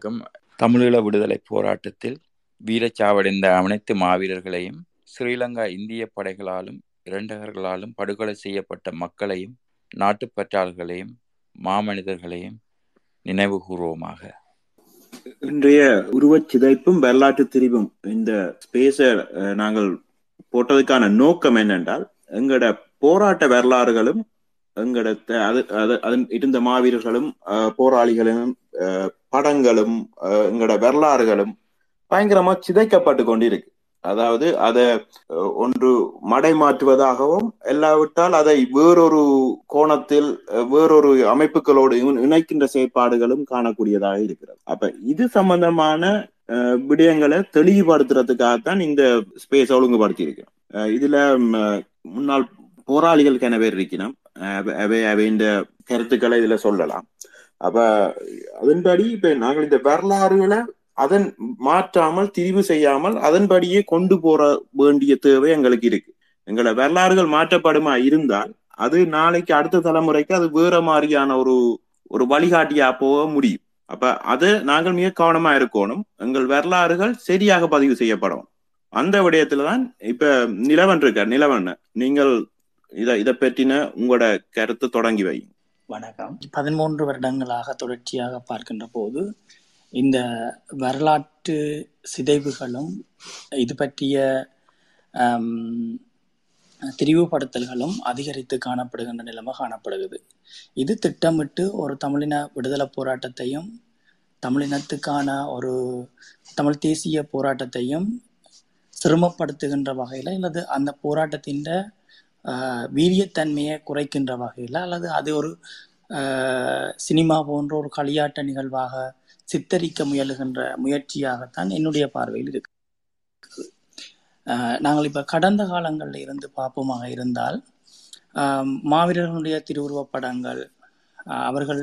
வணக்கம். தமிழீழ விடுதலை போராட்டத்தில் வீரச்சாவடைந்த அனைத்து மாவீரர்களையும் ஸ்ரீலங்கா இந்திய படைகளாலும் இரண்டகர்களாலும் படுகொலை செய்யப்பட்ட மக்களையும் நாட்டுப்பற்றாளர்களையும் மாமனிதர்களையும் நினைவுகூர்வோமாக இன்றைய உருவச் சிதைப்பும் வரலாற்று திரிவும் இந்த ஸ்பேஸை நாங்கள் போட்டதுக்கான நோக்கம் என்னென்றால் எங்களோட போராட்ட வரலாறுகளும் எங்களோட அது அது- அதன் இருந்த மாவீரர்களும் அஹ், போராளிகளும் படங்களும் அஹ், எங்களோட வரலாறுகளும் பயங்கரமா சிதைக்கப்பட்டு கொண்டிருக்கு. அதாவது அதை ஒன்று மடை மாற்றுவதாகவும் இல்லாவிட்டால் அதை வேறொரு கோணத்தில் வேறொரு அமைப்புகளோடு இணைக்கின்ற செயற்பாடுகளும் காணக்கூடியதாக இருக்கிறது. அப்ப இது சம்பந்தமான அஹ், விடயங்களை தெளிவுபடுத்துறதுக்காகத்தான் இந்த ஸ்பேஸ் ஒழுங்குபடுத்தி இருக்கிறோம் இதுல முன்னாள் போராளிகள் என பேர் இருக்கணும் அஹ், அவை அவை இந்த கருத்துக்களை இதுல சொல்லலாம். அப்ப அதன்படி இப்ப நாங்கள் இந்த வரலாறுகளை அதன் மாற்றாமல் திரிவு செய்யாமல் அதன்படியே கொண்டு போற வேண்டிய தேவை எங்களுக்கு இருக்கு. எங்களை வரலாறுகள் மாற்றப்படுமா இருந்தால் அது நாளைக்கு அடுத்த தலைமுறைக்கு அது வேற மாதிரியான ஒரு ஒரு வழிகாட்டியா போக முடியும். அப்ப அது நாங்கள் மிக கவனமா இருக்கணும். எங்கள் வரலாறுகள் சரியாக பதிவு செய்யப்படும். அந்த விடயத்துலதான் இப்ப நிலவன் இருக்கார். நிலவன் நீங்கள் இத இத பற்றின உங்களோட கருத்தை தொடங்கி வைங்க வணக்கம். பதிமூன்று வருடங்களாக தொடர்ச்சியாக பார்க்கின்ற போது இந்த வரலாற்று சிதைவுகளும் இது பற்றிய திரிவுபடுத்தல்களும் அதிகரித்து காணப்படுகின்ற நிலைமை காணப்படுகிறது. இது திட்டமிட்டு ஒரு தமிழின விடுதலை போராட்டத்தையும் தமிழினத்துக்கான ஒரு தமிழ் தேசிய போராட்டத்தையும் சிரமப்படுத்துகின்ற வகையில் அல்லது அந்த போராட்டத்தின் வீரியத்தன்மையை குறைக்கின்ற வகையில் அல்லது அது ஒரு சினிமா போன்ற ஒரு களியாட்ட நிகழ்வாக சித்தரிக்க முயலுகின்ற முயற்சியாகத்தான் என்னுடைய பார்வையில் இருக்கு. நாங்கள் இப்போ கடந்த காலங்களில் இருந்து பார்ப்போமாக இருந்தால் மாவீரர்களுடைய திருவுருவப் படங்கள் அவர்கள்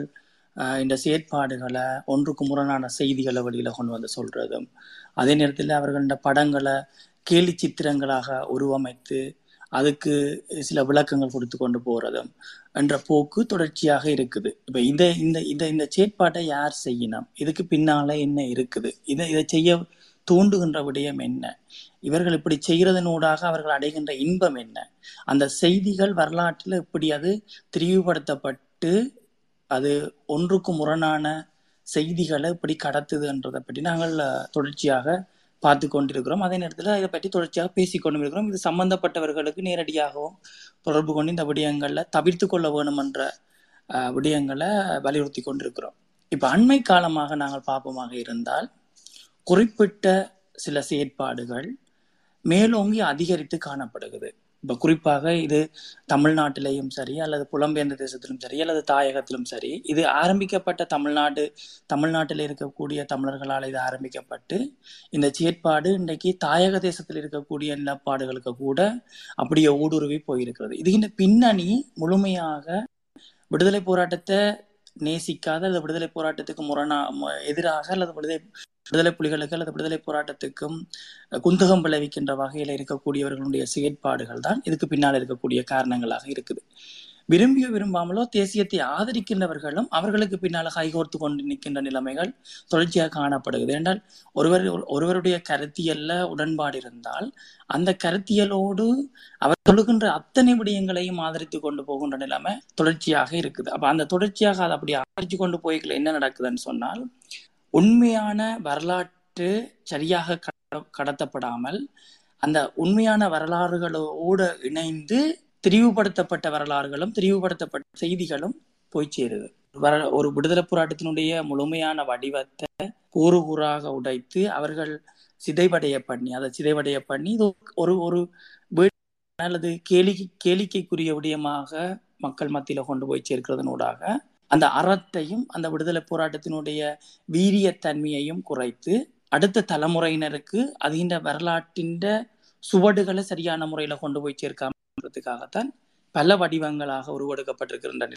இந்த செயற்பாடுகளை ஒன்றுக்கு முரணான செய்திகளை வழியில் கொண்டு வந்து சொல்றதும் அதே நேரத்தில் அவர்கள் இந்த படங்களை கேலி சித்திரங்களாக உருவமைத்து அதுக்கு சில விளக்கங்கள் கொடுத்து கொண்டு போறதும் என்ற போக்கு தொடர்ச்சியாக இருக்குது. இப்ப இந்த இந்த இந்த இந்த செயற்பாட்டை யார் செய்யணும்? இதுக்கு பின்னால என்ன இருக்குது? இதை இதை செய்ய தூண்டுகின்ற விடயம் என்ன? இவர்கள் இப்படி செய்கிறதனூடாக அவர்கள் அடைகின்ற இன்பம் என்ன? அந்த செய்திகள் வரலாற்றில் இப்படி அது திரிவுபடுத்தப்பட்டு அது ஒன்றுக்கு முரணான செய்திகளை இப்படி கடத்துதுன்றதை பற்றி நாங்கள் தொடர்ச்சியாக பார்த்து கொண்டிருக்கிறோம். அதே நேரத்தில் இதை பற்றி தொடர்ச்சியாக பேசி இருக்கிறோம் இது சம்பந்தப்பட்டவர்களுக்கு நேரடியாகவும் தொடர்பு கொண்டு இந்த விடயங்களை தவிர்த்து கொள்ள வேணும் என்ற விடயங்களை வலியுறுத்தி கொண்டிருக்கிறோம். இப்போ அண்மை காலமாக நாங்கள் பார்ப்போமாக இருந்தால் குறிப்பிட்ட சில செயற்பாடுகள் மேலோங்கி அதிகரித்து காணப்படுகிறது. இப்ப குறிப்பாக இது தமிழ்நாட்டிலையும் சரி அல்லது புலம்பெயர்ந்த தேசத்திலும் சரி அல்லது தாயகத்திலும் சரி இது ஆரம்பிக்கப்பட்ட தமிழ்நாடு தமிழ்நாட்டில் இருக்கக்கூடிய தமிழர்களால் இது ஆரம்பிக்கப்பட்டு இந்த செயற்பாடு இன்றைக்கு தாயக தேசத்தில் இருக்கக்கூடிய நிலப்பாடுகளுக்கு கூட அப்படியே ஊடுருவி போயிருக்கிறது. இது இந்த பின்னணி முழுமையாக விடுதலை போராட்டத்தை நேசிக்காத அல்லது விடுதலை போராட்டத்துக்கு முரணா எதிராக அல்லது விடுதலை விடுதலை புலிகளுக்கு அல்லது விடுதலை போராட்டத்துக்கும் குந்தகம் விளைவிக்கின்ற வகையில் இருக்கக்கூடியவர்களுடைய செயற்பாடுகள் தான் இதுக்கு பின்னால் இருக்கக்கூடிய காரணங்களாக இருக்குது. விரும்பியோ விரும்பாமலோ தேசியத்தை ஆதரிக்கின்றவர்களும் அவர்களுக்கு பின்னால் கைகோர்த்து கொண்டு நிற்கின்ற நிலைமைகள் தொடர்ச்சியாக காணப்படுகிறது. என்றால் ஒருவர் ஒருவருடைய கருத்தியல்ல உடன்பாடு இருந்தால் அந்த கருத்தியலோடு அவர் சொல்லுகின்ற அத்தனை விடயங்களையும் ஆதரித்து கொண்டு போகின்ற நிலைமை தொடர்ச்சியாக இருக்குது. அப்ப அந்த தொடர்ச்சியாக அதை அப்படி ஆதரித்து கொண்டு போய்க்கல என்ன நடக்குதுன்னு சொன்னால் உண்மையான வரலாற்று சரியாக கட- கடத்தப்படாமல் அந்த உண்மையான வரலாறுகளோடு இணைந்து திரிவுபடுத்தப்பட்ட வரலாறுகளும் திரிவுபடுத்தப்பட்ட செய்திகளும் போய் சேருது. வர ஒரு விடுதலை போராட்டத்தினுடைய முழுமையான வடிவத்தை கூறு கூறாக உடைத்து அவர்கள் சிதைவடைய பண்ணி அதை சிதைவடைய பண்ணி இது ஒரு ஒரு அல்லது கேலி கேளிக்கைக்குரிய விடயமாக மக்கள் மத்தியில கொண்டு போய் சேர்க்கிறதனூடாக அந்த அறத்தையும் அந்த விடுதலை போராட்டத்தினுடைய வீரியத்தன்மையையும் குறைத்து அடுத்த தலைமுறையினருக்கு அதிக வரலாற்றின் சுவடுகளை சரியான முறையில் கொண்டு போய் சேர்க்காமன்றதுக்காகத்தான் பல வடிவங்களாக உருவெடுக்கப்பட்டிருக்கின்ற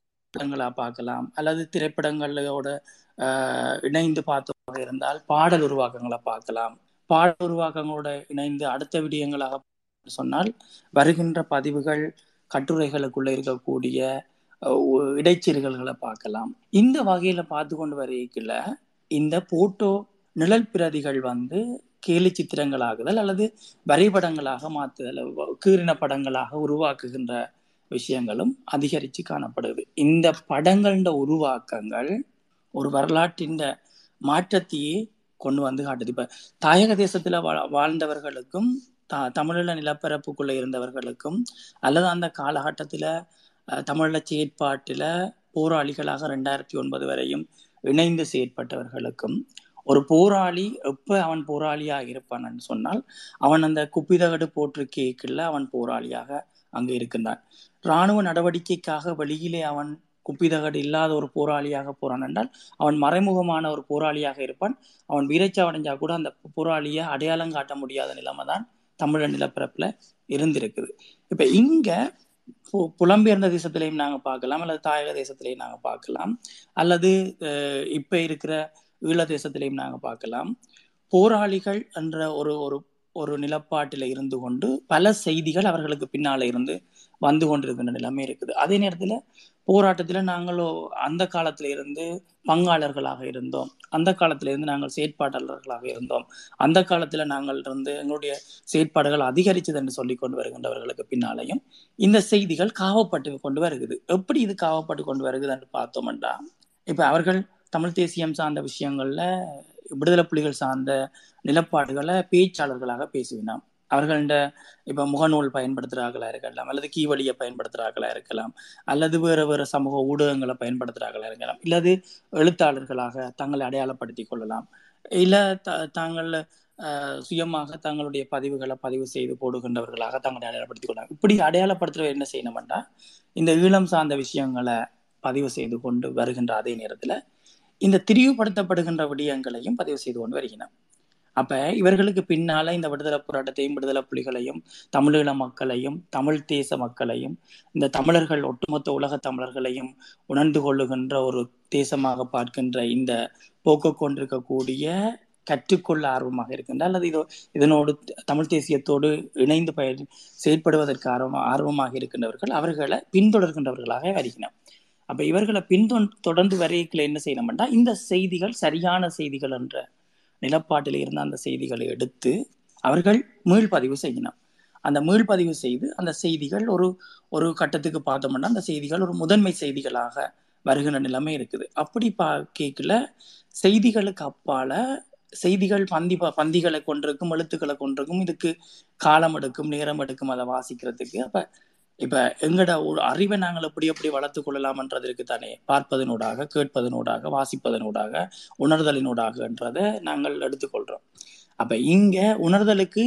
பார்க்கலாம். அல்லது திரைப்படங்களோட ஆஹ், இணைந்து பார்த்தோமாக இருந்தால் பாடல் உருவாக்கங்களை பார்க்கலாம். பாடல் உருவாக்கங்களோட இணைந்து அடுத்த விடயங்களாக சொன்னால் வருகின்ற பதிவுகள் கட்டுரைகளுக்குள்ள இருக்கக்கூடிய இடைச்செருகல்களை பார்க்கலாம். இந்த வகையில பார்த்து கொண்டு வரையில இந்த போட்டோ நிழல் பிரதிகள் வந்து கேலி சித்திரங்களாகுதல் அல்லது வரைபடங்களாக மாற்றுதல் கீரின கீறின படங்களாக உருவாக்குகின்ற விஷயங்களும் அதிகரித்து காணப்படுது. இந்த படங்கள உருவாக்கங்கள் ஒரு வரலாற்றின் மாற்றத்தையே கொண்டு வந்து காட்டுது. இப்ப தாயக தேசத்தில் வா வாழ்ந்தவர்களுக்கும் த தமிழீழ நிலப்பரப்புக்குள்ளே இருந்தவர்களுக்கும் அல்லது அந்த காலகட்டத்துல அஹ், செயற்பாட்டில் போராளிகளாக ரெண்டாயிரத்தி ஒன்பது வரையும் இணைந்து செயற்பட்டவர்களுக்கும் ஒரு போராளி எப்ப அவன் போராளியாக இருப்பான்னு சொன்னால் அவன் அந்த குப்பிதகடு போற்று கேக்கில் அவன் போராளியாக அங்கு இருக்கின்றான். இராணுவ நடவடிக்கைக்காக வெளியிலே அவன் குப்பிதகடு இல்லாத ஒரு போராளியாக போறான் என்றால் அவன் மறைமுகமான ஒரு போராளியாக இருப்பான். அவன் வீரச்சாவடைஞ்சா கூட அந்த போராளியை அடையாளம் காட்ட முடியாத நிலைமை தான் தமிழ நிலப்பரப்புல இருந்திருக்குது. இப்ப இங்க புலம்பெயர்ந்த தேசத்திலையும் நாங்க பார்க்கலாம் அல்லது தாயக தேசத்திலையும் நாங்க பார்க்கலாம் அல்லது அஹ், இப்ப இருக்கிற ஈழ தேசத்திலையும் நாங்க பார்க்கலாம். போராளிகள் என்ற ஒரு ஒரு ஒரு நிலப்பாட்டில இருந்து கொண்டு பல செய்திகள் அவர்களுக்கு பின்னால இருந்து வந்து கொண்டிருக்கின்ற நிலைமை இருக்குது. அதே நேரத்துல போராட்டத்தில் நாங்களோ அந்த காலத்துல இருந்து பங்காளர்களாக இருந்தோம். அந்த காலத்துல இருந்து நாங்கள் செயற்பாட்டாளர்களாக இருந்தோம். அந்த காலத்துல நாங்கள் இருந்து எங்களுடைய செயற்பாடுகள் அதிகரிச்சது என்று சொல்லி கொண்டு வருகின்றவர்களுக்கு பின்னாலையும் இந்த செய்திகள் காவப்பட்டு கொண்டு வருகிறது எப்படி இது காவப்பட்டு கொண்டு வருகுதுன்னு பார்த்தோம்டா இப்ப அவர்கள் தமிழ் தேசியம் சார்ந்த விஷயங்கள்ல விடுதலை புலிகள் சார்ந்த நிலப்பாடுகளை பேச்சாளர்களாக பேசுவினோம் அவர்கள்ட இப்ப முகநூல் பயன்படுத்துறார்களா இருக்கலாம் அல்லது கீவழியை பயன்படுத்துறார்களா இருக்கலாம் அல்லது வேற வேற சமூக ஊடகங்களை பயன்படுத்துறார்களா இருக்கலாம் இல்லது எழுத்தாளர்களாக தங்களை அடையாளப்படுத்திக் கொள்ளலாம். இல்ல த தாங்கள் சுயமாக தங்களுடைய பதிவுகளை பதிவு செய்து போடுகின்றவர்களாக தங்களை அடையாளப்படுத்திக் கொள்ளலாம். இப்படி அடையாளப்படுத்துறவர் என்ன செய்யணும்னா இந்த ஈழம் சார்ந்த விஷயங்களை பதிவு செய்து கொண்டு வருகின்ற அதே நேரத்துல இந்த திரிவுபடுத்தப்படுகின்ற விடயங்களையும் பதிவு செய்து கொண்டு வருகிறோம் அப்ப இவர்களுக்கு பின்னால இந்த விடுதலை போராட்டத்தையும் விடுதலை புலிகளையும் தமிழீழ மக்களையும் தமிழ் தேச மக்களையும் இந்த தமிழர்கள் ஒட்டுமொத்த உலக தமிழர்களையும் உணர்ந்து கொள்ளுகின்ற ஒரு தேசமாக பார்க்கின்ற இந்த போக்கு கொண்டிருக்கக்கூடிய கற்றுக்கொள்ள ஆர்வமாக இருக்கின்ற அல்லது இதோ இதனோடு தமிழ் தேசியத்தோடு இணைந்து பய செயற்படுவதற்கு ஆர்வம் ஆர்வமாக இருக்கின்றவர்கள் அவர்களை பின்தொடர்கின்றவர்களாக வருகின்றனர் அப்ப இவர்களை பின்தொன் தொடர்ந்து வரையில என்ன செய்யணும்னா இந்த செய்திகள் சரியான செய்திகள் என்ற நிலப்பாட்டில் இருந்த அந்த செய்திகளை எடுத்து அவர்கள் மீள்பதிவு செய்யணும் அந்த மீள்பதிவு செய்து அந்த செய்திகள் ஒரு ஒரு கட்டத்துக்கு பார்த்தோம்னா அந்த செய்திகள் ஒரு முதன்மை செய்திகளாக வருகின்ற நிலைமை இருக்குது. அப்படி பா கேட்கல. செய்திகளுக்கு அப்பால செய்திகள் பந்தி ப- பந்திகளை கொண்டிருக்கும் எழுத்துக்களை கொண்டிருக்கும் இதுக்கு காலம் எடுக்கும் நேரம் எடுக்கும் அதை வாசிக்கிறதுக்கு. அப்ப இப்ப எங்கட ஒரு அறிவை நாங்கள் எப்படி எப்படி வளர்த்து கொள்ளலாம்ன்றதற்கு தானே பார்ப்பதனூடாக கேட்பதனூடாக வாசிப்பதனூடாக உணர்தலினூடாக என்றதை நாங்கள் எடுத்துக்கொள்றோம். அப்ப இங்க உணர்தலுக்கு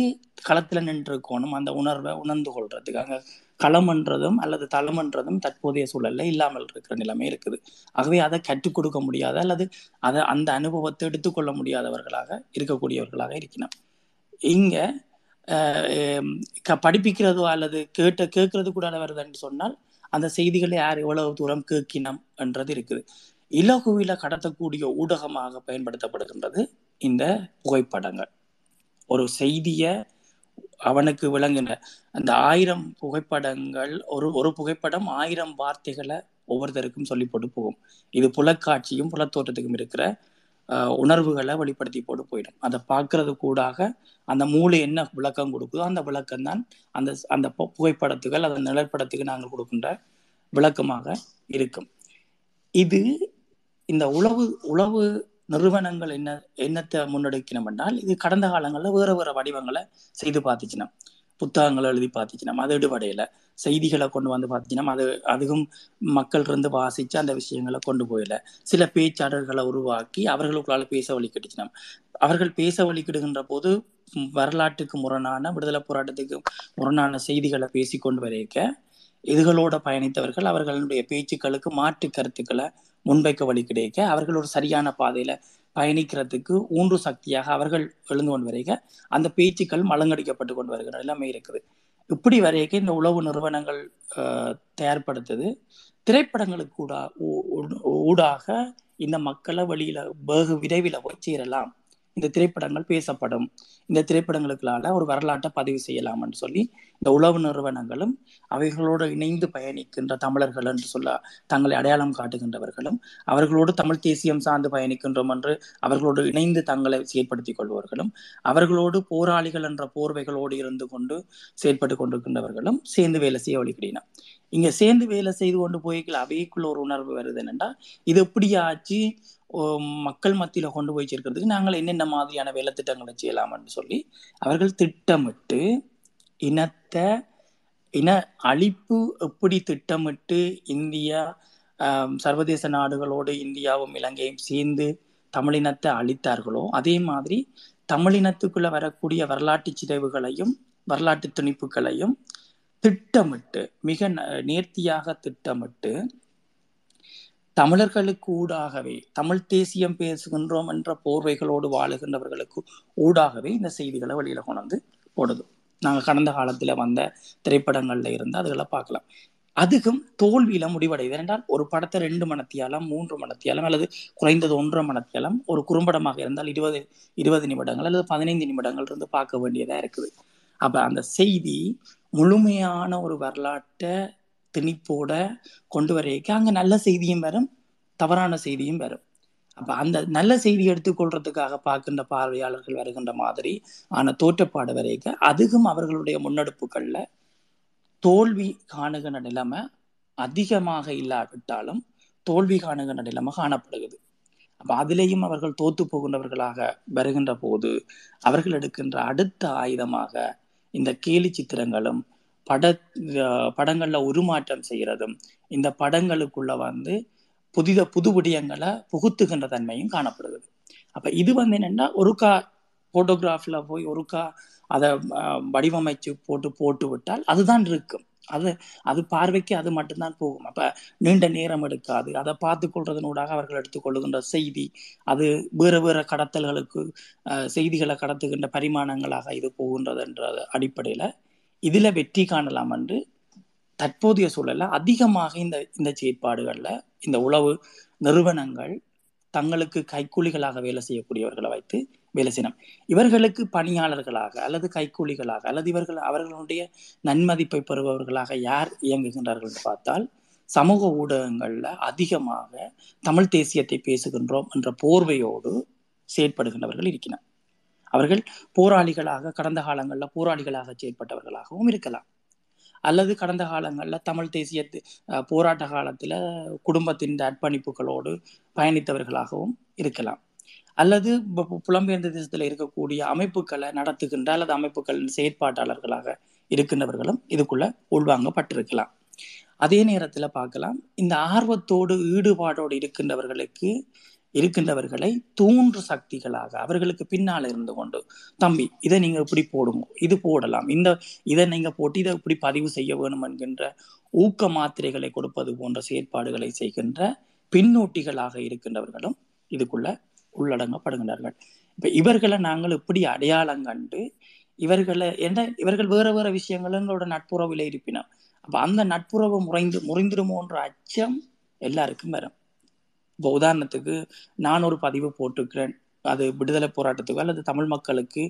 களத்துல நின்றுக்கணும் அந்த உணர்வை உணர்ந்து கொள்றதுக்கு அங்க களம்ன்றதும் அல்லது தளம்ன்றதும் தற்போதைய சூழல்ல இல்லாமல் இருக்கிற நிலைமை இருக்குது. ஆகவே அதை கற்றுக் கொடுக்க முடியாத அல்லது அதை அந்த அனுபவத்தை எடுத்துக்கொள்ள முடியாதவர்களாக இருக்கக்கூடியவர்களாக இருக்கணும் இங்க படிப்பிக்கிறதோ அல்லது கேட்ட கேட்கறது கூட வருதுன்னு சொன்னால் அந்த செய்திகளை யார் எவ்வளவு தூரம் கேட்கினம் என்றது இருக்குது. இலகுவில கடத்தக்கூடிய ஊடகமாக பயன்படுத்தப்படுகின்றது இந்த புகைப்படங்கள். ஒரு செய்திய அவனுக்கு விளங்கின அந்த ஆயிரம் புகைப்படங்கள் ஒரு ஒரு புகைப்படம் ஆயிரம் வார்த்தைகளை ஒவ்வொருத்தருக்கும் சொல்லி போட்டு போகும். இது புலக்காட்சியும் புலத்தோட்டத்துக்கும் இருக்கிற உணர்வுகளை வெளிப்படுத்தி போட்டு போயிடும். அதை பார்க்கறது கூடாக அந்த மூளை என்ன விளக்கம் கொடுக்குதோ அந்த விளக்கம் தான் அந்த அந்த புகைப்படத்துகள் அந்த நிழற்படத்துக்கு நாங்கள் கொடுக்கின்ற விளக்கமாக இருக்கும். இது இந்த உளவு உளவு நிறுவனங்கள் என்ன என்னத்தை முன்னெடுக்கணும் என்றால் இது கடந்த காலங்களில் வேறு வேறு வடிவங்களை செய்து பார்த்துச்சினோம். புத்தகங்களை எழுதி பார்த்துச்சினோம் அது எடுபடையில செய்திகளை கொண்டு வந்து பார்த்தீங்கன்னா அது அதுவும் மக்கள் இருந்து வாசிச்சு அந்த விஷயங்களை கொண்டு போயில. சில பேச்சாளர்களை உருவாக்கி அவர்களுக்குள்ளால பேச வழி அவர்கள் பேச வழிக்கிடுகின்ற போது வரலாற்றுக்கு முரணான விடுதலை போராட்டத்துக்கு முரணான செய்திகளை பேசி கொண்டு வரைக்க இதுகளோட பயணித்தவர்கள் அவர்களுடைய பேச்சுக்களுக்கு மாற்று கருத்துக்களை முன்வைக்க வழி கிடைக்க அவர்கள் ஒரு சரியான பாதையில பயணிக்கிறதுக்கு ஊன்று சக்தியாக அவர்கள் எழுந்து கொண்டு வரைக்க அந்த பேச்சுக்கள் மலங்கடிக்கப்பட்டு கொண்டு வருகிற நிலைமை இருக்குது. இப்படி வரைக்கும் இந்த உளவு நிறுவனங்கள் தயார்படுத்துது. திரைப்படங்களுக்கு கூட ஊடாக இந்த மக்களை வெளியில வெகு விரைவில் போய் சேரலாம். இந்த திரைப்படங்கள் பேசப்படும். இந்த திரைப்படங்களுக்களால ஒரு வரலாற்றை பதிவு செய்யலாம்னு சொல்லி இந்த உளவு நிறுவனங்களும் அவைகளோடு இணைந்து பயணிக்கின்ற தமிழர்கள் என்று சொல்ல தங்களை அடையாளம் காட்டுகின்றவர்களும் அவர்களோடு தமிழ் தேசியம் சார்ந்து பயணிக்கின்றோம் என்று அவர்களோடு இணைந்து தங்களை செயற்படுத்திக் கொள்பவர்களும் அவர்களோடு போராளிகள் என்ற போர்வைகளோடு இருந்து கொண்டு செயற்பட்டு கொண்டிருக்கின்றவர்களும் சேர்ந்து வேலை செய்ய வழிகிடினா இங்க சேர்ந்து வேலை செய்து கொண்டு போய்க்கல அவைக்குள்ள ஒரு உணர்வு வருது என்னன்னா இது எப்படி ஆச்சு மக்கள் மத்தியில் கொண்டு போய் சேர்க்கிறதுக்கு நாங்கள் என்னென்ன மாதிரியான வேலை திட்டங்களை செய்யலாம்னு சொல்லி அவர்கள் திட்டமிட்டு இனத்தை இன அழிப்பு எப்படி திட்டமிட்டு இந்தியா சர்வதேச நாடுகளோடு இந்தியாவும் இலங்கையும் சேர்ந்து தமிழினத்தை அழித்தார்களோ அதே மாதிரி தமிழினத்துக்குள்ள வரக்கூடிய வரலாற்று சிதைவுகளையும் வரலாற்று துணிப்புகளையும் திட்டமிட்டு மிக ந- நேர்த்தியாக திட்டமிட்டு தமிழர்களுக்கு ஊடாகவே தமிழ் தேசியம் பேசுகின்றோம் என்ற போர்வைகளோடு வாழுகின்றவர்களுக்கு ஊடாகவே இந்த செய்திகளை வெளியில கொண்டு வந்து போடுது. நாங்கள் கடந்த காலத்தில் வந்த திரைப்படங்கள்ல இருந்து அதுகளை பார்க்கலாம். அதுக்கும் தோல்வியில முடிவடையுது. என்றால் ஒரு படத்தை ரெண்டு மணத்தியாலம் மூன்று மணத்தியாலம் அல்லது குறைந்தது ஒன்றரை மணத்தியாலம் ஒரு குறும்படமாக இருந்தால் இருபது இருபது நிமிடங்கள் அல்லது பதினைந்து நிமிடங்கள் இருந்து பார்க்க வேண்டியதா இருக்குது. அப்ப அந்த செய்தி முழுமையான ஒரு வரலாற்றை திணிப்போட கொண்டு வரைக்க அங்க நல்ல செய்தியும் வரும் தவறான செய்தியும் வரும். அப்ப அந்த நல்ல செய்தி எடுத்துக்கொள்றதுக்காக பார்க்கின்ற பார்வையாளர்கள் வருகின்ற மாதிரி ஆன தோற்றப்பாடு வரைக்க அதுவும் அவர்களுடைய முன்னெடுப்புகள்ல தோல்வி காணுகின்ற நிலைமை அதிகமாக இல்லாவிட்டாலும் தோல்வி காணுகின்ற நிலைமை காணப்படுகிறது. அப்ப அதிலேயும் அவர்கள் தோத்து போகின்றவர்களாக வருகின்ற போது அவர்கள் எடுக்கின்ற அடுத்த ஆயுதமாக இந்த கேலி சித்திரங்களும் பட படங்களில் படங்கள்ல உருமாற்றம் செய்கிறதும் இந்த படங்களுக்குள்ள வந்து புதித புது விடயங்களை புகுத்துகின்ற தன்மையும் காணப்படுகிறது. அப்ப இது வந்து என்னன்னா ஒருக்கா போட்டோகிராஃப்ல போய் ஒருக்கா அதை வடிவமைச்சு போட்டு போட்டு விட்டால் அதுதான் இருக்கும். அது அது பார்வைக்கு அது மட்டும்தான் போகும். அப்ப நீண்ட நேரம் எடுக்காது. அதை பார்த்து கொள்றதனூடாக அவர்கள் எடுத்துக்கொள்ளுகின்ற செய்தி அது வேறு வேறு கடத்தல்களுக்கு செய்திகளை கடத்துகின்ற பரிமாணங்களாக இது போகின்றது என்ற அடிப்படையில இதில் வெற்றி காணலாம் என்று தற்போதைய சூழலில் அதிகமாக இந்த இந்த செயற்பாடுகளில் இந்த உளவு நிறுவனங்கள் தங்களுக்கு கைக்கூலிகளாக வேலை செய்யக்கூடியவர்களை வைத்து வேலை செய்யணும். இவர்களுக்கு பணியாளர்களாக அல்லது கைக்கூலிகளாக அல்லது இவர்கள் அவர்களுடைய நன்மதிப்பை பெறுபவர்களாக யார் இயங்குகின்றார்கள் என்று பார்த்தால் சமூக ஊடகங்களில் அதிகமாக தமிழ் தேசியத்தை பேசுகின்றோம் என்ற போர்வையோடு செயற்படுகின்றவர்கள் இருக்கிறார். அவர்கள் போராளிகளாக கடந்த காலங்களில் போராளிகளாக செயற்பட்டவர்களாகவும் இருக்கலாம். அல்லது கடந்த காலங்களில் தமிழ் தேசிய போராட்ட காலத்துல குடும்பத்தின் அர்ப்பணிப்புகளோடு பயணித்தவர்களாகவும் இருக்கலாம். அல்லது புலம்பெயர்ந்த தேசத்தில் இருக்கக்கூடிய அமைப்புகளை நடத்துகின்ற அல்லது அமைப்புகளின் செயற்பாட்டாளர்களாக இருக்கின்றவர்களும் இதுக்குள்ள உள்வாங்கப்பட்டிருக்கலாம். அதே நேரத்துல பார்க்கலாம். இந்த ஆர்வத்தோடு ஈடுபாடோடு இருக்கின்றவர்களுக்கு இருக்கின்றவர்களை தூன்று சக்திகளாக அவர்களுக்கு பின்னால இருந்து கொண்டு தம்பி இதை நீங்க இப்படி போடுங்க இது போடலாம். இந்த இதை நீங்க போட்டு இதை இப்படி பதிவு செய்ய வேணும் என்கின்ற ஊக்க மாத்திரைகளை கொடுப்பது போன்ற செயற்பாடுகளை செய்கின்ற பின்னூட்டிகளாக இருக்கின்றவர்களும் இதுக்குள்ள உள்ளடங்கப்படுகின்றார்கள். இப்ப இவர்களை நாங்கள் இப்படி அடையாளம் கண்டு இவர்களை என்ன இவர்கள் வேற வேற விஷயங்கள் எங்களோட நட்புறவில் இருப்பினோம். அப்ப அந்த நட்புறவு முறைந்து முறைந்துடுமோன்ற அச்சம் எல்லாருக்கும் வரும். இப்போ உதாரணத்துக்கு நான் ஒரு பதிவு போட்டிருக்கிறேன். அது விடுதலை போராட்டத்துக்கோ அல்லது தமிழ் மக்களுக்கு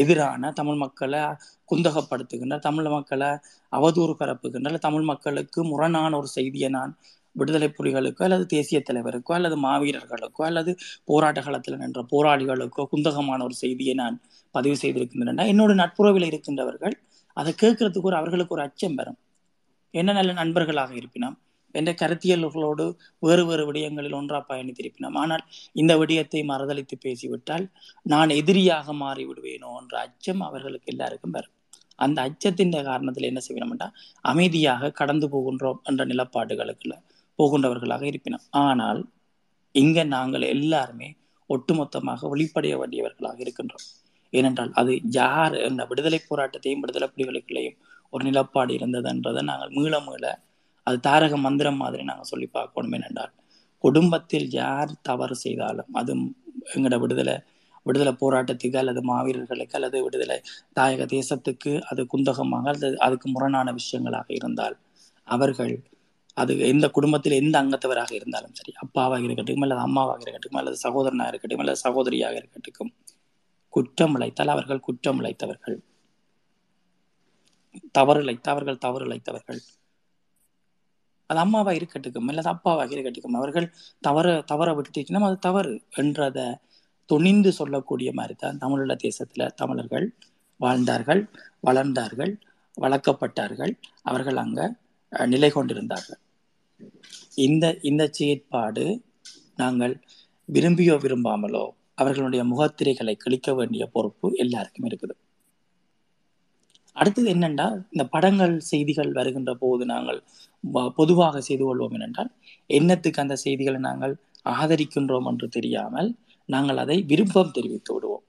எதிரான தமிழ் மக்களை குந்தகப்படுத்துகின்ற தமிழ் மக்களை அவதூறு பரப்புகின்ற தமிழ் மக்களுக்கு முரணான ஒரு செய்தியை நான் விடுதலை புலிகளுக்கோ அல்லது தேசிய தலைவருக்கோ அல்லது மாவீரர்களுக்கோ அல்லது போராட்ட களத்தில் நின்ற போராளிகளுக்கோ குந்தகமான ஒரு செய்தியை நான் பதிவு செய்திருக்கின்றன. என்னோட நட்புறவில் இருக்கின்றவர்கள் அதை கேட்கறதுக்கு ஒரு அவர்களுக்கு ஒரு அச்சம் பெறும் என்ன நல்ல நண்பர்களாக இருப்பினோம் என்ற கருத்தியல்களோடு வேறு வேறு விடயங்களில் ஒன்றா பயணித்திருப்பினோம். ஆனால் இந்த விடயத்தை மறுதளித்து பேசிவிட்டால் நான் எதிரியாக மாறி விடுவேனோ என்ற அச்சம் அவர்களுக்கு எல்லாருக்கும் வரும். அந்த அச்சத்தின் காரணத்தில் என்ன செய்யணும்னா அமைதியாக கடந்து போகின்றோம் என்ற நிலப்பாடுகளுக்குள்ள போகின்றவர்களாக இருப்பினோம். ஆனால் இங்க நாங்கள் எல்லாருமே ஒட்டுமொத்தமாக வெளிப்படைய வேண்டியவர்களாக இருக்கின்றோம். ஏனென்றால் அது யார் என்ற விடுதலை போராட்டத்தையும் விடுதலை புலிகளுக்குள்ளேயும் ஒரு நிலப்பாடு இருந்ததுன்றதை நாங்கள் மீள மீள அது தாரக மந்திரம் மாதிரி நாங்கள் சொல்லி பார்க்கணும் என்னென்றால் குடும்பத்தில் யார் தவறு செய்தாலும் அது எங்களோட விடுதலை விடுதலை போராட்டத்துக்கு அல்லது மாவீரர்களுக்கு அல்லது விடுதலை தாயக தேசத்துக்கு அது குந்தகமாக அல்லது அதுக்கு முரணான விஷயங்களாக இருந்தால் அவர்கள் அது எந்த குடும்பத்தில் எந்த அங்கத்தவராக இருந்தாலும் சரி அப்பாவாக இருக்கட்டும் அல்லது அம்மாவாக இருக்கட்டும் அல்லது சகோதரனாக இருக்கட்டும் அல்லது சகோதரியாக இருக்கட்டும் குற்றம் இழைத்தால் அவர்கள் குற்றம் இழைத்தவர்கள். தவறு இழைத்த அவர்கள் தவறு இழைத்தவர்கள். அது அம்மாவா இருக்கட்டுக்கும் அல்லது அப்பாவாக இருக்கட்டுக்கும் அவர்கள் தவற தவற விட்டுச்சுன்னா அது தவறு என்றத துணிந்து சொல்லக்கூடிய மாதிரி தான் தமிழீழ தேசத்துல தமிழர்கள் வாழ்ந்தார்கள் வளர்ந்தார்கள் வளர்க்கப்பட்டார்கள் அவர்கள் அங்க நிலை கொண்டிருந்தார்கள். இந்த இந்த செயற்பாடு நாங்கள் விரும்பியோ விரும்பாமலோ அவர்களுடைய முகத்திரைகளை கிழிக்க வேண்டிய பொறுப்பு எல்லாருக்கும் இருக்குது. அடுத்தது என்னென்றால் இந்த படங்கள் செய்திகள் வருகின்ற போது நாங்கள் பொதுவாக செய்து கொள்வோம் என்னென்றால் என்னத்துக்கு அந்த செய்திகளை நாங்கள் ஆதரிக்கின்றோம் என்று தெரியாமல் நாங்கள் அதை விருப்பம் தெரிவித்து விடுவோம்.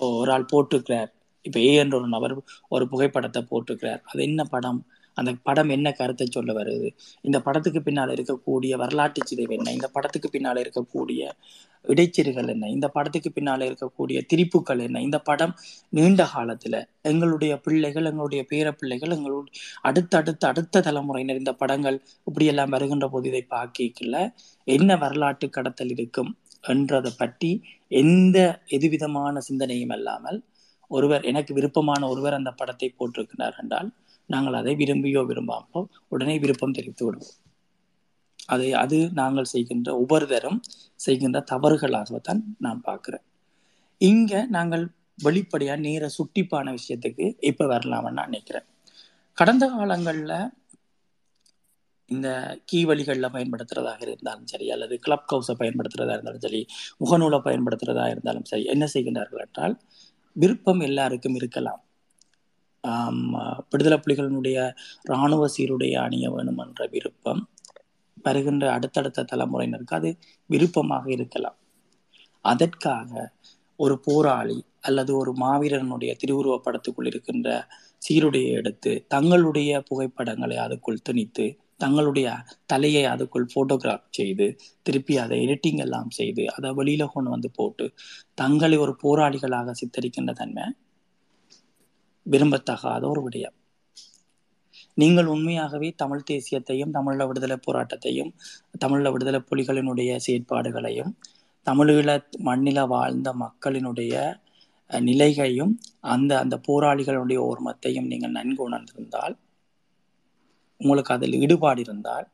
ஓ, ஒரு ஆள் போட்டிருக்கிறார் இப்போ ஏ என்ற ஒரு நபர் ஒரு புகைப்படத்தை போட்டிருக்கிறார் அது என்ன படம்? அந்த படம் என்ன கருத்தை சொல்ல வருது? இந்த படத்துக்கு பின்னால் இருக்கக்கூடிய வரலாற்று சிதைவு என்ன? இந்த படத்துக்கு பின்னால் இருக்கக்கூடிய இடைச்செருகள் என்ன? இந்த படத்துக்கு பின்னால் இருக்கக்கூடிய திரிப்புகள் என்ன? இந்த படம் நீண்ட காலத்துல எங்களுடைய பிள்ளைகள் எங்களுடைய பேர பிள்ளைகள் எங்களுடைய அடுத்தடுத்த அடுத்த தலைமுறையினர் இந்த படங்கள் இப்படி எல்லாம் வருகின்ற போது இதை பார்க்கல என்ன வரலாற்று கடத்தல் இருக்கும் என்றதை பற்றி எந்த எதுவிதமான சிந்தனையும் இல்லாமல் ஒருவர் எனக்கு விருப்பமான ஒருவர் அந்த படத்தை போட்டிருக்கிறார் என்றால் நாங்கள் அதை விரும்பியோ விரும்பாமலோ உடனே விருப்பம் தெரிவித்து விடுவோம் அதை அது நாங்கள் செய்கின்ற ஒவ்வொருத்தரும் செய்கின்ற தவறுகளாகத்தான் நான் பார்க்கிறேன். இங்க நாங்கள் வெளிப்படையாக நேர சுட்டிப்பான விஷயத்துக்கு இப்போ வரலாம்னு நான் நினைக்கிறேன். கடந்த காலங்கள்ல இந்த கீ வழிகள்ல பயன்படுத்துறதாக இருந்தாலும் சரி அல்லது கிளப் ஹவுஸை பயன்படுத்துறதா இருந்தாலும் சரி முகநூலை பயன்படுத்துறதா இருந்தாலும் சரி என்ன செய்கின்றார்கள் என்றால் விருப்பம் எல்லாருக்கும் இருக்கலாம். விடுதலை புலிகளினுடைய இராணுவ சீருடைய அணிய வேணும் என்ற விருப்பம் வருகின்ற அடுத்தடுத்த தலைமுறையினருக்கு அது விருப்பமாக இருக்கலாம். அதற்காக ஒரு போராளி அல்லது ஒரு மாவீரனுடைய திருவுருவப்படத்துக்குள் இருக்கின்ற சீருடையை எடுத்து தங்களுடைய புகைப்படங்களை அதுக்குள் திணித்து தங்களுடைய தலையை அதுக்குள் போட்டோகிராஃப் செய்து திருப்பி அதை எடிட்டிங் எல்லாம் செய்து அதை வெளியில கொண்டு வந்து போட்டு தங்களை ஒரு போராளிகளாக சித்தரிக்கின்ற தன்மை விரும்பத்தகாத ஒரு விடயம். நீங்கள் உண்மையாகவே தமிழ் தேசியத்தையும் தமிழ விடுதலை போராட்டத்தையும் தமிழ விடுதலை புலிகளினுடைய செயற்பாடுகளையும் தமிழீழ மண்ணில வாழ்ந்த மக்களினுடைய நிலைகளையும் நிலைகையும் அந்த அந்த போராளிகளுடைய ஓர்மத்தையும் நீங்கள் நன்கு உணர்ந்திருந்தால் உங்களுக்கு அதில் ஈடுபாடு இருந்தால்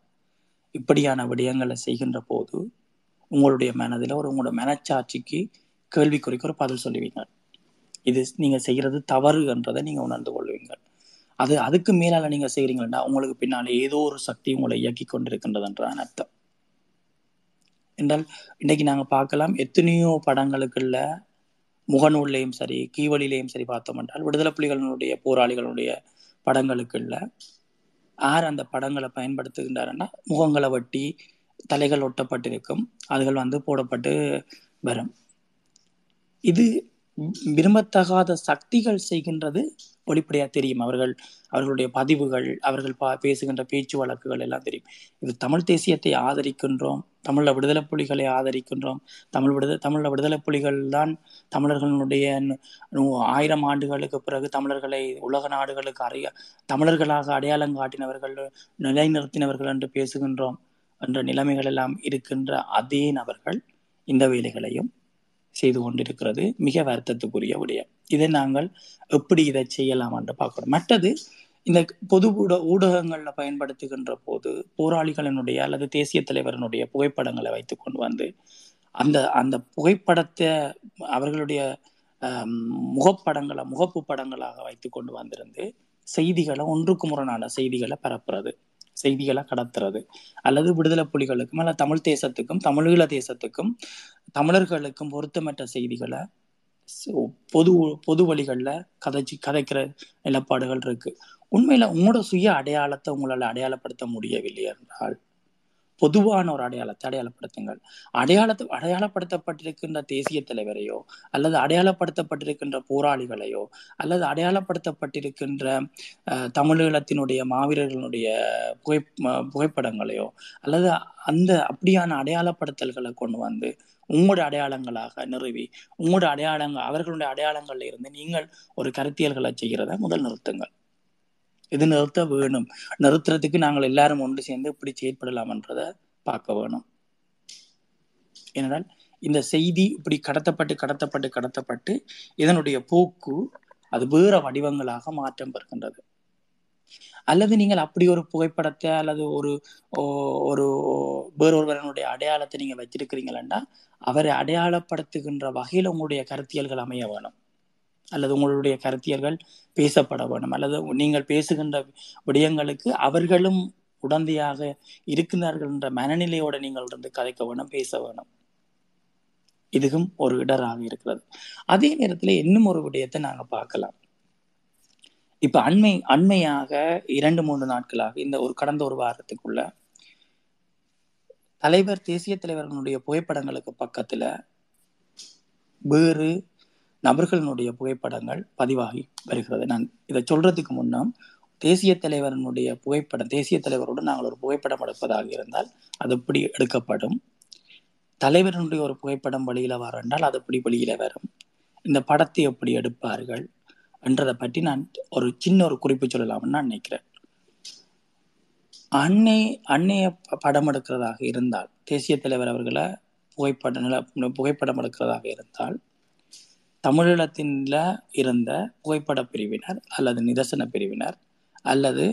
இப்படியான விடயங்களை செய்கின்ற போது உங்களுடைய மனதில் ஒரு உங்களோட மனச்சாட்சிக்கு கேள்விக்குறிக்கு ஒரு பதில் சொல்லுவீங்க இது நீங்கள் செய்கிறது தவறு என்றதை நீங்கள் உணர்ந்து கொள்வீங்க அது அதுக்கு மேலால நீங்க செய்கிறீங்கன்னா உங்களுக்கு பின்னால் ஏதோ ஒரு சக்தி உங்களை இயக்கி கொண்டிருக்கின்றதுன்றான் அர்த்தம். என்றால் இன்னைக்கு நாங்க பார்க்கலாம் எத்தனையோ படங்களுக்குள்ள முகநூல்லையும் சரி கீவழிலையும் சரி பார்த்தோம் என்றால் விடுதலை புலிகளினுடைய போராளிகளுடைய படங்களுக்குள்ள யார் அந்த படங்களை பயன்படுத்துகின்றாருன்னா முகங்களை வட்டி தலைகள் ஒட்டப்பட்டிருக்கும் அதுகள் வந்து போடப்பட்டு வரும். இது விரும்பத்தகாத சக்திகள் செய்கின்றது வெளிப்படையா தெரியும். அவர்கள் அவர்களுடைய பதிவுகள் அவர்கள் பா பேசுகின்ற பேச்சு வழக்குகள் எல்லாம் தெரியும். இது தமிழ் தேசியத்தை ஆதரிக்கின்றோம். தமிழ விடுதலை புலிகளை ஆதரிக்கின்றோம். தமிழ் விடுதலை தமிழ விடுதலை புலிகள் தான் தமிழர்களுடைய நு- ஆயிரம் ஆண்டுகளுக்கு பிறகு தமிழர்களை உலக நாடுகளுக்கு அறிய தமிழர்களாக அடையாளம் காட்டினவர்கள் நிலைநிறுத்தினவர்கள் என்று பேசுகின்றோம். என்ற நிலைமைகள் எல்லாம் இருக்கின்ற அதே நபர்கள் இந்த வேலைகளையும் செய்து கொண்டிருக்கிறது மிக வருத்தத்துக்குரிய விடயம். இதை நாங்கள் எப்படி இதை செய்யலாம் என்று பார்க்கிறோம். மற்றது இந்த பொது ஊட ஊடகங்களில் பயன்படுத்துகின்ற போது போராளிகளினுடைய அல்லது தேசிய தலைவரினுடைய புகைப்படங்களை வைத்து கொண்டு வந்து அந்த அந்த புகைப்படத்தை அவர்களுடைய முகப்படங்களை முகப்பு படங்களாக வைத்து கொண்டு வந்திருந்து செய்திகளை ஒன்றுக்கு முரணான செய்திகளை பரப்புறது. செய்திகளை கடத்துறது. அல்லது விடுதலை புலிகளுக்கும் அல்ல தமிழ் தேசத்துக்கும் தமிழீழ தேசத்துக்கும் தமிழர்களுக்கும் பொருத்தமற்ற செய்திகளை பொது பொது வழிகளில் கதைச்சி கதைக்கிற நிலப்பாடுகள் இருக்கு. உண்மையில உங்களோட சுய அடையாளத்தை உங்களால அடையாளப்படுத்த முடியவில்லை என்றால் பொதுவான ஒரு அடையாளத்தை அடையாளப்படுத்துங்கள். அடையாளத்தை அடையாளப்படுத்தப்பட்டிருக்கின்ற தேசிய தலைவரையோ அல்லது அடையாளப்படுத்தப்பட்டிருக்கின்ற போராளிகளையோ அல்லது அடையாளப்படுத்தப்பட்டிருக்கின்ற அஹ், தமிழீழத்தினுடைய மாவீரர்களுடைய புகை புகைப்படங்களையோ அல்லது அந்த அப்படியான அடையாளப்படுத்தல்களை கொண்டு வந்து உங்களோட அடையாளங்களாக நிறுவி உங்களோட அடையாளங்கள் அவர்களுடைய அடையாளங்கள்ல இருந்து நீங்கள் ஒரு கருத்தியல்களை செய்கிறத முதல் நிறுத்துங்கள். இது நிறுத்த வேணும். நிறுத்துறதுக்கு நாங்கள் எல்லாரும் ஒன்று சேர்ந்து இப்படி செயற்படலாம்ன்றத பார்க்க வேணும். ஏனென்றால் இந்த செய்தி இப்படி கடத்தப்பட்டு கடத்தப்பட்டு கடத்தப்பட்டு இதனுடைய போக்கு அது வேற வடிவங்களாக மாற்றம் பெறுகின்றது. அல்லது நீங்கள் அப்படி ஒரு புகைப்படத்தை அல்லது ஒரு ஓ- ஒரு வேறொருவரனுடைய அடையாளத்தை நீங்க வச்சிருக்கிறீங்களா அவரை அடையாளப்படுத்துகின்ற வகையில் உங்களுடைய கருத்தியல்கள் அமைய வேணும். அல்லது உங்களுடைய கருத்தியர்கள் பேசப்பட வேணும் அல்லது நீங்கள் பேசுகின்ற விடயங்களுக்கு அவர்களும் உடந்தையாக இருக்கிறார்கள் என்ற மனநிலையோட நீங்கள் இருந்து கதைக்க வேணும் பேச வேணும் இதுவும் ஒரு இடராக இருக்கிறது. அதே நேரத்துல இன்னும் ஒரு விடயத்தை நாங்க பார்க்கலாம். இப்ப அண்மை அண்மையாக இரண்டு மூன்று நாட்களாக இந்த ஒரு கடந்த ஒரு வாரத்துக்குள்ள தலைவர் தேசிய தலைவர்களுடைய புகைப்படங்களுக்கு பக்கத்துல வேறு நபர்களினுடைய புகைப்படங்கள் பதிவாகி வருகிறது. நான் இதை சொல்றதுக்கு முன்னம் தேசிய தலைவரனுடைய புகைப்படம் தேசிய தலைவரோடு நாங்கள் ஒரு புகைப்படம் எடுப்பதாக இருந்தால் அது எப்படி எடுக்கப்படும்? தலைவரனுடைய ஒரு புகைப்படம் வழியில் வர என்றால் அது எப்படி வழியில வரும்? இந்த படத்தை எப்படி எடுப்பார்கள்? என்றதை பற்றி நான் ஒரு சின்ன ஒரு குறிப்பு சொல்லலாம்னு நான் நினைக்கிறேன். அன்னை அன்னைய படம் எடுக்கிறதாக இருந்தால் தேசிய தலைவர் அவர்களை புகைப்படம் நில- புகைப்படம் எடுக்கிறதாக இருந்தால் தமிழீழத்தின்ல இருந்த புகைப்பட பிரிவினர் அல்லது நிதர்சன பிரிவினர் அல்லது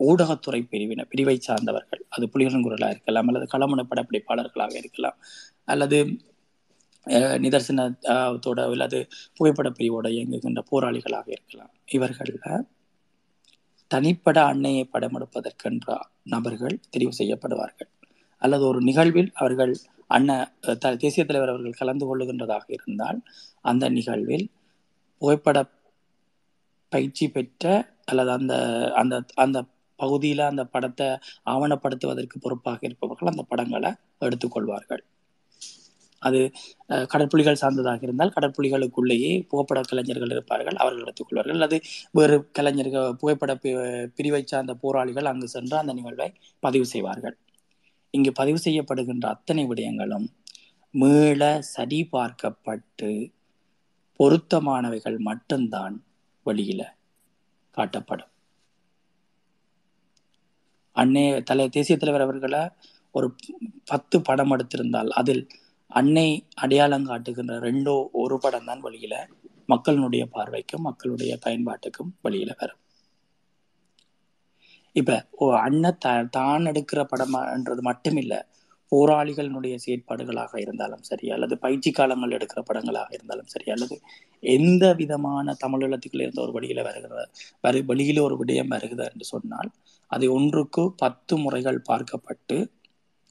ஊடகத்துறை பிரிவினர் பிரிவை சார்ந்தவர்கள். அது புலிகரங்குரலாக இருக்கலாம் அல்லது களமண படப்பிடிப்பாளர்களாக இருக்கலாம். அல்லது நிதர்சனத்தோட அல்லது புகைப்பட பிரிவோட இயங்குகின்ற போராளிகளாக இருக்கலாம். இவர்களில் தனிப்பட அன்னையை படமெடுப்பதற்கென்ற நபர்கள் தெரிவு செய்யப்படுவார்கள். அல்லது ஒரு நிகழ்வில் அவர்கள் அண்ண த- தேசிய தலைவர் அவர்கள் கலந்து கொள்ளுகின்றதாக இருந்தால் அந்த நிகழ்வில் புகைப்பட பயிற்சி பெற்ற அல்லது அந்த அந்த அந்த பகுதியில் அந்த படத்தை ஆவணப்படுத்துவதற்கு பொறுப்பாக இருப்பவர்கள் அந்த படங்களை எடுத்துக்கொள்வார்கள் அது கடற்புலிகள் சார்ந்ததாக இருந்தால் கடற்புலிகளுக்குள்ளேயே புகைப்பட கலைஞர்கள் இருப்பார்கள் அவர்கள் எடுத்துக்கொள்வார்கள் அல்லது வேறு கலைஞர்கள் புகைப்பட பி- பிரிவை சார்ந்த போராளிகள் அங்கு சென்று அந்த நிகழ்வை பதிவு செய்வார்கள். இங்கு பதிவு செய்யப்படுகின்ற அத்தனை விடயங்களும் மீள சரி பார்க்கப்பட்டு பொருத்தமானவைகள் மட்டும்தான் வெளியில காட்டப்படும். அன்னை தலை தேசிய தலைவர் அவர்களை ஒரு பத்து படம் எடுத்திருந்தால் அதில் அன்னை அடையாளம் காட்டுகின்ற ரெண்டோ ஒரு படம் தான் வழியில மக்களினுடைய பார்வைக்கும் மக்களுடைய பயன்பாட்டுக்கும் வழியில வரும். இப்ப ஓ அண்ணன் த தான் எடுக்கிற படம்ன்றது மட்டுமில்ல போராளிகளினுடைய செயற்பாடுகளாக இருந்தாலும் சரி அல்லது பயிற்சி காலங்கள் எடுக்கிற படங்களாக இருந்தாலும் சரி அல்லது எந்த விதமான தமிழகத்துக்குள்ள இருந்த ஒரு வழியில வருகிற வரு வழியில ஒரு விடயம் வருகிறது என்று சொன்னால் அதை ஒன்றுக்கு பத்து முறைகள் பார்க்கப்பட்டு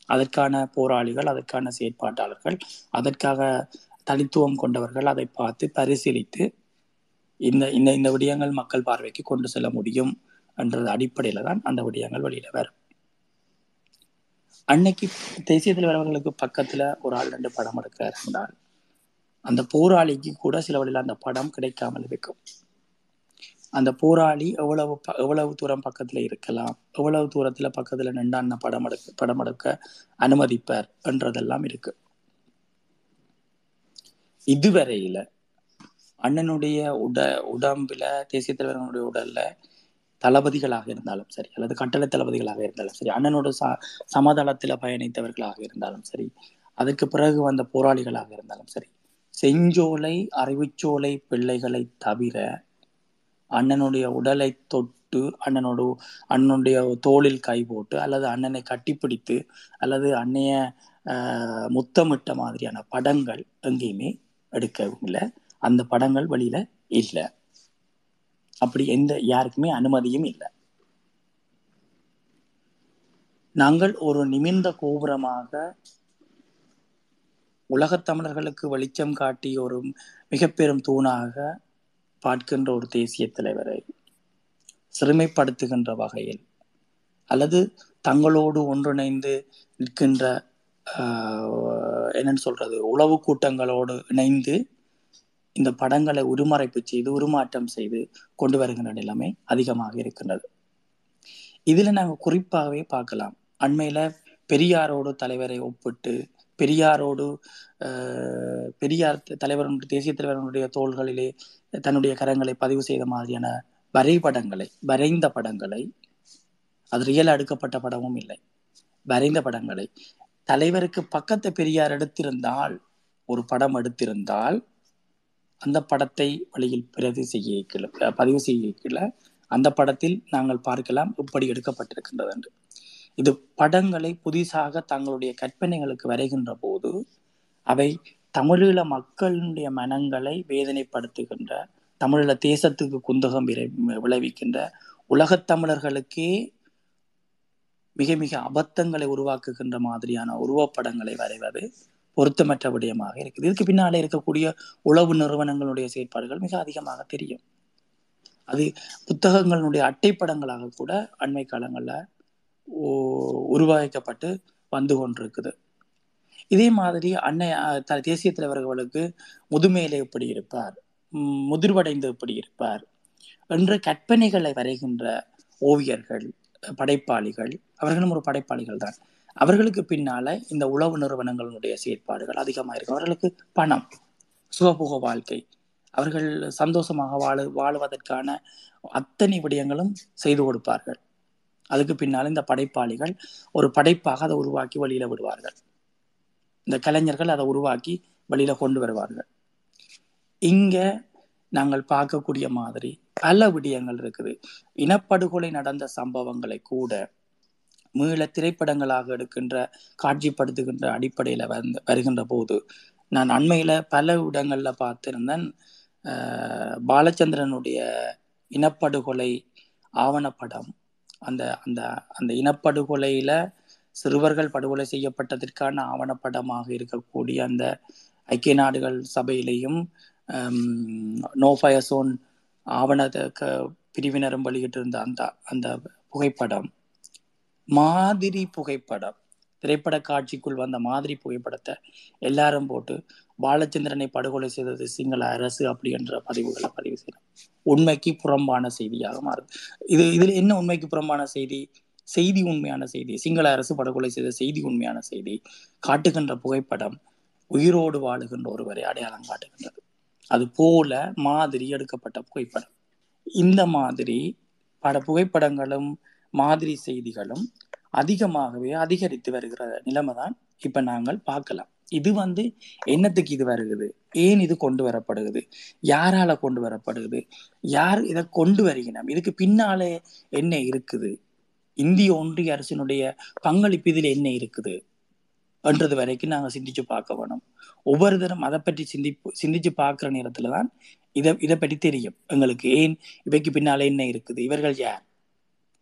அதற்கான போராளிகள் அதற்கான செயற்பாட்டாளர்கள் அதற்காக தனித்துவம் கொண்டவர்கள் அதை பார்த்து பரிசீலித்து இந்த இந்த இந்த விடயங்கள் மக்கள் பார்வைக்கு கொண்டு செல்ல முடியும். என்றது அடிப்படையில் தான் அந்த விடயங்கள் வெளியில வரும். அன்னைக்கு தேசிய தலைவர்களுக்கு பக்கத்துல ஒரு ஆள் ரெண்டு படம் எடுக்க இருந்தால் அந்த போராளிக்கு கூட சில வழியில் அந்த படம் கிடைக்காமல் இருக்கும். அந்த போராளி எவ்வளவு ப- எவ்வளவு தூரம் பக்கத்துல இருக்கலாம் எவ்வளவு தூரத்துல பக்கத்துல நின்று படம் எடுக்க படம் எடுக்க அனுமதிப்பார் என்றதெல்லாம் இருக்கு. இதுவரையில அண்ணனுடைய உட உடம்புல தேசிய தலைவர்களுடைய உடல்ல தளபதிகளாக இருந்தாலும் சரி அல்லது கட்டளை தளபதிகளாக இருந்தாலும் சரி அண்ணனோட ச சமதளத்துல பயணித்தவர்களாக இருந்தாலும் சரி அதுக்கு பிறகு வந்த போராளிகளாக இருந்தாலும் சரி செஞ்சோலை அறிவுச்சோலை பிள்ளைகளை தவிர அண்ணனுடைய உடலை தொட்டு அண்ணனோட அண்ணனுடைய தோளில் கை போட்டு அல்லது அண்ணனை கட்டிப்பிடித்து அல்லது அன்னைய ஆஹ், முத்தமிட்ட மாதிரியான படங்கள் எங்கேயுமே எடுக்கவில்லை. அந்த படங்கள் வெளியில இல்லை. அப்படி எந்த யாருக்குமே அனுமதியும் இல்லை. நாங்கள் ஒரு நிமிர்ந்த கோபுரமாக உலகத் தமிழர்களுக்கு வெளிச்சம் காட்டி ஒரு மிக பெரும் தூணாக பார்க்கின்ற ஒரு தேசிய தலைவரை சிறுமைப்படுத்துகின்ற வகையில் அல்லது தங்களோடு ஒன்றிணைந்து நிற்கின்ற ஆஹ், என்னன்னு சொல்றது உளவு கூட்டங்களோடு இணைந்து இந்த படங்களை உருமறைப்பு செய்து உருமாற்றம் செய்து கொண்டு வருகின்ற நிலைமை அதிகமாக இருக்கின்றது. இதுல நாங்க குறிப்பாகவே பார்க்கலாம். அண்மையில பெரியாரோடு தலைவரை ஒப்பிட்டு பெரியாரோடு ஆஹ், பெரியார் தலைவருடைய தேசிய தலைவருடைய தோள்களிலே தன்னுடைய கரங்களை பதிவு செய்த மாதிரியான வரைபடங்களை வரைந்த படங்களை அது ரியல் அடுக்கப்பட்ட படமும் இல்லை. வரைந்த படங்களை. தலைவருக்கு பக்கத்தை பெரியார் எடுத்திருந்தால் ஒரு படம் எடுத்திருந்தால் அந்த படத்தை வழியில் பிரதி செய்ய பதிவு செய்ய அந்த படத்தில் நாங்கள் பார்க்கலாம் இப்படி எடுக்கப்பட்டிருக்கின்றது என்று. இது படங்களை புதிதாக தங்களுடைய கற்பனைகளுக்கு வரைகின்ற போது அவை தமிழீழ மக்களுடைய மனங்களை வேதனைப்படுத்துகின்ற தமிழீழ தேசத்துக்கு குந்தகம் விரை- விளைவிக்கின்ற உலகத் தமிழர்களுக்கே மிக மிக அபத்தங்களை உருவாக்குகின்ற மாதிரியான உருவப்படங்களை வரைவது பொருத்தமற்ற விடயமாக இருக்குது. இதுக்கு பின்னாலே இருக்கக்கூடிய உளவு நிறுவனங்களுடைய செயற்பாடுகள் மிக அதிகமாக தெரியும். அது புத்தகங்களுடைய அட்டைப்படங்களாக கூட அண்மை காலங்களில் உருவாக்கப்பட்டு வந்து கொண்டிருக்குது. இதே மாதிரி அன்னை அஹ், த- தேசிய தலைவர்களுக்கு முதுமையிலே எப்படி இருப்பார்? உம், முதிர்வடைந்து எப்படி இருப்பார்? என்ற கற்பனைகளை வரைகின்ற ஓவியர்கள் படைப்பாளிகள் அவர்களும் ஒரு படைப்பாளிகள் தான் அவர்களுக்கு பின்னால இந்த உளவு நிறுவனங்களுடைய செயற்பாடுகள் அதிகமாக இருக்கும் அவர்களுக்கு பணம் சுகபோக வாழ்க்கை அவர்கள் சந்தோஷமாக வாழ வாழுவதற்கான அத்தனை விடயங்களும் செய்து கொடுப்பார்கள். அதுக்கு பின்னால் இந்த படைப்பாளிகள் ஒரு படைப்பாக அதை உருவாக்கி வெளியில விடுவார்கள். இந்த கலைஞர்கள் அதை உருவாக்கி வெளியில கொண்டு வருவார்கள். இங்க நாங்கள் பார்க்கக்கூடிய மாதிரி பல விடயங்கள் இருக்குது. இனப்படுகொலை நடந்த சம்பவங்களை கூட மீள திரைப்படங்களாக எடுக்கின்ற காட்சிப்படுத்துகின்ற அடிப்படையில் வந்து வருகின்ற போது நான் அண்மையில் பல இடங்களில் பார்த்திருந்தேன். பாலச்சந்திரனுடைய இனப்படுகொலை ஆவணப்படம். அந்த அந்த அந்த இனப்படுகொலையில் சிறுவர்கள் படுகொலை செய்யப்பட்டதற்கான ஆவணப்படமாக இருக்கக்கூடிய அந்த ஐக்கிய நாடுகள் சபையிலையும் நோஃபயசோன் ஆவண க- பிரிவினரும் வெளியிட்டிருந்த அந்த அந்த புகைப்படம். மாதிரி புகைப்படம். திரைப்பட காட்சிக்குள் வந்த மாதிரி புகைப்படத்தை எல்லாரும் போட்டு பாலச்சந்திரனை படுகொலை செய்தது சிங்கள அரசு அப்படி என்ற பதிவுகளை பதிவு செய்யணும் உண்மைக்கு புறம்பான செய்தியாக மாறுது. இது இதில் என்ன உண்மைக்கு புறம்பான செய்தி? செய்தி உண்மையான செய்தி. சிங்கள அரசு படுகொலை செய்த செய்தி உண்மையான செய்தி. காட்டுகின்ற புகைப்படம் உயிரோடு வாழுகின்ற ஒருவரை அடையாளம் காட்டுகின்றது. அது போல மாதிரி எடுக்கப்பட்ட புகைப்படம். இந்த மாதிரி பட புகைப்படங்களும் மாதிரி செய்திகளும் அதிகமாகவே அதிகரித்து வருகிற நிலைமை தான் இப்ப நாங்கள் பார்க்கலாம். இது வந்து என்னத்துக்கு இது வருகுது ஏன் இது கொண்டு வரப்படுகிறது? யாரால கொண்டு வரப்படுகிறது? யார் இதை கொண்டு வருகிறோம் இதுக்கு பின்னாலே என்ன இருக்குது? இந்திய ஒன்றிய அரசினுடைய பங்களிப்பு இதில் என்ன இருக்குது? என்றது வரைக்கும் நாங்க சிந்திச்சு பார்க்க வேணும். ஒவ்வொரு தரம் அதை பற்றி சிந்திப்பு சிந்திச்சு பார்க்குற நேரத்துல தான் இதை இதை பற்றி தெரியும். எங்களுக்கு ஏன் இவைக்கு பின்னாலே என்ன இருக்குது? இவர்கள் யார்?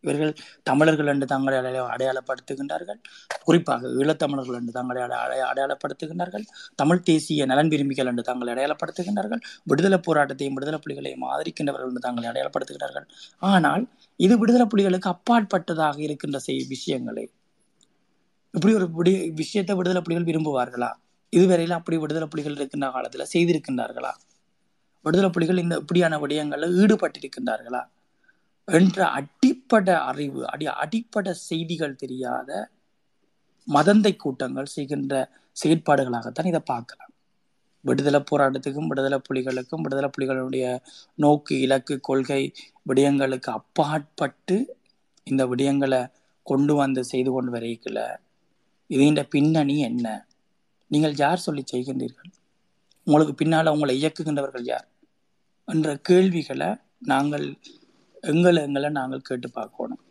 இவர்கள் தமிழர்கள் என்று தங்களை அடைய- அடையாளப்படுத்துகின்றார்கள். குறிப்பாக ஈழத்தமிழர்கள் என்று தங்களை அடைய- அடையாளப்படுத்துகின்றார்கள். தமிழ் தேசிய நலன் விரும்பிகள் என்று தங்களை அடையாளப்படுத்துகின்றார்கள். விடுதலை போராட்டத்தையும் விடுதலை புலிகளையும் ஆதரிக்கின்றவர்கள் என்று தங்களை அடையாளப்படுத்துகிறார்கள் ஆனால் இது விடுதலை புலிகளுக்கு அப்பாற்பட்டதாக இருக்கின்ற செய் விஷயங்களை. இப்படி ஒரு விடி விஷயத்தை விடுதலை புலிகள் விரும்புவார்களா? இதுவரையில அப்படி விடுதலை புலிகள் இருக்கின்ற காலத்துல செய்திருக்கின்றார்களா? விடுதலை புலிகள் இந்த இப்படியான விடயங்களில் ஈடுபட்டிருக்கின்றார்களா? என்ற அடிப்படை அறிவு அடி அடிப்படை செய்திகள் தெரியாத மதந்தை கூட்டங்கள் செய்கின்ற செயற்பாடுகளாகத்தான் இதை பார்க்கலாம். விடுதலை போராட்டத்துக்கும் விடுதலை புலிகளுக்கும் விடுதலை புலிகளுடைய நோக்கு இலக்கு கொள்கை விடயங்களுக்கு அப்பாற்பட்டு இந்த விடயங்களை கொண்டு வந்து செய்து கொண்டு வரைக்கல இதுகின்ற பின்னணி என்ன? நீங்கள் யார் சொல்லி செய்கின்றீர்கள்? உங்களுக்கு பின்னால் உங்களை இயக்குகின்றவர்கள் யார்? என்ற கேள்விகளை நாங்கள் எங்களை எங்களை நாங்கள் கேட்டு பார்க்கணும்.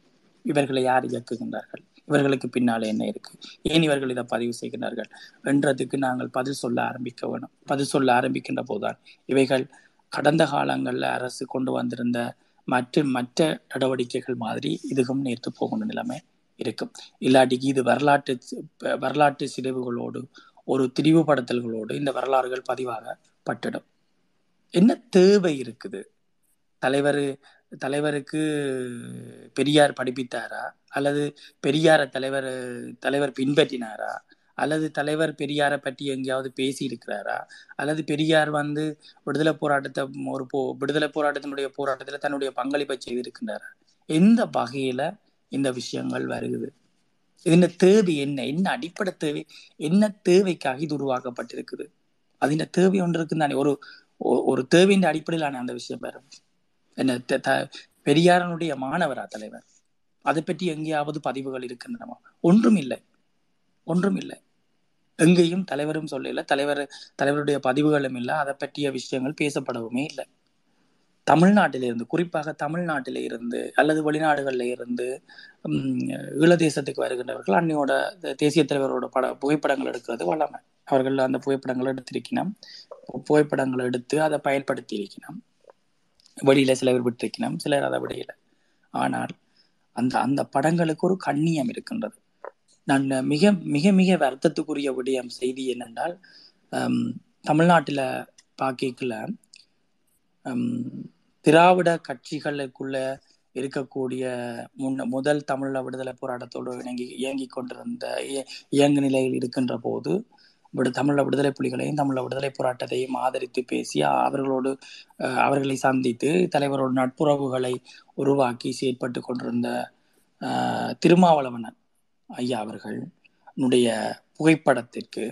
இவர்களை யார் இயக்குகின்றார்கள்? இவர்களுக்கு பின்னால என்ன இருக்கு? ஏன் இவர்கள் இதை பதிவு செய்கிறார்கள் என்றதுக்கு நாங்கள் பதில் சொல்ல ஆரம்பிக்க வேணும். பதில் சொல்ல ஆரம்பிக்கின்ற போதுதான் இவைகள் கடந்த காலங்களில் அரசு கொண்டு வந்திருந்த மற்ற மற்ற நடவடிக்கைகள் மாதிரி இதுவும் நேர்த்து போகின்ற நிலைமை இருக்கும். இல்லாட்டிக்கு இது வரலாற்று வரலாற்று சிதைவுகளோடு ஒரு திரிவுபடுத்தல்களோடு இந்த வரலாறுகள் பதிவாக பட்டுடும் என்ன தேவை இருக்குது? தலைவர் தலைவருக்கு பெரியார் படிப்பித்தாரா? அல்லது பெரியார தலைவர் தலைவர் பின்பற்றினாரா? அல்லது தலைவர் பெரியாரை பற்றி எங்கேயாவது பேசி இருக்கிறாரா அல்லது பெரியார் வந்து விடுதலை போராட்டத்தை ஒரு போ விடுதலை போராட்டத்தினுடைய போராட்டத்தில் தன்னுடைய பங்களிப்பை செய்திருக்கின்றாரா? எந்த வகையில இந்த விஷயங்கள் வருகுது? இதன் தேவை என்ன? என்ன அடிப்படை தேவை? என்ன தேவைக்காக இது உருவாக்கப்பட்டிருக்குது? அதின் தேவை ஒன்று இருக்குன்னு ஒரு ஒரு தேவையின் அடிப்படையிலான அந்த விஷயம் வேறு. என்ன த- பெரியாரனுடைய மாணவரா தலைவர்? அதை பற்றி எங்கேயாவது பதிவுகள் இருக்கின்றனவா? ஒன்றும் இல்லை ஒன்றும் இல்லை எங்கேயும் தலைவரும் சொல்லல. தலைவர் தலைவருடைய பதிவுகளும் இல்லை. அதை பற்றிய விஷயங்கள் பேசப்படவுமே இல்லை. தமிழ்நாட்டில இருந்து குறிப்பாக தமிழ்நாட்டில இருந்து அல்லது வெளிநாடுகளில் இருந்து ஈழ தேசத்துக்கு வருகின்றவர்கள் அன்னையோட தேசிய தலைவரோட பட புகைப்படங்கள் எடுக்கிறது வளமை அவர்கள் அந்த புகைப்படங்களை எடுத்திருக்கணும் புகைப்படங்களை எடுத்து அதை பயன்படுத்தி இருக்கணும் வெளியில சிலர் விட்டிருக்கணும் சிலர் அதை விடையில ஆனால் அந்த அந்த படங்களுக்கு ஒரு கண்ணியம் இருக்கின்றது. நான் மிக மிக மிக வருத்தத்துக்குரிய விடயம் செய்தி என்னென்றால் ஹம், தமிழ்நாட்டுல பாக்கிக்கல. திராவிட கட்சிகளுக்குள்ள இருக்கக்கூடிய முன்ன முதல் தமிழ விடுதலை போராட்டத்தோடு இணங்கி இயங்கிக் கொண்டிருந்த இய- இயங்கு நிலையில் இருக்கின்ற போது விடு தமிழ விடுதலை புலிகளையும் தமிழ விடுதலை போராட்டத்தையும் ஆதரித்து பேசி அவர்களோடு அவர்களை சந்தித்து தலைவரோட நட்புறவுகளை உருவாக்கி செயற்பட்டு கொண்டிருந்த திருமாவளவனன் ஐயா அவர்களுடைய புகைப்படத்திற்கு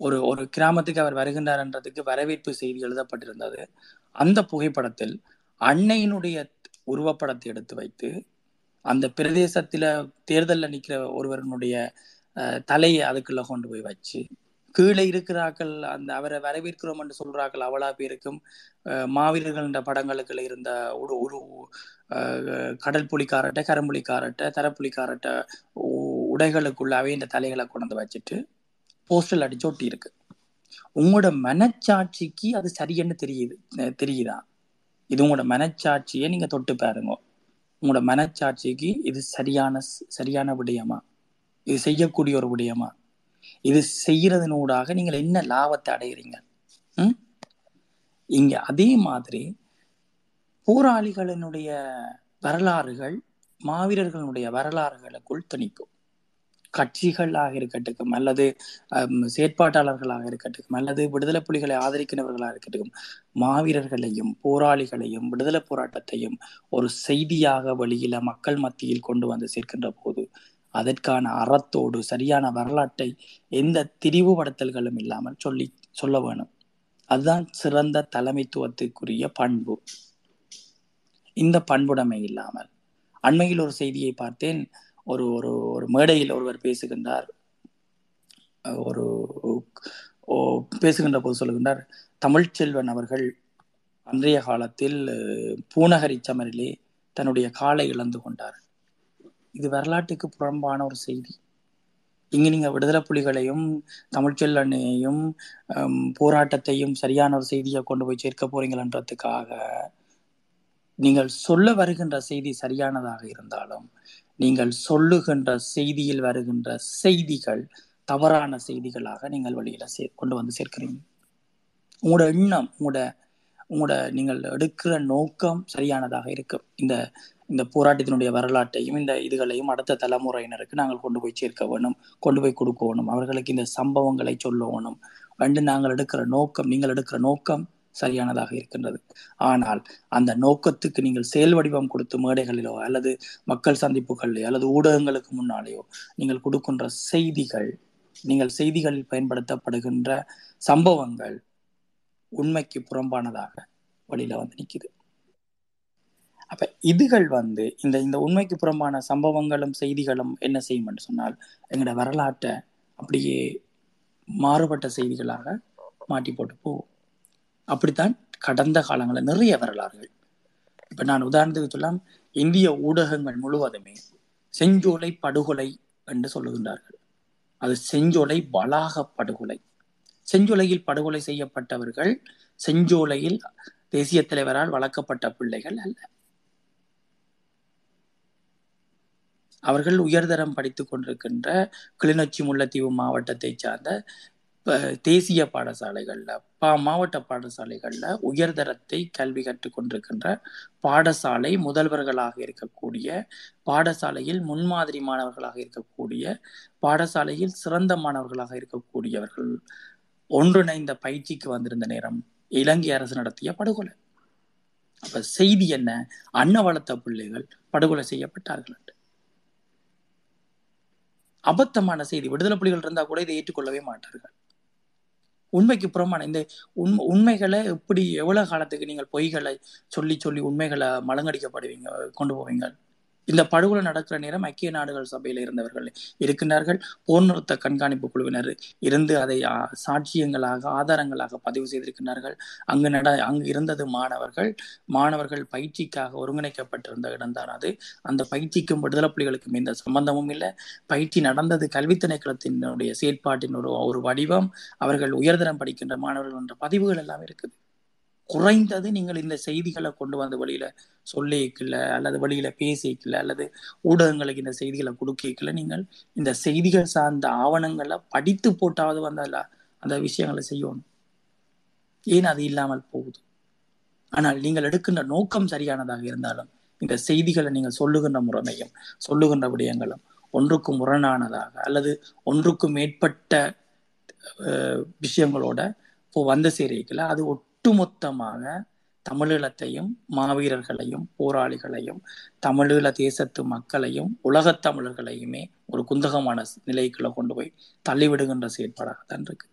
ஒரு ஒரு கிராமத்துக்கு அவர் வருகின்றார் என்றதுக்கு வரவேற்பு செய்தி எழுதப்பட்டிருந்தது. அந்த புகைப்படத்தில் அன்னையினுடைய உருவப்படத்தை எடுத்து வைத்து அந்த பிரதேசத்தில் தேர்தலில் நிற்கிற ஒருவரனுடைய தலையை அதுக்குள்ள கொண்டு போய் வச்சு கீழே இருக்கிறாக்கள் அந்த அவரை வரவேற்கிறோம் என்று சொல்றாக்கள் அவ்வளா பேருக்கும் மாவீரர்கள் என்ற படங்களுக்குள்ள இருந்த ஒரு ஒரு கடல் புலிக்காரட்ட கரம்புலிக்காரட்ட தரப்புலிக்காரட்ட உ- உடைகளுக்குள்ள இந்த தலைகளை கொண்டு வச்சுட்டு போஸ்டல் அடிச்சு ஒட்டி இருக்கு. உங்களோட மனச்சாட்சிக்கு அது சரியன்னு தெரியுது தெரியுதா? இது உங்களோட மனச்சாட்சியை நீங்க தொட்டு பாருங்க. உங்களோட மனச்சாட்சிக்கு இது சரியான சரியான விடயமா? இது செய்யக்கூடிய ஒரு விடயமா? இது செய்யறதனூடாக நீங்கள் என்ன லாபத்தை அடைகிறீங்க ம்? இங்க அதே மாதிரி போராளிகளினுடைய வரலாறுகள் மாவீரர்களுடைய வரலாறுகளுக்குள் திணிக்கும். கட்சிகளாக இருக்கட்டும் அல்லது செயற்பாட்டாளர்களாக இருக்கட்டும் அல்லது விடுதலை புலிகளை ஆதரிக்கிறவர்களாக இருக்கட்டும் மாவீரர்களையும் போராளிகளையும் விடுதலை போராட்டத்தையும் ஒரு செய்தியாக வெளியில மக்கள் மத்தியில் கொண்டு வந்து சேர்க்கின்ற போது அதற்கான அறத்தோடு சரியான வரலாற்றை எந்த திரிவுபடுத்தல்களும் இல்லாமல் சொல்லி சொல்ல வேணும். அதுதான் சிறந்த தலைமைத்துவத்துக்குரிய பண்பு. இந்த பண்புடைமை இல்லாமல். அண்மையில் ஒரு செய்தியை பார்த்தேன். ஒரு ஒரு ஒரு மேடையில் ஒருவர் பேசுகின்றார். ஒரு ஓ பேசுகின்ற போது சொல்லுகின்றார் தமிழ்ச்செல்வன் அவர்கள் அன்றைய காலத்தில் பூநகரி சமரிலே தன்னுடைய காலை இழந்து கொண்டார் இது வரலாற்றுக்கு புறம்பான ஒரு செய்தி. இங்க நீங்க விடுதலை புலிகளையும் தமிழ்ச்செல்வனையும் போராட்டத்தையும் சரியான ஒரு செய்தியை கொண்டு போய் சேர்க்க போறீங்களன்றதுக்காக நீங்கள் சொல்ல வருகின்ற செய்தி சரியானதாக இருந்தாலும் நீங்கள் சொல்லுகின்ற செய்தியில் வருகின்ற செய்திகள் தவறான செய்திகளாக நீங்கள் வெளியில சே கொண்டு வந்து சேர்க்கிறீங்க. உங்களோட எண்ணம் உங்களோட உங்களோட நீங்கள் எடுக்கிற நோக்கம் சரியானதாக இருக்கும் இந்த இந்த போராட்டத்தினுடைய வரலாற்றையும் இந்த இதுகளையும் அடுத்த தலைமுறையினருக்கு நாங்கள் கொண்டு போய் சேர்க்க வேணும் கொண்டு போய் கொடுக்கணும் அவர்களுக்கு இந்த சம்பவங்களை சொல்லணும் வந்து நாங்கள் எடுக்கிற நோக்கம் நீங்கள் எடுக்கிற நோக்கம் சரியானதாக இருக்கின்றது. ஆனால் அந்த நோக்கத்துக்கு நீங்கள் செயல் வடிவம் கொடுத்து மேடைகளிலோ அல்லது மக்கள் சந்திப்புகளிலோ அல்லது ஊடகங்களுக்கு முன்னாலேயோ நீங்கள் கொடுக்கின்ற செய்திகள் நீங்கள் செய்திகளில் பயன்படுத்தப்படுகின்ற சம்பவங்கள் உண்மைக்கு புறம்பானதாக வழியில வந்து நிற்குது அப்ப இதுகள் வந்து இந்த இந்த உண்மைக்கு புறம்பான சம்பவங்களும் செய்திகளும் என்ன செய்யும் என்று சொன்னால் எங்களோட வரலாற்றை அப்படியே மாறுபட்ட செய்திகளாக மாட்டி போட்டு போவோம். அப்படித்தான் கடந்த காலங்களில் நிறைய வரலாறுகள். இப்ப நான் உதாரணத்துக்கு சொல்லலாம் இந்திய ஊடகங்கள் முழுவதுமே செஞ்சோலை படுகொலை என்று சொல்லுகின்றார்கள். அது செஞ்சோலை வளாக படுகொலை. செஞ்சோலையில் படுகொலை செய்யப்பட்டவர்கள் செஞ்சோலையில் தேசிய தலைவரால் வளர்க்கப்பட்ட பிள்ளைகள் அல்ல. அவர்கள் உயர்தரம் படித்துக் கொண்டிருக்கின்ற கிளிநொச்சி முல்லைத்தீவு மாவட்டத்தை சார்ந்த தேசிய பாடசாலைகளில் பா மாவட்ட பாடசாலைகளில் உயர்தரத்தை கல்வி கற்றுக்கொண்டிருக்கின்ற பாடசாலை முதல்வர்களாக இருக்கக்கூடிய பாடசாலையில் முன்மாதிரி மாணவர்களாக இருக்கக்கூடிய பாடசாலையில் சிறந்த மாணவர்களாக இருக்கக்கூடியவர்கள் ஒன்றிணைந்த பயிற்சிக்கு வந்திருந்த நேரம் இலங்கை அரசு நடத்திய படுகொலை. அப்ப செய்தி என்ன? அன்னவளத்த பிள்ளைகள் படுகொலை செய்யப்பட்டார்கள். அபத்தமான செய்தி. விடுதலை புலிகள் இருந்தா கூட இதை ஏற்றுக்கொள்ளவே மாட்டார்கள். உண்மைக்கு புறமான இந்த உண்மை உண்மைகளை எப்படி எவ்வளவு காலத்துக்கு நீங்கள் பொய்களை சொல்லி சொல்லி உண்மைகளை மலங்கடிக்கப்படுவீங்க கொண்டு போவீங்க இந்த படுகொலை நடக்கிற நேரம் ஐக்கிய நாடுகள் சபையில் இருந்தவர்கள் இருக்கின்றார்கள். போர் நிறுத்த கண்காணிப்பு குழுவினர் இருந்து அதை சாட்சியங்களாக ஆதாரங்களாக பதிவு செய்திருக்கின்றார்கள். அங்கு நட அங்கு இருந்தது மாணவர்கள். மாணவர்கள் பயிற்சிக்காக ஒருங்கிணைக்கப்பட்டிருந்த இடம்தான் அது. அந்த பயிற்சிக்கும் விடுதலை புலிகளுக்கும் எந்த சம்பந்தமும் இல்லை. பயிற்சி நடந்தது கல்வி திணைக்களத்தினுடைய செயற்பாட்டின் ஒரு ஒரு வடிவம். அவர்கள் உயர்தரம் படிக்கின்ற மாணவர்கள் என்ற பதிவுகள் எல்லாம் இருக்குது. குறைந்தது நீங்கள் இந்த செய்திகளை கொண்டு வந்து வழியில சொல்லிக்கல அல்லது வழியில பேசிக்கல அல்லது ஊடகங்களுக்கு இந்த செய்திகளை கொடுக்கல நீங்கள் இந்த செய்திகள் சார்ந்த ஆவணங்களை படித்து போட்டாவது வந்தால அந்த விஷயங்களை செய்யணும். ஏன் அது இல்லாமல் போகுது? ஆனால் நீங்கள் எடுக்கின்ற நோக்கம் சரியானதாக இருந்தாலும் இந்த செய்திகளை நீங்கள் சொல்லுகின்ற முறைமையும் சொல்லுகின்ற விடயங்களும் ஒன்றுக்கு முரணானதாக அல்லது ஒன்றுக்கு மேற்பட்ட விஷயங்களோட இப்போ வந்து சேரிக்கல அது ஒட்டுமொத்தமாக தமிழீழத்தையும் மாவீரர்களையும் போராளிகளையும் தமிழீழ தேசத்து மக்களையும் உலகத் தமிழர்களையுமே ஒரு குந்தகமான நிலைக்குள்ள கொண்டு போய் தள்ளிவிடுகின்ற செயற்பாடாகத்தான் இருக்கு.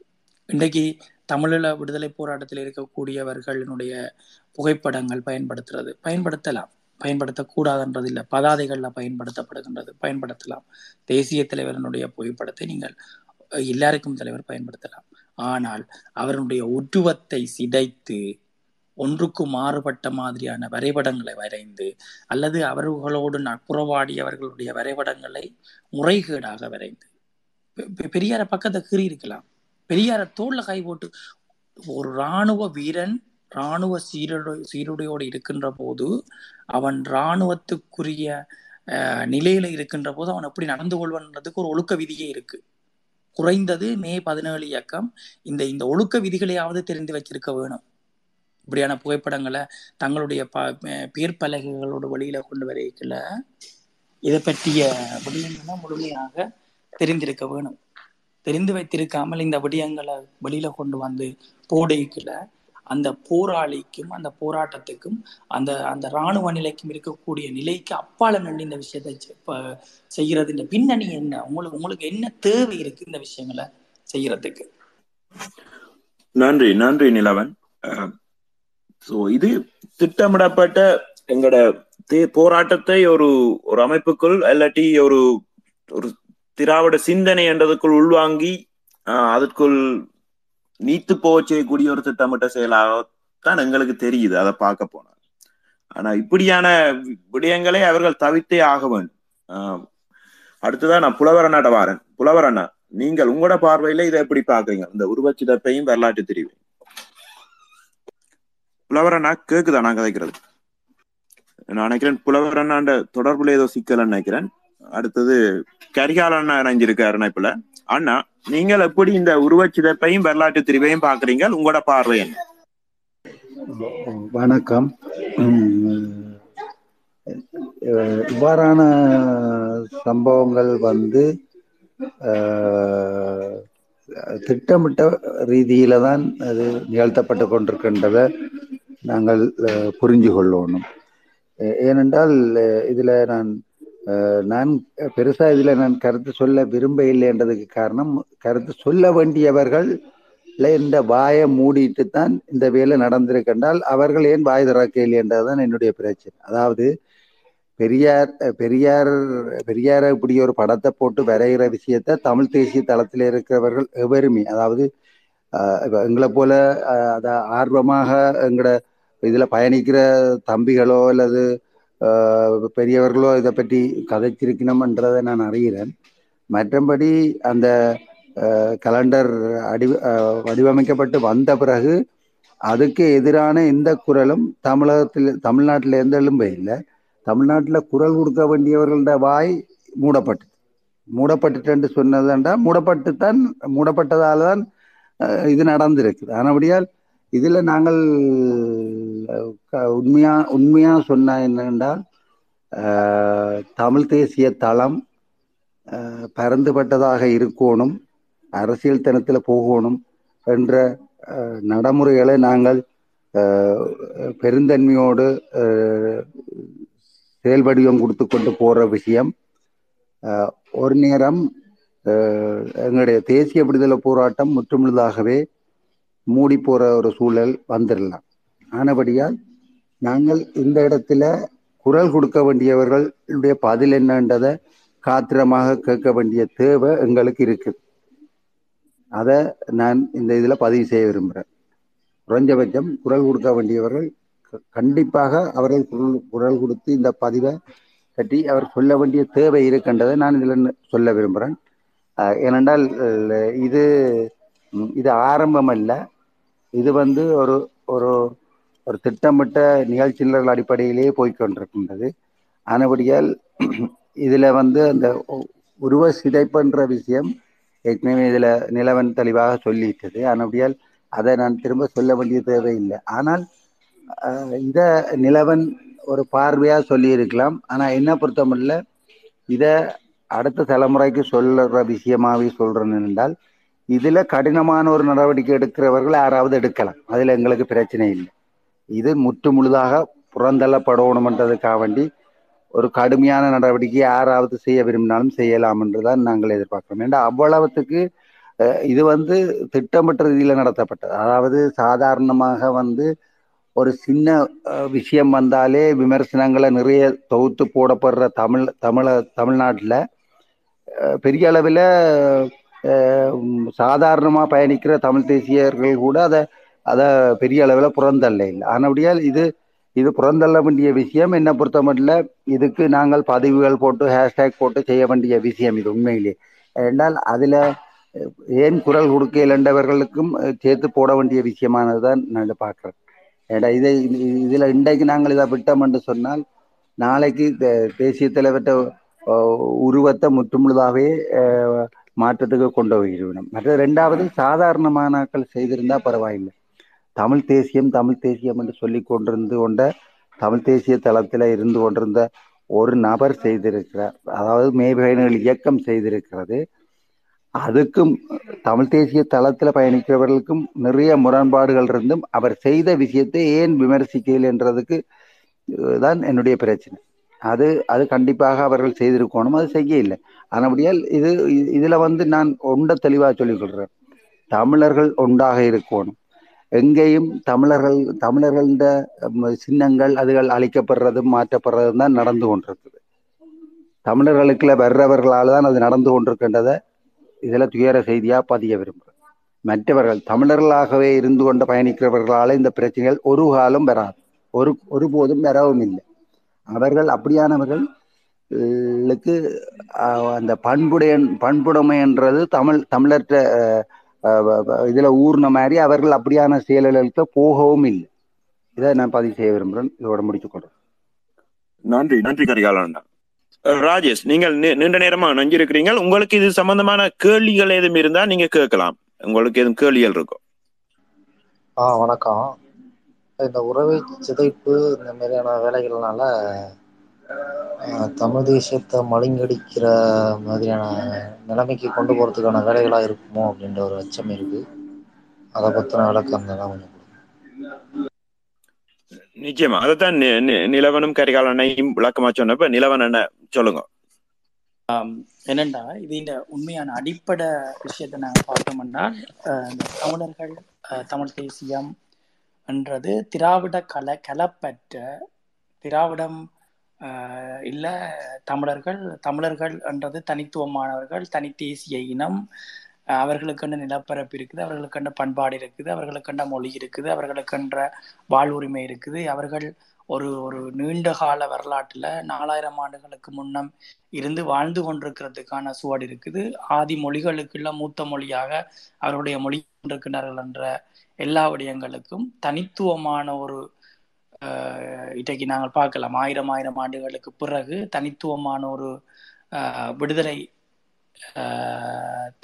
இன்றைக்கு தமிழீழ விடுதலை போராட்டத்தில் இருக்கக்கூடியவர்களினுடைய புகைப்படங்கள் பயன்படுத்துறது பயன்படுத்தலாம். பயன்படுத்தக்கூடாதுன்றது இல்லை பதாதைகளில் பயன்படுத்தப்படுகின்றது பயன்படுத்தலாம். தேசிய தலைவரனுடைய புகைப்படத்தை நீங்கள் எல்லாருக்கும் தலைவர் பயன்படுத்தலாம். ஆனால் அவருடைய உருவத்தை சிதைத்து ஒன்றுக்கு மாறுபட்ட மாதிரியான வரைபடங்களை வரைந்து அல்லது அவர்களோடு நட்புறவாடியவர்களுடைய வரைபடங்களை முறைகேடாக வரைந்து. பெரியார பக்கத்தை கீறி இருக்கலாம். பெரியார தோல்ல கை போட்டு ஒரு இராணுவ வீரன் இராணுவ சீருடை சீருடையோடு இருக்கின்ற போது அவன் இராணுவத்துக்குரிய நிலையில இருக்கின்ற போது அவன் எப்படி நடந்து கொள்வன்றதுக்கு ஒரு ஒழுக்க விதியே இருக்கு. குறைந்தது மே பதினேழு இயக்கம். இந்த இந்த ஒழுக்க விதிகளையாவது தெரிந்து வச்சிருக்க வேணும். இப்படியான புகைப்படங்களை தங்களுடைய ப பேர்பலகைகளோட வழியில கொண்டு வரைக்கல இதை பற்றிய விடயங்களை முழுமையாக தெரிந்திருக்க வேணும். தெரிந்து வைத்திருக்காமல் இந்த விடயங்களை வெளியில கொண்டு வந்து போடைக்கல அந்த போராளிக்கும் அந்த போராட்டத்துக்கும் அந்த அந்த இராணுவ நிலைக்கும் இருக்கக்கூடிய நிலைக்கு அப்பால நின்று இந்த விஷயத்தை செய்யறது இந்த பின்னணி என்ன? உங்களுக்கு உங்களுக்கு என்ன தேவை இருக்கு இந்த விஷயங்களை செய்யறதுக்கு? நன்றி நன்றி நிலவன். ஸோ இது திட்டமிடப்பட்ட எங்களோட போராட்டத்தை ஒரு ஒரு அமைப்புக்குள் இல்லாட்டி ஒரு ஒரு திராவிட சிந்தனை என்றதுக்குள் உள்வாங்கி அதற்குள் நீத்து போச்சே செய்யக்கூடிய திட்டமிட்ட செயலாகத்தான் எங்களுக்கு தெரியுது அதை பார்க்க போனா ஆனா இப்படியான விடயங்களை அவர்கள் தவிர்த்தே ஆக வேண்டும். அடுத்ததான் நான் புலவர் அண்ணாட்ட வாரேன். புலவர் அண்ணா நீங்கள் உங்களோட பார்வையில இதை எப்படி பாக்குறீங்க இந்த உருவச்சிதப்பையும் வரலாற்று தெரிவு. புலவர் அண்ணா கேக்குதா? நான் கதைக்கிறது. நான் நினைக்கிறேன் புலவர் அண்ணாண்ட தொடர்புல ஏதோ சிக்கல் நினைக்கிறேன். அடுத்தது கரிகால அண்ணா இணைஞ்சிருக்காரு இப்பல அண்ணா நீங்கள் எப்படி இந்த உருவச்சிதைப்பையும் வரலாற்று திரிவையும் பாக்குறீங்க உங்களோட பார்வை என்ன? வணக்கம். இவ்வாறான சம்பவங்கள் வந்து திட்டமிட்ட ரீதியில தான் அது நிகழ்த்தப்பட்டு கொண்டிருக்கின்றதை நாங்கள் புரிஞ்சு கொள்ளணும் ஏனென்றால் இதில் நான் நான் பெருசா இதுல நான் கருத்து சொல்ல விரும்ப இல்லைன்றதுக்கு காரணம் கருத்து சொல்ல வேண்டியவர்கள் இந்த வாயை மூடிட்டு தான் இந்த வேலை நடந்திருக்கின்றால் அவர்கள் ஏன் வாய் திறக்கவில்லை என்றதுதான் என்னுடைய பிரச்சனை. அதாவது பெரியார் பெரியார் பெரியார இப்படி ஒரு படத்தை போட்டு வரைகிற விஷயத்த தமிழ் தேசிய தளத்தில் இருக்கிறவர்கள் எவருமே. அதாவது எங்களை போல அதை ஆர்வமாக எங்களோட இதில் பயணிக்கிற தம்பிகளோ அல்லது பெரியவர்களோ இதை பற்றி கதைச்சிருக்கணும்ன்றதை நான் அறிகிறேன். மற்றபடி அந்த கலண்டர் அடி வடிவமைக்கப்பட்டு வந்த பிறகு அதுக்கு எதிரான எந்த குரலும் தமிழகத்தில் தமிழ்நாட்டில் எந்த எழும்பே இல்லை. தமிழ்நாட்டில் குரல் கொடுக்க வேண்டியவர்களோட வாய் மூடப்பட்டு மூடப்பட்டுட்டு சொன்னதுண்டா மூடப்பட்டு தான் மூடப்பட்டதால தான் இது நடந்திருக்குது. ஆனபடியால் இதில் நாங்கள் உண்மையா உண்மையா சொன்ன என்னென்றால் தமிழ் தேசிய தளம் அஹ், பரந்துபட்டதாக இருக்கணும் அரசியல் தனத்தில் போகணும் என்ற நடைமுறைகளை நாங்கள் பெருந்தன்மையோடு அஹ், கொடுத்து கொண்டு போற விஷயம். ஒரு நேரம் எங்களுடைய தேசிய விடுதலை போராட்டம் முற்றுமுழுதாகவே மூடி போற ஒரு சூழல் வந்துடலாம் ஆனபடியால் நாங்கள் இந்த இடத்துல குரல் கொடுக்க வேண்டியவர்களுடைய பதில் என்னன்றதை காத்திரமாக கேட்க வேண்டிய தேவை எங்களுக்கு இருக்குது. அதை நான் இந்த இதில் பதிவு செய்ய விரும்புகிறேன். குறைஞ்சபட்சம் குரல் கொடுக்க வேண்டியவர்கள் க- கண்டிப்பாக அவர்கள் குரல் குரல் கொடுத்து இந்த பதிவை பற்றி அவர் சொல்ல வேண்டிய தேவை இருக்கின்றதை நான் இதில் சொல்ல விரும்புகிறேன். ஏனென்றால் இது இது ஆரம்பம் அல்ல. இது வந்து ஒரு ஒரு ஒரு திட்டமிட்ட நிகழ்ச்சிகள் அடிப்படையிலேயே போய்க்கொண்டிருக்கின்றது. ஆனபடியால் இதில் வந்து அந்த உருவ சிதைப்புன்ற விஷயம் ஏற்கனவே இதில் நிலவன் தெளிவாக சொல்லிட்டது. ஆனபடியால் அதை நான் திரும்ப சொல்ல வேண்டிய தேவையில்லை ஆனால் இதை நிலவன் ஒரு பார்வையாக சொல்லியிருக்கலாம். ஆனால் என்ன பொறுத்தமல்ல இதை அடுத்த தலைமுறைக்கு சொல்லுற விஷயமாவே சொல்கிறேன் என்றால் இதுல கடினமான ஒரு நடவடிக்கை எடுக்கிறவர்கள் யாராவது எடுக்கலாம். அதுல எங்களுக்கு பிரச்சனை இல்லை. இது முற்று முழுதாக புறந்தள்ளப்படணும்ன்றதுக்காக வேண்டி ஒரு கடுமையான நடவடிக்கை யாராவது செய்ய விரும்பினாலும் செய்யலாம் என்றுதான் நாங்கள் எதிர்பார்க்கிறோம். ஏன்னா அவ்வளவுத்துக்கு இது வந்து திட்டமிட்ட ரீதியில நடத்தப்பட்டது. அதாவது சாதாரணமாக வந்து ஒரு சின்ன விஷயம் வந்தாலே விமர்சனங்களை நிறைய தொகுத்து போடப்படுற தமிழ் தமிழ தமிழ்நாட்டில் பெரிய அளவில் சாதாரணமாக பயணிக்கிற தமிழ் தேசியர்கள் கூட அதை அதை பெரிய அளவில் புறந்தள்ள இல்லை. ஆனபடியால் இது இது புறந்தள்ள வேண்டிய விஷயம். என்னை பொறுத்த மட்டும் இதுக்கு நாங்கள் பதிவுகள் போட்டு ஹேஷ்டேக் போட்டு செய்ய வேண்டிய விஷயம் இது உண்மையிலே. என்றால் அதில் ஏன் குரல் கொடுக்க இழந்தவர்களுக்கும் சேர்த்து போட வேண்டிய விஷயமானது தான் நான் பார்க்குறேன். ஏடா இதை இதில் இன்றைக்கு நாங்கள் இதை விட்டோம் என்று சொன்னால் நாளைக்கு தே- தேசிய தலைவர்கிட்ட உருவத்தை முற்றுமுழுதாகவே மாற்றத்துக்கு கொண்டு போய்விடும் மற்ற ரெண்டாவது சாதாரணமானாக்கள் செய்திருந்தா பரவாயில்லை. தமிழ் தேசியம் தமிழ் தேசியம் என்று சொல்லி கொண்டிருந்து கொண்ட தமிழ் தேசிய தளத்தில் இருந்து கொண்டிருந்த ஒரு நபர் செய்திருக்கிறார். அதாவது மேபயணிகள் இயக்கம் செய்திருக்கிறது. அதுக்கும் தமிழ் தேசிய தளத்தில் பயணிக்கிறவர்களுக்கும் நிறைய முரண்பாடுகள் இருந்தும் அவர் செய்த விஷயத்தை ஏன் விமர்சிக்கல என்றதுக்கு தான் என்னுடைய பிரச்சனை. அது அது கண்டிப்பாக அவர்கள் செய்திருக்கணும். அது செய்ய இல்லை ஆனபடியால் இது இதுல வந்து நான் ஒன்றை தெளிவாக சொல்லிக்கொள்கிறேன். தமிழர்கள் ஒன்றாக இருக்கணும். எங்கேயும் தமிழர்கள் தமிழர்கள சின்னங்கள் அதுகள் அழிக்கப்படுறதும் மாற்றப்படுறதும் தான் நடந்து கொண்டிருக்குது. தமிழர்களுக்குள்ள வர்றவர்களால் தான் அது நடந்து கொண்டிருக்கின்றதை இதில் துயர செய்தியாக பதிய விரும்புகிறேன். மற்றவர்கள் தமிழர்களாகவே இருந்து கொண்டு பயணிக்கிறவர்களால் இந்த பிரச்சனைகள் ஒரு காலம் வராது. ஒரு ஒருபோதும் வரவும் இல்லை. அவர்கள் அப்படியானவர்கள் ளுக்கு ஆஹ், அந்த பண்புடைய பண்புடைமைன்றது தமிழ் தமிழற்ற ஆஹ், ஆஹ், இதுல ஊர்ன மாதிரி அவர்கள் அப்படியான செயல்களுக்கு போகவும் இல்லை. இதை நான் பதிவு செய்ய விரும்புகிறேன். இதோட முடித்துக் கொள்றேன் நன்றி நன்றி கரிகாலன். ராஜேஷ் நீங்கள் நீண்ட நேரமா நஞ்சிருக்கிறீங்க உங்களுக்கு இது சம்பந்தமான கேள்விகள் எதுவும் இருந்தா நீங்க கேட்கலாம். உங்களுக்கு எதுவும் கேள்விகள் இருக்கும் ஆ வணக்கம். இந்த உறவை சிதைப்பு இந்த மாதிரியான வேலைகள்னால ஆஹ், தமிழ் தேசியத்தை மழுங்கடிக்கிற மாதிரியான நிலைமைக்கு கொண்டு போறதுக்கான வேலைகளா இருக்குமோ அப்படின்ற ஒரு அச்சம் இருக்கு. அதை பத்தின விளக்கம் தான் கொஞ்சம். நிச்சயமா. அதைத்தான் நிலவனும் கரிகாலனையும் விளக்கமா சொன்னப்ப நிலவன் என்ன சொல்லுங்க? என்னண்டா இது இந்த உண்மையான அடிப்படை விஷயத்தை நாங்கள் பார்த்தோம்னா தமிழர்கள் தமிழ் தேசியம் என்றது திராவிட கல கலப்பற்ற திராவிடம் இல்லை தமிழர்கள் தமிழர்கள் என்றது தனித்துவமானவர்கள் தனி தேசிய இனம் அவர்களுக்கென்ற நிலப்பரப்பு இருக்குது அவர்களுக்கென்ற பண்பாடு இருக்குது அவர்களுக்கென்ற மொழி இருக்குது அவர்களுக்கென்ற வாழ்வுரிமை இருக்குது. அவர்கள் ஒரு ஒரு நீண்ட கால வரலாற்றில் நாலாயிரம் ஆண்டுகளுக்கு முன்னம் இருந்து வாழ்ந்து கொண்டிருக்கிறதுக்கான சுவடு இருக்குது. ஆதி மொழிகளுக்குள்ள மூத்த மொழியாக அவருடைய மொழி கொண்டிருக்கிறார்கள் என்ற எல்லா விடயங்களுக்கும் தனித்துவமான ஒரு இன்றைக்கு நாங்கள் பார்க்கலாம். ஆயிரம் ஆயிரம் ஆண்டுகளுக்கு பிறகு தனித்துவமான ஒரு விடுதலை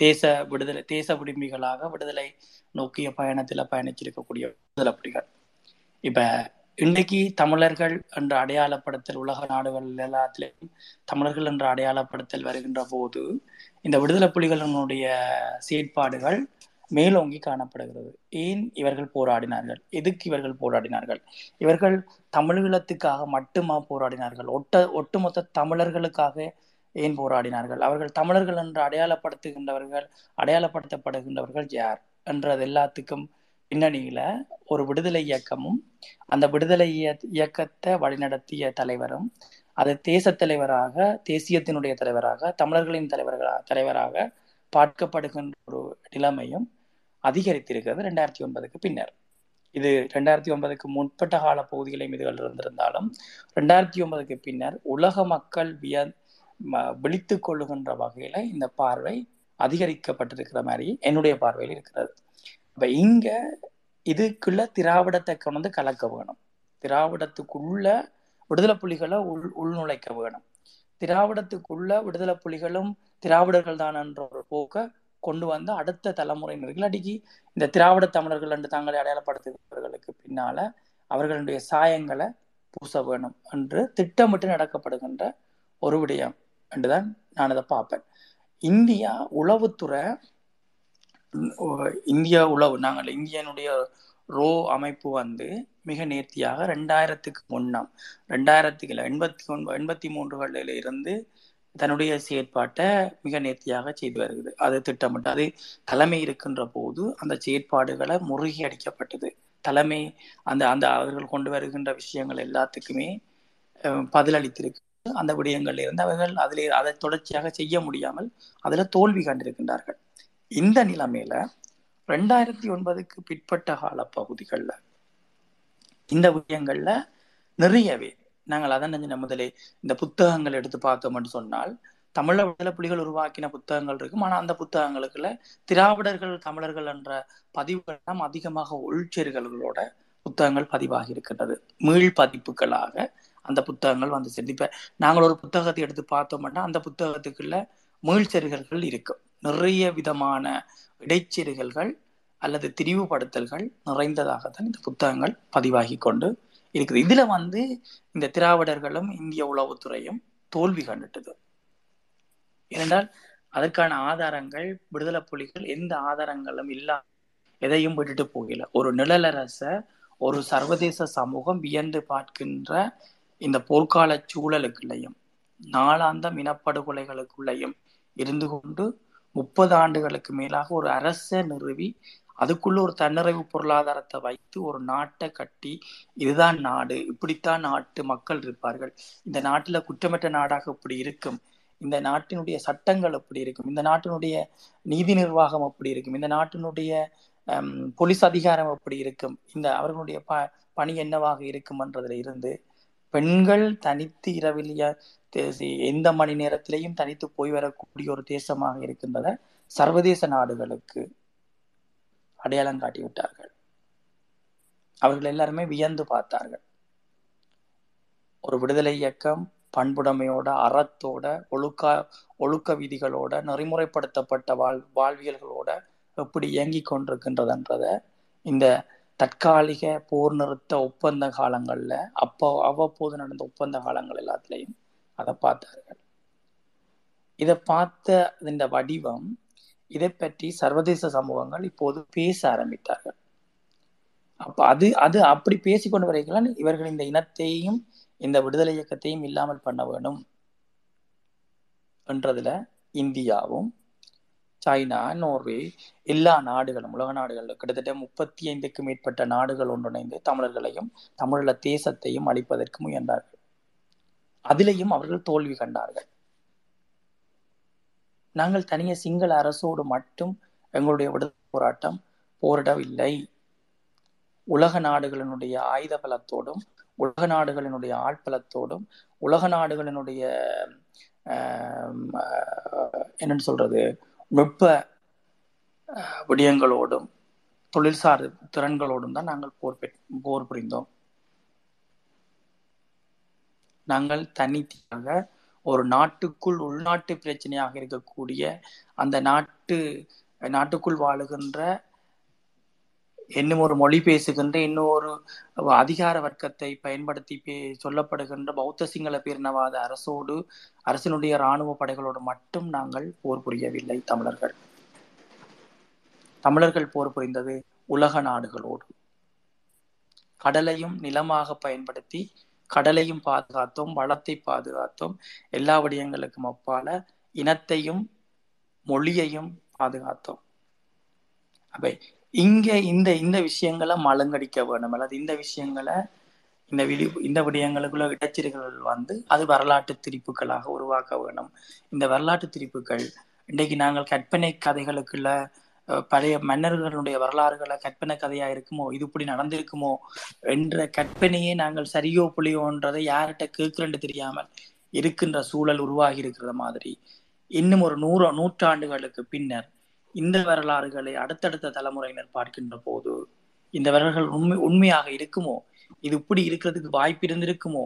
தேச விடுதலை தேச விடுமிகளாக விடுதலை நோக்கிய பயணத்தில் பயணிச்சிருக்கக்கூடிய விடுதலை புலிகள். இப்போ இன்றைக்கு தமிழர்கள் என்ற அடையாளப்படுத்தல் உலக நாடுகள் எல்லாத்திலையும் தமிழர்கள் என்ற அடையாளப்படுத்தல் வருகின்ற போது இந்த விடுதலை புலிகளினுடைய செயற்பாடுகள் மேலோங்கி காணப்படுகிறது. ஏன் இவர்கள் போராடினார்கள்? எதுக்கு இவர்கள் போராடினார்கள்? இவர்கள் தமிழீழத்துக்காக மட்டுமா போராடினார்கள்? ஒட்ட ஒட்டுமொத்த தமிழர்களுக்காக ஏன் போராடினார்கள்? அவர்கள் தமிழர்கள் என்று அடையாளப்படுத்துகின்றவர்கள் அடையாளப்படுத்தப்படுகின்றவர்கள் யார்? என்றது எல்லாத்துக்கும் பின்னணியில ஒரு விடுதலை இயக்கமும் அந்த விடுதலை இயக்கத்தை வழிநடத்திய தலைவரும் அது தேச தலைவராக தேசியத்தினுடைய தலைவராக தமிழர்களின் தலைவர்களாக தலைவராக பார்க்கப்படுகின்ற ஒரு நிலைமையும் அதிகரித்திருக்கிறது ரெண்டாயிரத்தி ஒன்பதுக்கு பின்னர். இது ரெண்டாயிரத்தி ஒன்பதுக்கு முற்பட்ட கால பகுதிகளையும் இதுகள் இருந்திருந்தாலும் ரெண்டாயிரத்தி ஒன்பதுக்கு பின்னர் உலக மக்கள் விய விழித்து கொள்ளுகின்ற வகையில இந்த பார்வை அதிகரிக்கப்பட்டிருக்கிற மாதிரி என்னுடைய பார்வையில் இருக்கிறது. இப்ப இங்க இதுக்குள்ள திராவிடத்தை கொண்டு வந்து கலக்க வேணும். திராவிடத்துக்குள்ள விடுதலை புலிகளை உள் உள்நுழைக்க வேணும். திராவிடத்துக்குள்ள விடுதலை புலிகளும் திராவிடர்கள் தான் என்ற ஒரு போக்க கொண்டு வந்து அடுத்த தலைமுறையினர்கள் அடிக்கி இந்த திராவிட தமிழர்கள் என்று தாங்களை அடையாளப்படுத்துகிறவர்களுக்கு பின்னால அவர்களுடைய சாயங்களை பூச வேணும் என்று திட்டமிட்டு நடக்கப்படுகின்ற ஒரு விடயம் என்றுதான் நான் அதை பார்ப்பேன். இந்தியா உளவுத்துறை இந்தியா இந்திய உளவு நாங்கள் இந்தியனுடைய ரோ அமைப்பு வந்து மிக நேர்த்தியாக ரெண்டாயிரத்துக்கு முன்னம் ரெண்டாயிரத்துக்கு இல்லை எண்பத்தி ஒன்பது எண்பத்தி மூன்றுகளில் இருந்து தன்னுடைய செயற்பாட்டை மிக நேர்த்தியாக செய்து வருகிறது. அது திட்டமிட்டு அது தலைமை இருக்கின்ற போது அந்த செயற்பாடுகளை முறுகியடிக்கப்பட்டது தலைமை அந்த அந்த அவர்கள் கொண்டு வருகின்ற விஷயங்கள் எல்லாத்துக்குமே அஹ், பதிலளித்திருக்கு அந்த விடயங்கள்ல இருந்து அவர்கள் அதிலே அதை தொடர்ச்சியாக செய்ய முடியாமல் அதுல தோல்வி கண்டிருக்கின்றார்கள். இந்த நிலைமையில ரெண்டாயிரத்தி ஒன்பதுக்கு பிற்பட்ட கால பகுதிகள்ல இந்த விடயங்கள்ல நிறையவே நாங்கள் அதான் நினைஞ்ச முதலே இந்த புத்தகங்கள் எடுத்து பார்த்தோம்னு சொன்னால் தமிழ விடுதலை புலிகள் உருவாக்கின புத்தகங்கள் இருக்கும். ஆனா அந்த புத்தகங்களுக்குள்ள திராவிடர்கள் தமிழர்கள் என்ற பதிவுகள்லாம் அதிகமாக உள்செருகல்களோட புத்தகங்கள் பதிவாகி இருக்கின்றது. மீள் பதிப்புகளாக அந்த புத்தகங்கள் வந்து சேர்ந்து. இப்ப நாங்கள் ஒரு புத்தகத்தை எடுத்து பார்த்தோம்னா அந்த புத்தகத்துக்குள்ள மீள்செருகல்கள் இருக்கும். நிறைய விதமான இடைச்செருகல்கள் அல்லது திரிவுபடுத்தல்கள் நிறைந்ததாகத்தான் இந்த புத்தகங்கள் பதிவாகி கொண்டு இருக்குது. இதுல வந்து இந்த திராவிடர்களும் இந்திய உளவுத்துறையும் தோல்வி கண்டுட்டது. ஏனென்றால் அதற்கான ஆதாரங்கள் விடுதலை புலிகள் எந்த ஆதாரங்களும் இல்லா எதையும் விட்டுட்டு போகல. ஒரு நிழலரச ஒரு சர்வதேச சமூகம் வியந்து பார்க்கின்ற இந்த போர்க்கால சூழலுக்குள்ளேயும் நாளாந்தம் இனப்படுகொலைகளுக்குள்ளேயும் இருந்து கொண்டு முப்பது ஆண்டுகளுக்கு மேலாக ஒரு அரச நிறுவி அதுக்குள்ள ஒரு தன்னிறைவு பொருளாதாரத்தை வைத்து ஒரு நாட்டை கட்டி இதுதான் நாடு இப்படித்தான் நாட்டு மக்கள் இருப்பார்கள். இந்த நாட்டுல குற்றமற்ற நாடாக இப்படி இருக்கும். இந்த நாட்டினுடைய சட்டங்கள் அப்படி இருக்கும். இந்த நாட்டினுடைய நீதி நிர்வாகம் அப்படி இருக்கும். இந்த நாட்டினுடைய போலீஸ் அதிகாரம் அப்படி இருக்கும். இந்த அவர்களுடைய ப பணி என்னவாக இருக்கும்ன்றதுல இருந்து பெண்கள் தனித்து இரவிலிய தேசி- எந்த மணி நேரத்திலையும் தனித்து போய் வரக்கூடிய ஒரு தேசமாக இருக்கின்றத சர்வதேச நாடுகளுக்கு. அடையாளம் காட்டி விட்டார்கள். அவர்கள் எல்லாருமே வியந்து பார்த்தார்கள். ஒரு விடுதலை இயக்கம் பண்புடைமையோட அறத்தோட ஒழுக்க ஒழுக்க விதிகளோட நெறிமுறைப்படுத்தப்பட்ட வாழ் வாழ்வியல்களோட எப்படி இயங்கிக் கொண்டிருக்கின்றதுன்றத இந்த தற்காலிக போர் நிறுத்த ஒப்பந்த காலங்கள்ல அப்போ அவ்வப்போது நடந்த ஒப்பந்த காலங்கள் எல்லாத்துலேயும் அதை பார்த்தார்கள். இதை பார்த்த இந்த வடிவம் இதை பற்றி சர்வதேச சமூகங்கள் இப்போது பேச ஆரம்பித்தார்கள். அப்ப அது அது அப்படி பேசிக்கொண்டு வரைக்கலாம் இவர்கள் இந்த இனத்தையும் இந்த விடுதலை இயக்கத்தையும் இல்லாமல் பண்ண வேணும் என்றதுல இந்தியாவும் சைனா நோர்வே எல்லா நாடுகளும் உலக நாடுகள் கிட்டத்தட்ட முப்பத்தி ஐந்துக்கு மேற்பட்ட நாடுகள் ஒன்றிணைந்து தமிழர்களையும் தமிழீழ தேசத்தையும் அழிப்பதற்கு முயன்றார்கள். அதிலையும் அவர்கள் தோல்வி கண்டார்கள். நாங்கள் தனிய சிங்கள அரசோடு மட்டும் எங்களுடைய விடுதலை போராட்டம் போரிடவில்லை. உலக நாடுகளினுடைய ஆயுத பலத்தோடும் உலக நாடுகளினுடைய ஆட்பலத்தோடும் உலக நாடுகளினுடைய என்னன்னு சொல்றது நுட்ப விடயங்களோடும் தொழில்சார் திறன்களோடும் தான் நாங்கள் போர் போர் புரிந்தோம். நாங்கள் தனித்தியாக ஒரு நாட்டுக்குள் உள்நாட்டு பிரச்சனையாக இருக்கக்கூடிய அந்த நாட்டு நாட்டுக்குள் வாழுகின்ற இன்னும் ஒரு மொழி பேசுகின்ற இன்னும் ஒரு அதிகார வர்க்கத்தை பயன்படுத்தி பே சொல்லப்படுகின்ற பௌத்த சிங்கள பேரினவாத அரசோடு அரசினுடைய இராணுவ படைகளோடு மட்டும் நாங்கள் போர் புரியவில்லை தமிழர்கள். தமிழர்கள் போர் புரிந்தது உலக நாடுகளோடு. கடலையும் நிலமாக பயன்படுத்தி கடலையும் பாதுகாத்தோம் வளத்தை பாதுகாத்தோம். எல்லா விடயங்களுக்கும் அப்பால இனத்தையும் மொழியையும் பாதுகாத்தோம். அப்ப இங்க இந்த இந்த விஷயங்களை மலங்கடிக்க வேணும். அல்லது இந்த விஷயங்களை இந்த விழி இந்த விடயங்களுக்குள்ள இடைச்சல்கள் வந்து அது வரலாற்று திரிப்புகளாக உருவாக்க வேணும். இந்த வரலாற்று திரிப்புகள் இன்றைக்கு நாங்கள் கற்பனை கதைகளுக்குள்ள பழைய மன்னர்களுடைய வரலாறுகளை கற்பனை கதையா இருக்குமோ இது இப்படி நடந்திருக்குமோ என்ற கற்பனையே நாங்கள் சரியோ புளியோன்றதை யார்கிட்ட கேட்கிறேன்னு தெரியாமல் இருக்கின்ற சூழல் உருவாகி இருக்கிற மாதிரி. இன்னும் ஒரு நூறு நூற்றாண்டுகளுக்கு பின்னர் இந்த வரலாறுகளை அடுத்தடுத்த தலைமுறையினர் பார்க்கின்ற போது இந்த வரலாறுகள் உண்மை உண்மையாக இருக்குமோ இது இப்படி இருக்கிறதுக்கு வாய்ப்பு இருந்திருக்குமோ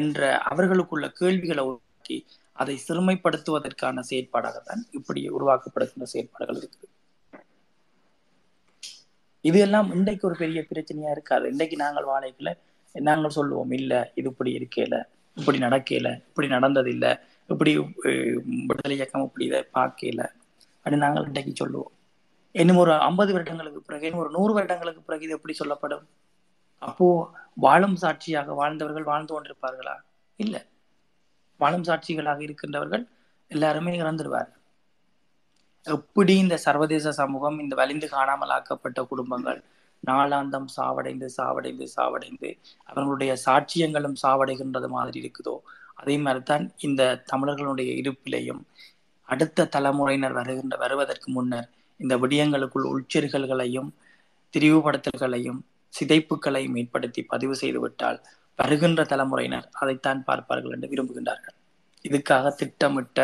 என்ற அவர்களுக்குள்ள கேள்விகளை உருவாக்கி அதை சிறுமைப்படுத்துவதற்கான செயற்பாடாகத்தான் இப்படி உருவாக்கப்படுகின்ற செயற்பாடுகள் இருக்குது. இது எல்லாம் இன்றைக்கு ஒரு பெரிய பிரச்சனையா இருக்காது. இன்றைக்கு நாங்கள் வாழைக்கல நாங்கள் சொல்லுவோம் இல்ல இது இப்படி இருக்கல இப்படி நடக்கல இப்படி நடந்தது இல்ல இப்படி விடுதலை இயக்கம் இப்படி இதை பார்க்கல அப்படின்னு நாங்கள் இன்றைக்கு சொல்லுவோம். இன்னும் ஒரு ஐம்பது வருடங்களுக்கு பிறகு இன்னும் ஒரு நூறு வருடங்களுக்கு பிறகு இது எப்படி சொல்லப்படும்? அப்போ வாழும் சாட்சியாக வாழ்ந்தவர்கள் வாழ்ந்து கொண்டிருப்பார்களா? இல்ல. வாழும் சாட்சிகளாக இருக்கின்றவர்கள் எல்லாருமே இறந்துடுவார்கள் எப்படி இந்த சர்வதேச சமூகம் இந்த வலிந்து காணாமல் ஆக்கப்பட்ட குடும்பங்கள் நாளாந்தம் சாவடைந்து சாவடைந்து சாவடைந்து அவர்களுடைய சாட்சியங்களும் சாவடைகின்றது மாதிரி இருக்குதோ அதே மாதிரிதான் இந்த தமிழர்களுடைய இருப்பிலையும் அடுத்த தலைமுறையினர் வருகின்ற வருவதற்கு முன்னர் இந்த விடயங்களுக்குள் உள்செருகல்களையும் திரிவுபடுத்தல்களையும் சிதைப்புகளையும் ஏற்படுத்தி பதிவு செய்துவிட்டால் வருகின்ற தலைமுறையினர் அதைத்தான் பார்ப்பார்கள் என்று விரும்புகின்றார்கள். இதுக்காக திட்டமிட்ட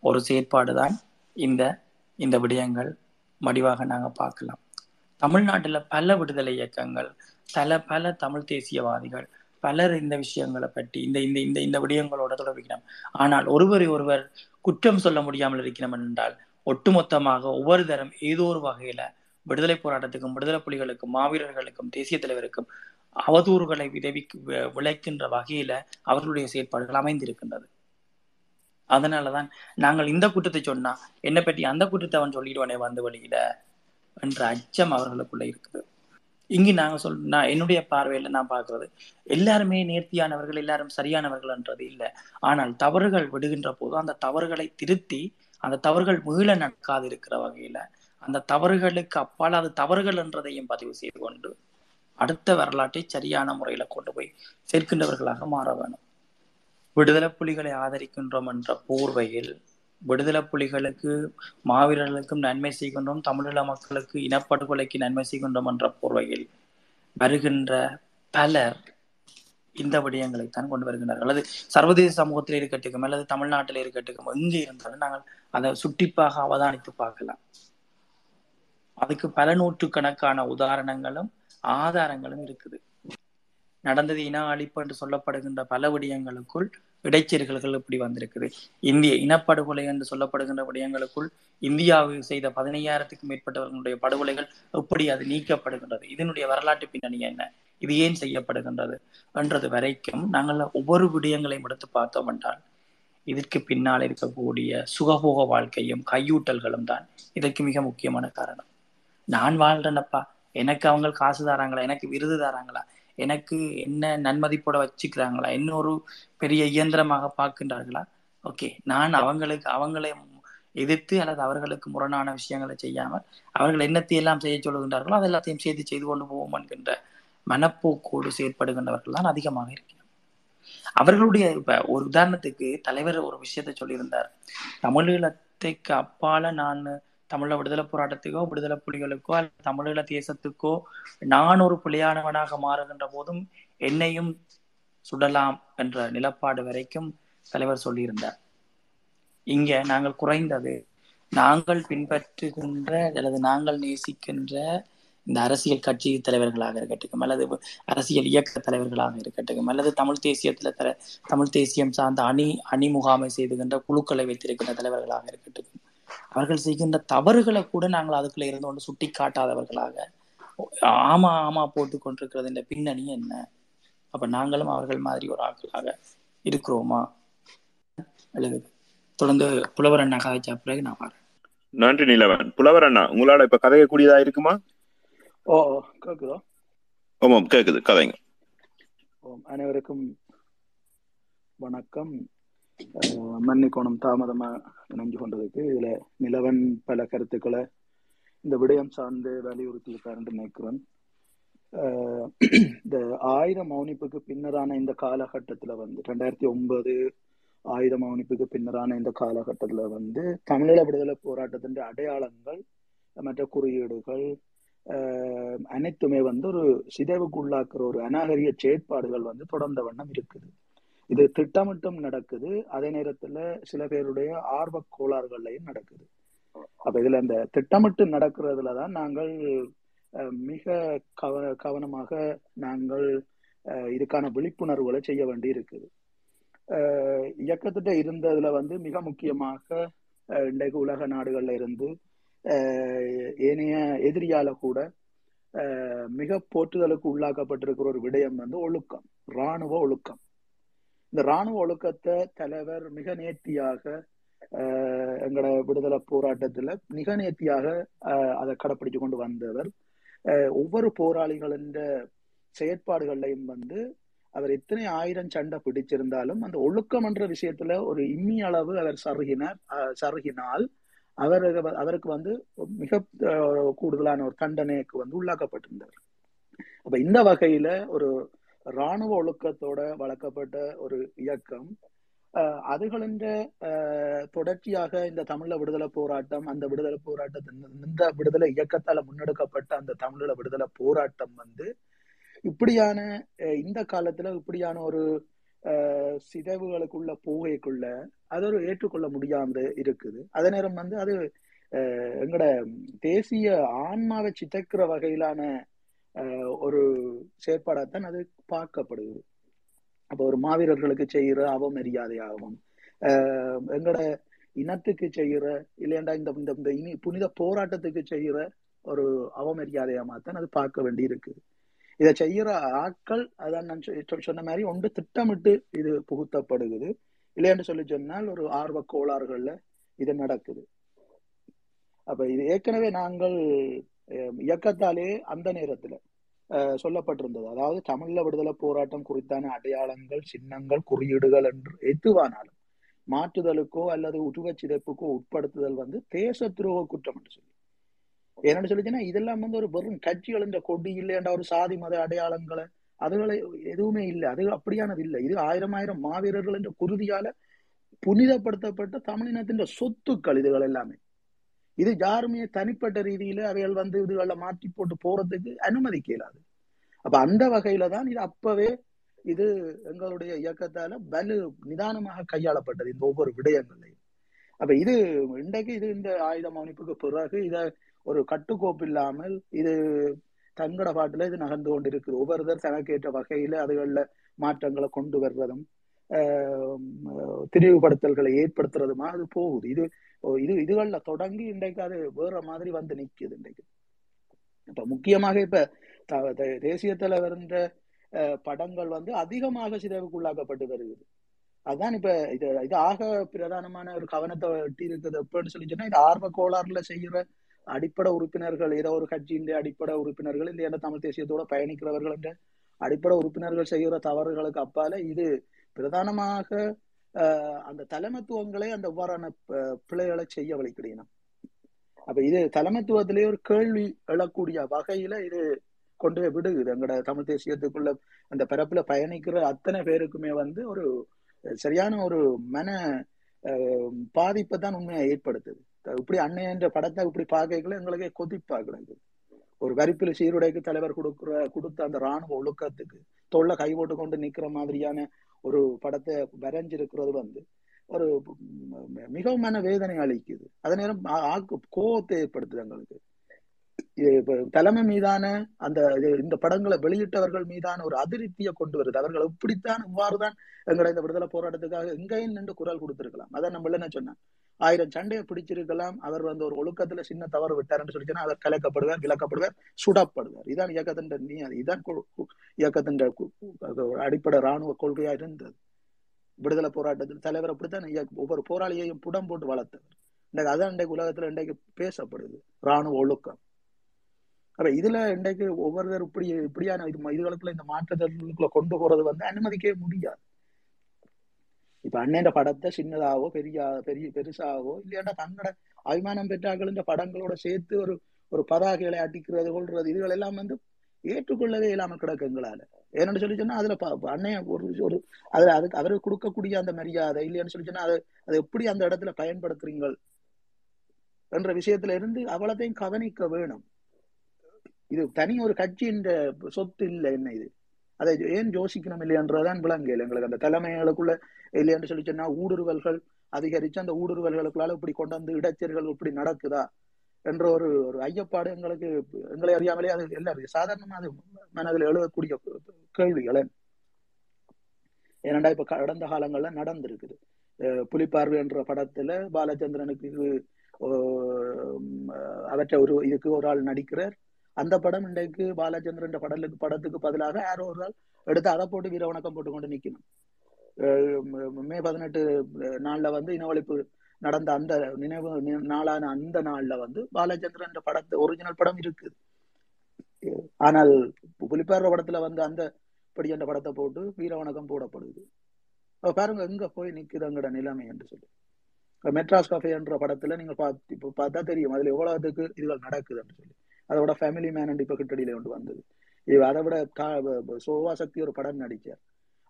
ஒரு செயற்பாடுதான் இந்த இந்த விடயங்கள் மடிவாக நாங்கள் பார்க்கலாம். தமிழ்நாட்டில் பல விடுதலை இயக்கங்கள் பல பல தமிழ் தேசியவாதிகள் பலர் இந்த விஷயங்களை பற்றி இந்த இந்த இந்த இந்த விடயங்களோட தொடர்பிக்கிறோம் ஆனால் ஒருவரை ஒருவர் குற்றம் சொல்ல முடியாமல் இருக்கிறோம் என்றால் ஒட்டுமொத்தமாக ஒவ்வொரு தரம் ஏதோ ஒரு வகையில விடுதலை போராட்டத்துக்கும் விடுதலை புலிகளுக்கும் மாவீரர்களுக்கும் தேசிய தலைவருக்கும் அவதூறுகளை விதவி விளைக்கின்ற வகையில அவர்களுடைய செயற்பாடுகள் அமைந்திருக்கின்றது. அதனாலதான் நாங்கள் இந்த குற்றத்தை சொன்னா என்னை பற்றி அந்த குற்றத்தை அவன் சொல்லிடுவானே வந்து வழியில என்ற அச்சம் அவர்களுக்குள்ள இருக்குது. இங்கு நாங்க சொல் நான் என்னுடைய பார்வையில நான் பாக்குறது எல்லாருமே நேர்த்தியானவர்கள் எல்லாரும் சரியானவர்கள்ன்றது இல்லை. ஆனால் தவறுகள் விடுகின்ற போது அந்த தவறுகளை திருத்தி அந்த தவறுகள் மீள நடக்காது இருக்கிற வகையில அந்த தவறுகளுக்கு அப்பால் அது தவறுகள் என்றதையும் பதிவு செய்து கொண்டு அடுத்த வரலாற்றை சரியான முறையில கொண்டு போய் சேர்க்கின்றவர்களாக மாற வேணும். விடுதலை புலிகளை ஆதரிக்கின்றோம் என்ற போர்வையில் விடுதலை புலிகளுக்கு மாவீரர்களுக்கும் நன்மை செய்கின்றோம் தமிழீழ மக்களுக்கு இனப்படுகொலைக்கு நன்மை செய்கின்றோம் என்ற போர்வையில் வருகின்ற பலர் இந்த விடயங்களை தான் கொண்டு வருகின்றார்கள். அல்லது சர்வதேச சமூகத்தில் இருக்கட்டுக்கும் அல்லது தமிழ்நாட்டில் இருக்கட்டுக்கும் எங்கே இருந்தாலும் நாங்கள் அதை சுட்டிப்பாக அவதானித்து பார்க்கலாம். அதுக்கு பல நூற்றுக்கணக்கான உதாரணங்களும் ஆதாரங்களும் இருக்குது. நடந்தது இன அழிப்பு என்று சொல்லப்படுகின்ற பல விடயங்களுக்குள் இடைச்சீர்கள்கள் இப்படி வந்திருக்குது. இந்திய இனப்படுகொலை என்று சொல்லப்படுகின்ற விடயங்களுக்குள் இந்தியாவில் செய்த பதினையாயிரத்துக்கும் மேற்பட்டவர்களுடைய படுகொலைகள் எப்படி அது நீக்கப்படுகின்றது? இதனுடைய வரலாற்று பின்னணி என்ன? இது ஏன் செய்யப்படுகின்றது? என்றது வரைக்கும் நாங்கள் ஒவ்வொரு விடயங்களையும் எடுத்து பார்த்தோம் என்றால் இதற்கு பின்னால் இருக்கக்கூடிய சுகபோக வாழ்க்கையும் கையூட்டல்களும் தான் இதற்கு மிக முக்கியமான காரணம். நான் வாழ்றேனப்பா. எனக்கு அவங்க காசு தராங்களா? எனக்கு விருது தராங்களா? எனக்கு என்ன நன்மதிப்போட வச்சுக்கிறாங்களா? இன்னொரு பெரிய இயந்திரமாக பார்க்கின்றார்களா? ஓகே நான் அவங்களுக்கு அவங்களை எதிர்த்து அல்லது அவர்களுக்கு முரணான விஷயங்களை செய்யாமல் அவர்கள் என்னத்தை எல்லாம் செய்ய சொல்லுகின்றார்களோ அது எல்லாத்தையும் சேர்த்து செய்து கொண்டு போவோம் என்கின்ற மனப்போக்கோடு செயற்படுகின்றவர்கள் தான் அதிகமாக இருக்கிறார் அவர்களுடைய இப்ப ஒரு உதாரணத்துக்கு தலைவர் ஒரு விஷயத்த சொல்லியிருந்தார். தமிழீழத்துக்கு அப்பால நான் தமிழ விடுதலை போராட்டத்துக்கோ விடுதலை புலிகளுக்கோ அல்லது தமிழீழ தேசத்துக்கோ நான் ஒரு புலியானவனாக மாறுகின்ற போதும் என்னையும் சுடலாம் என்ற நிலப்பாடு வரைக்கும் தலைவர் சொல்லியிருந்தார். இங்க நாங்கள் குறைந்தது நாங்கள் பின்பற்றுகின்ற அல்லது நாங்கள் நேசிக்கின்ற இந்த அரசியல் கட்சி தலைவர்களாக இருக்கட்டும் அல்லது அரசியல் இயக்க தலைவர்களாக இருக்கட்டும் அல்லது தமிழ் தேசியத்துல தர தமிழ் தேசியம் சார்ந்த அணி அணி முகாமை செய்துகின்ற குழுக்களை வைத்திருக்கின்ற தலைவர்களாக இருக்கட்டும். அவர்கள் செய்கின்ற தவறுகளை கூட நாங்கள் அதுக்குள்ள இருந்து கொண்டு சுட்டி காட்டாதவர்களாக. ஆமா ஆமா போட்டு கொண்டிருக்கிறது இந்த பின்னணி என்ன? அப்ப நாங்களும் அவர்கள் மாதிரி ஒரு ஆட்களாக இருக்கிறோமா? எழுதுது தொடர்ந்து புலவர் அண்ணா கதைச்சா பிறகு நான் வரேன். நன்றி நிலவன். புலவர் அண்ணா உங்களால இப்ப கதையக்கூடியதா இருக்குமா? ஓ ஓ, கேக்குதோ? ஆமாம் கேக்குது. கதைங்க. அனைவருக்கும் வணக்கம். மன்னிக்கோணம் தாமதமா இணைஞ்சு கொண்டதுக்கு இதுல நிலவன் பல கருத்துக்களை இந்த விடயம் சார்ந்து வலியுறுத்தியிருக்காருன்னு நினைக்கிறேன். இந்த ஆயுத மௌனிப்புக்கு பின்னரான இந்த காலகட்டத்துல வந்து ரெண்டாயிரத்தி ஒன்பது ஆயுத மௌனிப்புக்கு பின்னரான இந்த காலகட்டத்துல வந்து தமிழீழ விடுதலை போராட்டத்தின் அடையாளங்கள் மற்ற குறியீடுகள் அனைத்துமே வந்து ஒரு சிதைவுக்குள்ளாக்குற ஒரு அநாகரிய செயற்பாடுகள் வந்து தொடர்ந்த வண்ணம் இருக்குது. இது திட்டமிட்டும் நடக்குது. அதே நேரத்துல சில பேருடைய ஆர்வ கோளாறுகள்லையும் நடக்குது. அப்ப இதுல இந்த திட்டமிட்டு நடக்கிறதுல தான் நாங்கள் மிக கவ கவனமாக நாங்கள் இதுக்கான விழிப்புணர்வுகளை செய்ய வேண்டி இருக்குது இயக்கத்திட்ட இருந்ததுல வந்து மிக முக்கியமாக இன்றைக்கு உலக நாடுகள்ல இருந்து ஏனைய எதிரியால கூட மிக போற்றுதலுக்கு உள்ளாக்கப்பட்டிருக்கிற ஒரு விடயம் வந்து ஒழுக்கம் இராணுவ ஒழுக்கம். இந்த ராணுவ ஒழுக்கத்தை தலைவர் மிக நேர்த்தியாக எங்களோட விடுதலை போராட்டத்துல மிக நேர்த்தியாக அதை கடைப்பிடிச்சு கொண்டு வந்தவர். ஒவ்வொரு போராளிகளின் செயற்பாடுகள்லையும் வந்து அவர் எத்தனை ஆயிரம் சண்டை பிடிச்சிருந்தாலும் அந்த ஒழுக்கம் என்ற விஷயத்துல ஒரு இம்மி அளவு அவர் சருகினார் சருகினால் அவர் அவருக்கு வந்து மிக கூடுதலான ஒரு தண்டனைக்கு வந்து உள்ளாக்கப்பட்டிருந்தார். அப்ப இந்த வகையில ஒரு இராணுவ ஒழுக்கத்தோட வளர்க்கப்பட்ட ஒரு இயக்கம். அஹ், அதுகளின் அஹ், தொடர்ச்சியாக இந்த தமிழ விடுதலை போராட்டம் அந்த விடுதலை போராட்டத்தின் இந்த விடுதலை இயக்கத்தால முன்னெடுக்கப்பட்ட அந்த தமிழீழ விடுதலை போராட்டம் வந்து இப்படியான அஹ், இந்த காலத்துல இப்படியான ஒரு சிதைவுகளுக்குள்ள போகைக்குள்ள அது ஒரு ஏற்றுக்கொள்ள முடியாம இருக்குது. அதே நேரம் வந்து அது அஹ், எங்கட தேசிய ஆன்மாவை சிதைக்கிற வகையிலான ஒரு செயற்பாடாகத்தான் அது பார்க்கப்படுது அப்போ ஒரு மாவீரர்களுக்கு செய்கிற அவமரியாதையாகவும் எங்களோட இனத்துக்கு செய்கிற இல்லையாண்டா இந்த இந்த இந்த இனி புனித போராட்டத்துக்கு செய்கிற ஒரு அவமரியாதையாக தான் அது பார்க்க வேண்டி இருக்குது இதை செய்யற ஆட்கள் அதான் நான் சொ- சொன்ன மாதிரி ஒன்று திட்டமிட்டு இது புகுத்தப்படுகிறது. இல்லையாண்டு சொல்லி சொன்னால் ஒரு ஆர்வ கோளாறுகள்ல இது நடக்குது. அப்ப இது ஏற்கனவே நாங்கள் இயக்கத்தாலே அந்த நேரத்துல சொல்லப்பட்டிருந்தது. அதாவது தமிழ்ல விடுதலை போராட்டம் குறித்தான அடையாளங்கள் சின்னங்கள் குறியீடுகள் என்று எதுவானாலும் மாற்றுதலுக்கோ அல்லது உருவச் சிதைப்புக்கோ உட்படுத்துதல் வந்து தேச துரோக குற்றம் என்று சொல்லி. என்னன்னு சொல்லிச்சுன்னா இதெல்லாம் வந்து ஒரு வெறும் கட்சிகள் இந்த கொடி இல்லைன்ற ஒரு சாதி மத அடையாளங்களை அதுகளை எதுவுமே இல்லை. அது அப்படியானது இல்லை. இது ஆயிரம் ஆயிரம் மாவீரர்கள் என்ற குருதியால புனிதப்படுத்தப்பட்ட தமிழினத்தின் சொத்துக்கள் இதுகள் எல்லாமே. இது யாருமே தனிப்பட்ட ரீதியில அவைகள் வந்து இதுகளை மாற்றி போட்டு போறதுக்கு அனுமதிக்க இயலாது அப்ப அந்த வகையில தான் இது அப்பவே இது எங்களுடைய இயக்கத்தால வலு நிதானமாக கையாளப்பட்டது இந்த ஒவ்வொரு விடயங்களையும் அப்ப இது இன்றைக்கு இது இந்த ஆயுத மௌனிப்புக்கு பிறகு இத ஒரு கட்டுக்கோப்பு இல்லாமல் இது தங்கட பாட்டுல இது நகர்ந்து கொண்டிருக்குது. ஒவ்வொருத்தர் தனக்கேற்ற வகையில அதுகள்ல மாற்றங்களை கொண்டு வர்றதும் ஆஹ் திரிவுபடுத்தல்களை ஏற்படுத்துறதுமா அது போகுது. இது இது இதுகள்ல தொடங்கி இன்றைக்கு அது வேற மாதிரி வந்து நிக்குது இன்றைக்கு. இப்ப முக்கியமாக இப்ப த- த- அஹ், படங்கள் வந்து அதிகமாக சிதைவுக்குள்ளாக்கப்பட்டு வருகிறது. அதான் இப்ப இது இது ஆக பிரதானமான ஒரு கவனத்தை எட்டி இருக்குது எப்படின்னு சொல்லி சொன்னா இது ஆர்வ கோளாறுல செய்யற அடிப்படை உறுப்பினர்கள் ஏதோ ஒரு கட்சியின் அடிப்படை உறுப்பினர்கள் இந்த என்ன தமிழ் தேசியத்தோட பயணிக்கிறவர்கள் என்ற அடிப்படை உறுப்பினர்கள் செய்கிற தவறுகளுக்கு அப்பால இது பிரதானமாக அந்த தலைமத்துவங்களே அந்த இவ்வாறான ப- பிழைகளை செய்ய வழிக்கிடணும் அப்ப இது தலைமத்துவத்திலேயே ஒரு கேள்வி எழக்கூடிய வகையில இது கொண்டு போய் விடுகுது எங்கட தமிழ் தேசியத்துக்குள்ள அந்த பரப்புல பயணிக்கிற அத்தனை பேருக்குமே வந்து ஒரு சரியான ஒரு மன அஹ், பாதிப்பை தான் உண்மையை ஏற்படுத்துது. இப்படி அன்னை என்ற படத்தை இப்படி பார்க்கல எங்களுக்கே கொதிப்பாக்குறது ஒரு வரிப்பில் சீருடைக்கு தலைவர் கொடுக்குற கொடுத்த அந்த ராணுவ ஒழுக்கத்துக்கு தொல்லை கை போட்டு கொண்டு நிக்கிற மாதிரியான ஒரு படத்தை வரைஞ்சிருக்கிறது வந்து ஒரு மிகவும் மன வேதனை அளிக்குது. அதே நேரம் ஆக்கு கோவத்தை ஏற்படுத்துது எங்களுக்கு. தலைமை மீதான அந்த இந்த படங்களை வெளியிட்டவர்கள் மீதான ஒரு அதிருப்தியை கொண்டு வருது. அவர்கள் இப்படித்தான் இவ்வாறுதான் எங்களை இந்த விடுதலை போராட்டத்துக்காக எங்கேயும் நின்று குரல் கொடுத்திருக்கலாம். அதான் நம்ம என்ன சொன்னேன். ஆயிரம் சண்டையை பிடிச்சிருக்கலாம். அவர் வந்து ஒரு ஒழுக்கத்துல சின்ன தவறு விட்டாருன்னு சொல்லி அவர் கலைக்கப்படுவார் விளக்கப்படுவார் சுடப்படுவார். இதான் இயக்கத்தின் நீ இதான் இயக்கத்தின் அடிப்படை ராணுவ கொள்கையா இருந்தது. விடுதலை போராட்டத்தில் தலைவர் அப்படித்தான் இயக்க- ஒவ்வொரு போராளியையும் புடம் போட்டு வளர்த்தவர். இன்றைக்கு அதான் இன்றைக்கு உலகத்துல இன்றைக்கு பேசப்படுது. ராணுவ ஒழுக்கம். அப்ப இதுல இன்றைக்கு ஒவ்வொருத்தர் இப்படி இப்படியான இது இதுகளுக்குள்ள இந்த மாற்றத்திற்குள்ள கொண்டு போறது வந்து அனுமதிக்கவே முடியாது. இப்ப அண்ணன் படத்தை சின்னதாவோ பெரிய பெரிய பெருசாவோ இல்லையாண்டா தன்னோட அபிமானம் பெற்றார்கள் இந்த படங்களோட சேர்த்து ஒரு ஒரு பதாகைகளை அடிக்கிறது கொள்றது இதுகள் எல்லாம் வந்து ஏற்றுக்கொள்ளவே இல்லாமல் கிடக்கு எங்களால. ஏன்னு சொல்லி சொன்னா அதுல ப- அண்ணன் ஒரு ஒரு அதுல அதுக்கு அவருக்கு கொடுக்கக்கூடிய அந்த மரியாதை இல்லையான்னு சொல்லி சொன்னா அது அதை எப்படி அந்த இடத்துல பயன்படுத்துறீங்கள்? என்ற விஷயத்துல இருந்து அவ்வளத்தையும் கவனிக்க வேணும். இது தனி ஒரு கட்சின்ற சொத்து இல்லை என்ன இது? அதை ஏன் யோசிக்கணும் இல்லையன்றதான் விளங்கல எங்களுக்கு அந்த தலைமைகளுக்குள்ள இல்லையென்று சொல்லி சொன்னா ஊடுருவல்கள் அதிகரிச்சு அந்த ஊடுருவல்களுக்குள்ளால இப்படி கொண்டு வந்து இடைச்சல்கள் இப்படி நடக்குதா? என்ற ஒரு ஒரு ஐயப்பாடு எங்களுக்கு எங்களை அறியாமலே அது எல்லாரும் சாதாரணமா அது மனதில் எழுதக்கூடிய கேள்விகள். ஏனண்டா இப்ப கடந்த காலங்கள்ல நடந்திருக்குது. புலிப்பார்வை என்ற படத்துல பாலச்சந்திரனுக்கு அவற்றை ஒரு இதுக்கு ஒரு ஆள் நடிக்கிறார். அந்த படம் இன்றைக்கு பாலச்சந்திரன் படலுக்கு படத்துக்கு பதிலாக யாரோ ஒரு ஆள் எடுத்து அதை போட்டு வீர வணக்கம் போட்டு கொண்டு நிக்கணும் மே பதினெட்டு நாள்ல வந்து இனவழிப்பு நடந்த அந்த நினைவு நாளான அந்த நாள்ல வந்து பாலச்சந்திரன் படத்து ஒரிஜினல் படம் இருக்குது ஆனால் புலிப்பார்வை படத்துல வந்து அந்த படி அந்த படத்தை போட்டு வீர வணக்கம் போடப்படுது. பாருங்க எங்க போய் நிக்குது அங்கட நிலைமை என்று சொல்லி. மெட்ராஸ் கஃபே என்ற படத்துல நீங்க பார்த்து இப்போ பார்த்தா தெரியும் அதுல எவ்வளவுக்கு இதுகள் நடக்குதுன்னு சொல்லி. அதோட ஃபேமிலி மேன் இப்ப கிட்டடியில கொண்டு வந்தது. இவ அதை விட கா- சோவா சக்தி ஒரு படம் நடிச்சார்.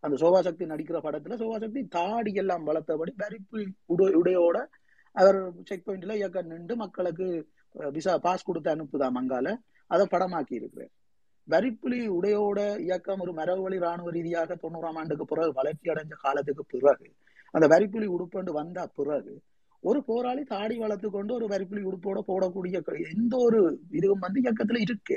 அந்த சோவா சக்தி நடிக்கிற படத்துல சோவா சக்தி தாடி எல்லாம் வளர்த்தபடி பறிப்பு உடை உடையோட அவர் செக் பாயிண்ட்ல இயக்க நின்று மக்களுக்கு விசா பாஸ் கொடுத்து அனுப்புதா மங்கால. அதை படமாக்கி இருக்கிறார். வரிப்புலி உடையோட இயக்கம் ஒரு மரபு வழி ராணுவ ரீதியாக தொண்ணூறாம் ஆண்டுக்கு பிறகு வளர்ச்சி அடைஞ்ச காலத்துக்கு பிறகு அந்த வரிப்புலி உடுப்பண்டு வந்த பிறகு ஒரு போராளி தாடி வளர்த்து கொண்டு ஒரு வரிப்புலி உடுப்போட போடக்கூடிய எந்த ஒரு இதுவும் வந்து இயக்கத்துல இருக்கு.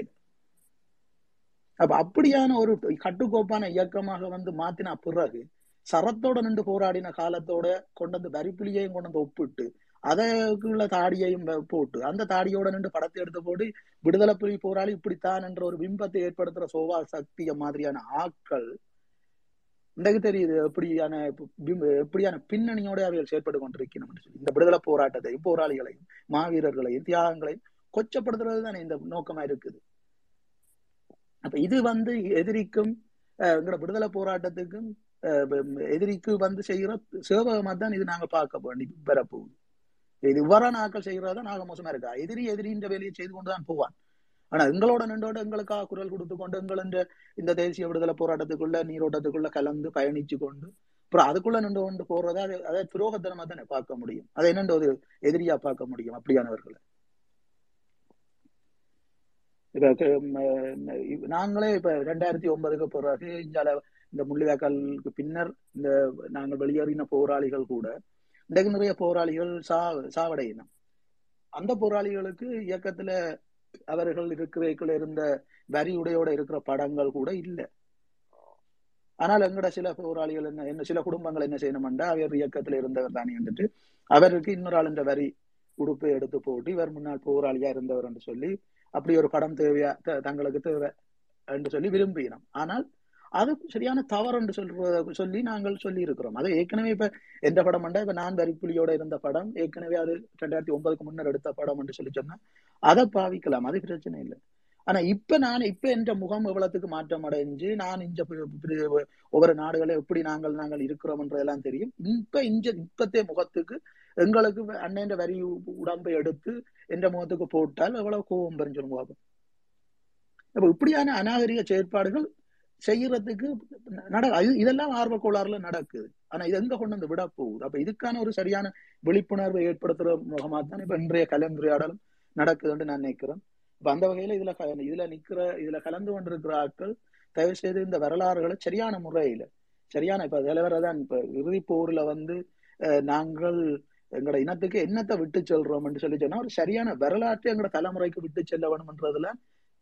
அப்ப அப்படியான ஒரு கட்டுக்கோப்பான இயக்கமாக வந்து மாத்தின பிறகு சரத்தோட நின்று போராடின காலத்தோட கொண்டு வந்து வரிப்புலியையும் கொண்டு வந்து ஒப்பிட்டு அதற்குள்ள தாடியையும் போட்டு அந்த தாடியோட நின்று படத்தை எடுத்து போட்டு விடுதலை புலி போராளி இப்படித்தான் என்ற ஒரு பிம்பத்தை ஏற்படுத்துற சோவா சக்திய மாதிரியான ஆட்கள் இன்றைக்கு தெரியுது எப்படியான எப்படியான பின்னணியோட அவைகள் செயற்பட்டு கொண்டிருக்கணும் என்று சொல்லி. இந்த விடுதலை போராட்டத்தையும் போராளிகளையும் மாவீரர்களையும் தியாகங்களையும் கொச்சப்படுத்துறது தானே இந்த நோக்கமா இருக்குது. அப்ப இது வந்து எதிரிக்கும் அஹ், எங்களோட விடுதலை போராட்டத்துக்கும் அஹ், எதிரிக்கு வந்து செய்கிற சேவகமா தான் இது நாங்க பார்க்க வேண்டி பெறப்போகுது. இது இவ்வாறான ஆக்கள் செய்கிறதா நாங்க மோசமா இருக்கா? எதிரி எதிரின்ற வேலையை செய்து கொண்டுதான் போவான். ஆனா எங்களோட நின்றோட எங்களுக்காக குரல் கொடுத்து கொண்டு எங்கள் இந்த தேசிய விடுதலை போராட்டத்துக்குள்ள நீரோட்டத்துக்குள்ள கலந்து பயணிச்சு கொண்டு அப்புறம் அதுக்குள்ள நின்று கொண்டு போறத அதை அதை துரோகத்தனமா தானே பார்க்க முடியும். அதை என்னென்று ஒரு எதிரியா பார்க்க முடியும் அப்படியானவர்களை. இப்ப நாங்களே இப்ப ரெண்டாயிரத்தி ஒன்பதுக்கு பிறகு இந்தியால இந்த முள்ளிவாய்க்காலுக்கு பின்னர் இந்த நாங்கள் வெளியேறின போராளிகள் கூட இன்றைக்கு நிறைய போராளிகள் சா சாவடையினம் அந்த போராளிகளுக்கு இயக்கத்துல அவர்கள் இருக்கிற இருந்த வரியுடையோட இருக்கிற படங்கள் கூட இல்லை. ஆனால் எங்கட சில போராளிகள் என்ன என்ன சில குடும்பங்கள் என்ன செய்யணும்டா அவர் இயக்கத்தில் இருந்தவர் தானே வந்துட்டு அவருக்கு இன்னொரு ஆள் இந்த வரி உடுப்பை எடுத்து போட்டு இவர் முன்னாள் போராளியா இருந்தவர் என்று சொல்லி அப்படி ஒரு படம் தேவையா தங்களுக்கு தேவை என்று சொல்லி விரும்பினோம் ஆனால் அது சரியான தவறு என்று சொல்ற சொல்லி நாங்கள் சொல்லி இருக்கிறோம் அது ஏற்கனவே இப்ப எந்த படம் இப்ப நான் வரிப்புலியோட இருந்த படம் ஏற்கனவே அது ரெண்டாயிரத்தி ஒன்பதுக்கு முன்னர் எடுத்த படம் என்று சொல்லி சொன்னா அதை பாவிக்கலாம். அது பிரச்சனை இல்லை. ஆனா இப்ப நான் இப்ப என்ற முகம் எவ்வளவுக்கு மாற்றம் அடைஞ்சு நான் இந்த ஒவ்வொரு நாடுகளை எப்படி நாங்கள் நாங்கள் இருக்கிறோம்ன்றதெல்லாம் தெரியும். இப்ப இந்த இப்பத்தே முகத்துக்கு எங்களுக்கு அண்ணன் வரி உடம்பை எடுத்து என்ற முகத்துக்கு போட்டால் எவ்வளவு கோபம் பெரும் சொல்லுங்க அப்ப இப்படியான அநாகரிக செயற்பாடுகள் செய்யறதுக்கு நட இதெல்லாம் ஆர்வ கோளாறுல நடக்குது ஆனா இது எங்க கொண்டு வந்து விட போகுது? அப்ப இதுக்கான ஒரு சரியான விழிப்புணர்வை ஏற்படுத்துற முகமா தான் இப்ப இன்றைய கலந்துரையாடலும் நடக்குதுன்னு நான் நினைக்கிறேன். இப்ப அந்த வகையில இதுல இதுல நிக்கிற இதுல கலந்து கொண்டிருக்கிற ஆட்கள் தயவு செய்து இந்த வரலாறுகளை சரியான முறையில சரியான இப்ப தலைவரை தான் இப்ப இறுதி போர்ல வந்து நாங்கள் எங்களோட இனத்துக்கு என்னத்தை விட்டு செல்றோம்னு சொல்லி சொன்னா ஒரு சரியான வரலாற்றை எங்களோட தலைமுறைக்கு விட்டு செல்ல வேணும்ன்றதுல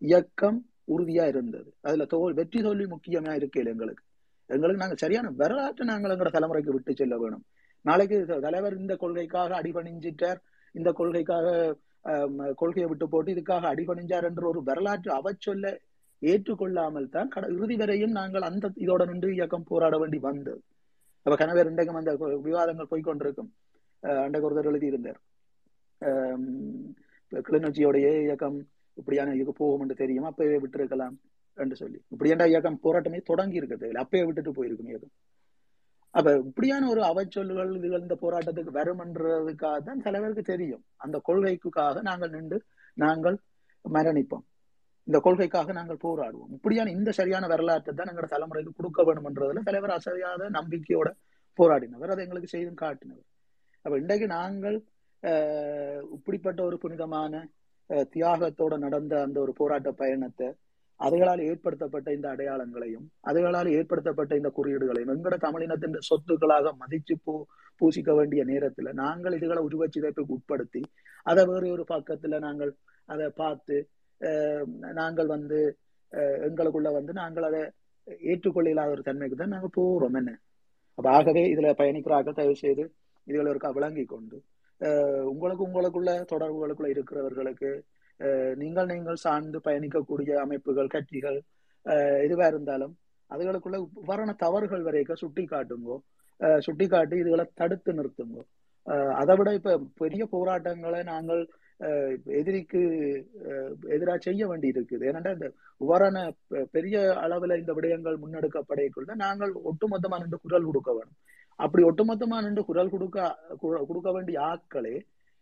இயக்கம் உறுதியா இருந்தது. அதுல தோல் வெற்றி தோல்வி முக்கியமா இருக்கையில் எங்களுக்கு. எங்களுக்கு நாங்க சரியான வரலாற்றை நாங்கள் எங்களோட தலைமுறைக்கு விட்டு செல்ல வேணும். நாளைக்கு தலைவர் இந்த கொள்கைக்காக அடிபணிஞ்சிட்டார். இந்த கொள்கைக்காக கொள்கையை விட்டு போட்டு இதுக்காக அடிபணிஞ்சார் என்ற ஒரு வரலாற்று அவச்சொல்ல ஏற்றுக்கொள்ளாமல் தான் கட இறுதி வரையும் நாங்கள் அந்த இதோட நின்று இயக்கம் போராட வேண்டி வந்தது. அப்ப கணவர் இன்றைக்கும் அந்த விவாதங்கள் போய்கொண்டிருக்கும் அஹ் அன்றைக்கு ஒருத்தர் எழுதியிருந்தார். கிளிநொச்சியோடைய இயக்கம் இப்படியான இதுக்கு போகும் என்று தெரியும். அப்பவே விட்டிருக்கலாம் என்று சொல்லி. இப்படியான இயக்கம் போராட்டமே தொடங்கி இருக்கிறது அப்பயே விட்டுட்டு போயிருக்கும் இயக்கம். அப்ப இப்படியான ஒரு அவச்சொல்லுகள் இதுகள் இந்த போராட்டத்துக்கு வரும்ன்றதுக்காக தான் தலைவருக்கு தெரியும். அந்த கொள்கைக்காக நாங்கள் நின்று நாங்கள் மரணிப்போம். இந்த கொள்கைக்காக நாங்கள் போராடுவோம். இப்படியான இந்த சரியான வரலாற்றை தான் எங்களோட தலைமுறைக்கு கொடுக்க வேணும்ன்றதுல தலைவர் அசையாத நம்பிக்கையோட போராடினவர். அதை எங்களுக்கு செய்தும் காட்டினவர். அப்ப இன்றைக்கு நாங்கள் இப்படிப்பட்ட ஒரு புனிதமான தியாகத்தோட நடந்த அந்த ஒரு போராட்ட பயணத்தை அதுகளால் ஏற்படுத்தப்பட்ட இந்த அடையாளங்களையும் அதுகளால் ஏற்படுத்தப்பட்ட இந்த குறியீடுகளையும் எங்கட தமிழினத்தின் சொத்துக்களாக மதிச்சு பூ பூசிக்க வேண்டிய நேரத்துல நாங்கள் இதுகளை உருவச்சிதைப்புக்கு உட்படுத்தி அதை வேறு ஒரு பக்கத்துல நாங்கள் அதை பார்த்து நாங்கள் வந்து எங்களுக்குள்ள வந்து நாங்கள் அதை ஏற்றுக்கொள்ள இல்லாத ஒரு தன்மைக்கு தான் நாங்கள் போறோம் என்ன. அப்ப ஆகவே இதுல பயணிக்கிறார்கள் தயவு செய்து இதுகளை ஒரு விளங்கி கொண்டு உங்களுக்கு உங்களுக்குள்ள தொடர்புகளுக்குள்ள இருக்கிறவர்களுக்கு அஹ் நீங்கள் நீங்கள் சார்ந்து பயணிக்கக்கூடிய அமைப்புகள் கட்சிகள் அஹ் எதுவா இருந்தாலும் அதுகளுக்குள்ள வரண தவறுகள் வரைக்கும் சுட்டி காட்டுங்கோ சுட்டி காட்டி இதுகளை தடுத்து நிறுத்துங்கோ. அஹ் அதை விட இப்ப பெரிய போராட்டங்களை நாங்கள் அஹ் எதிரிக்கு எதிராக செய்ய வேண்டி இருக்குது ஏனென்றா இந்த உவரண பெரிய அளவுல இந்த விடயங்கள் முன்னெடுக்கப்படையக்குள்ள நாங்கள் ஒட்டுமொத்தமா நின்று குரல் கொடுக்க வேணும். அப்படி ஒட்டுமொத்தமா நின்று குரல் கொடுக்க கொடுக்க வேண்டிய ஆட்களே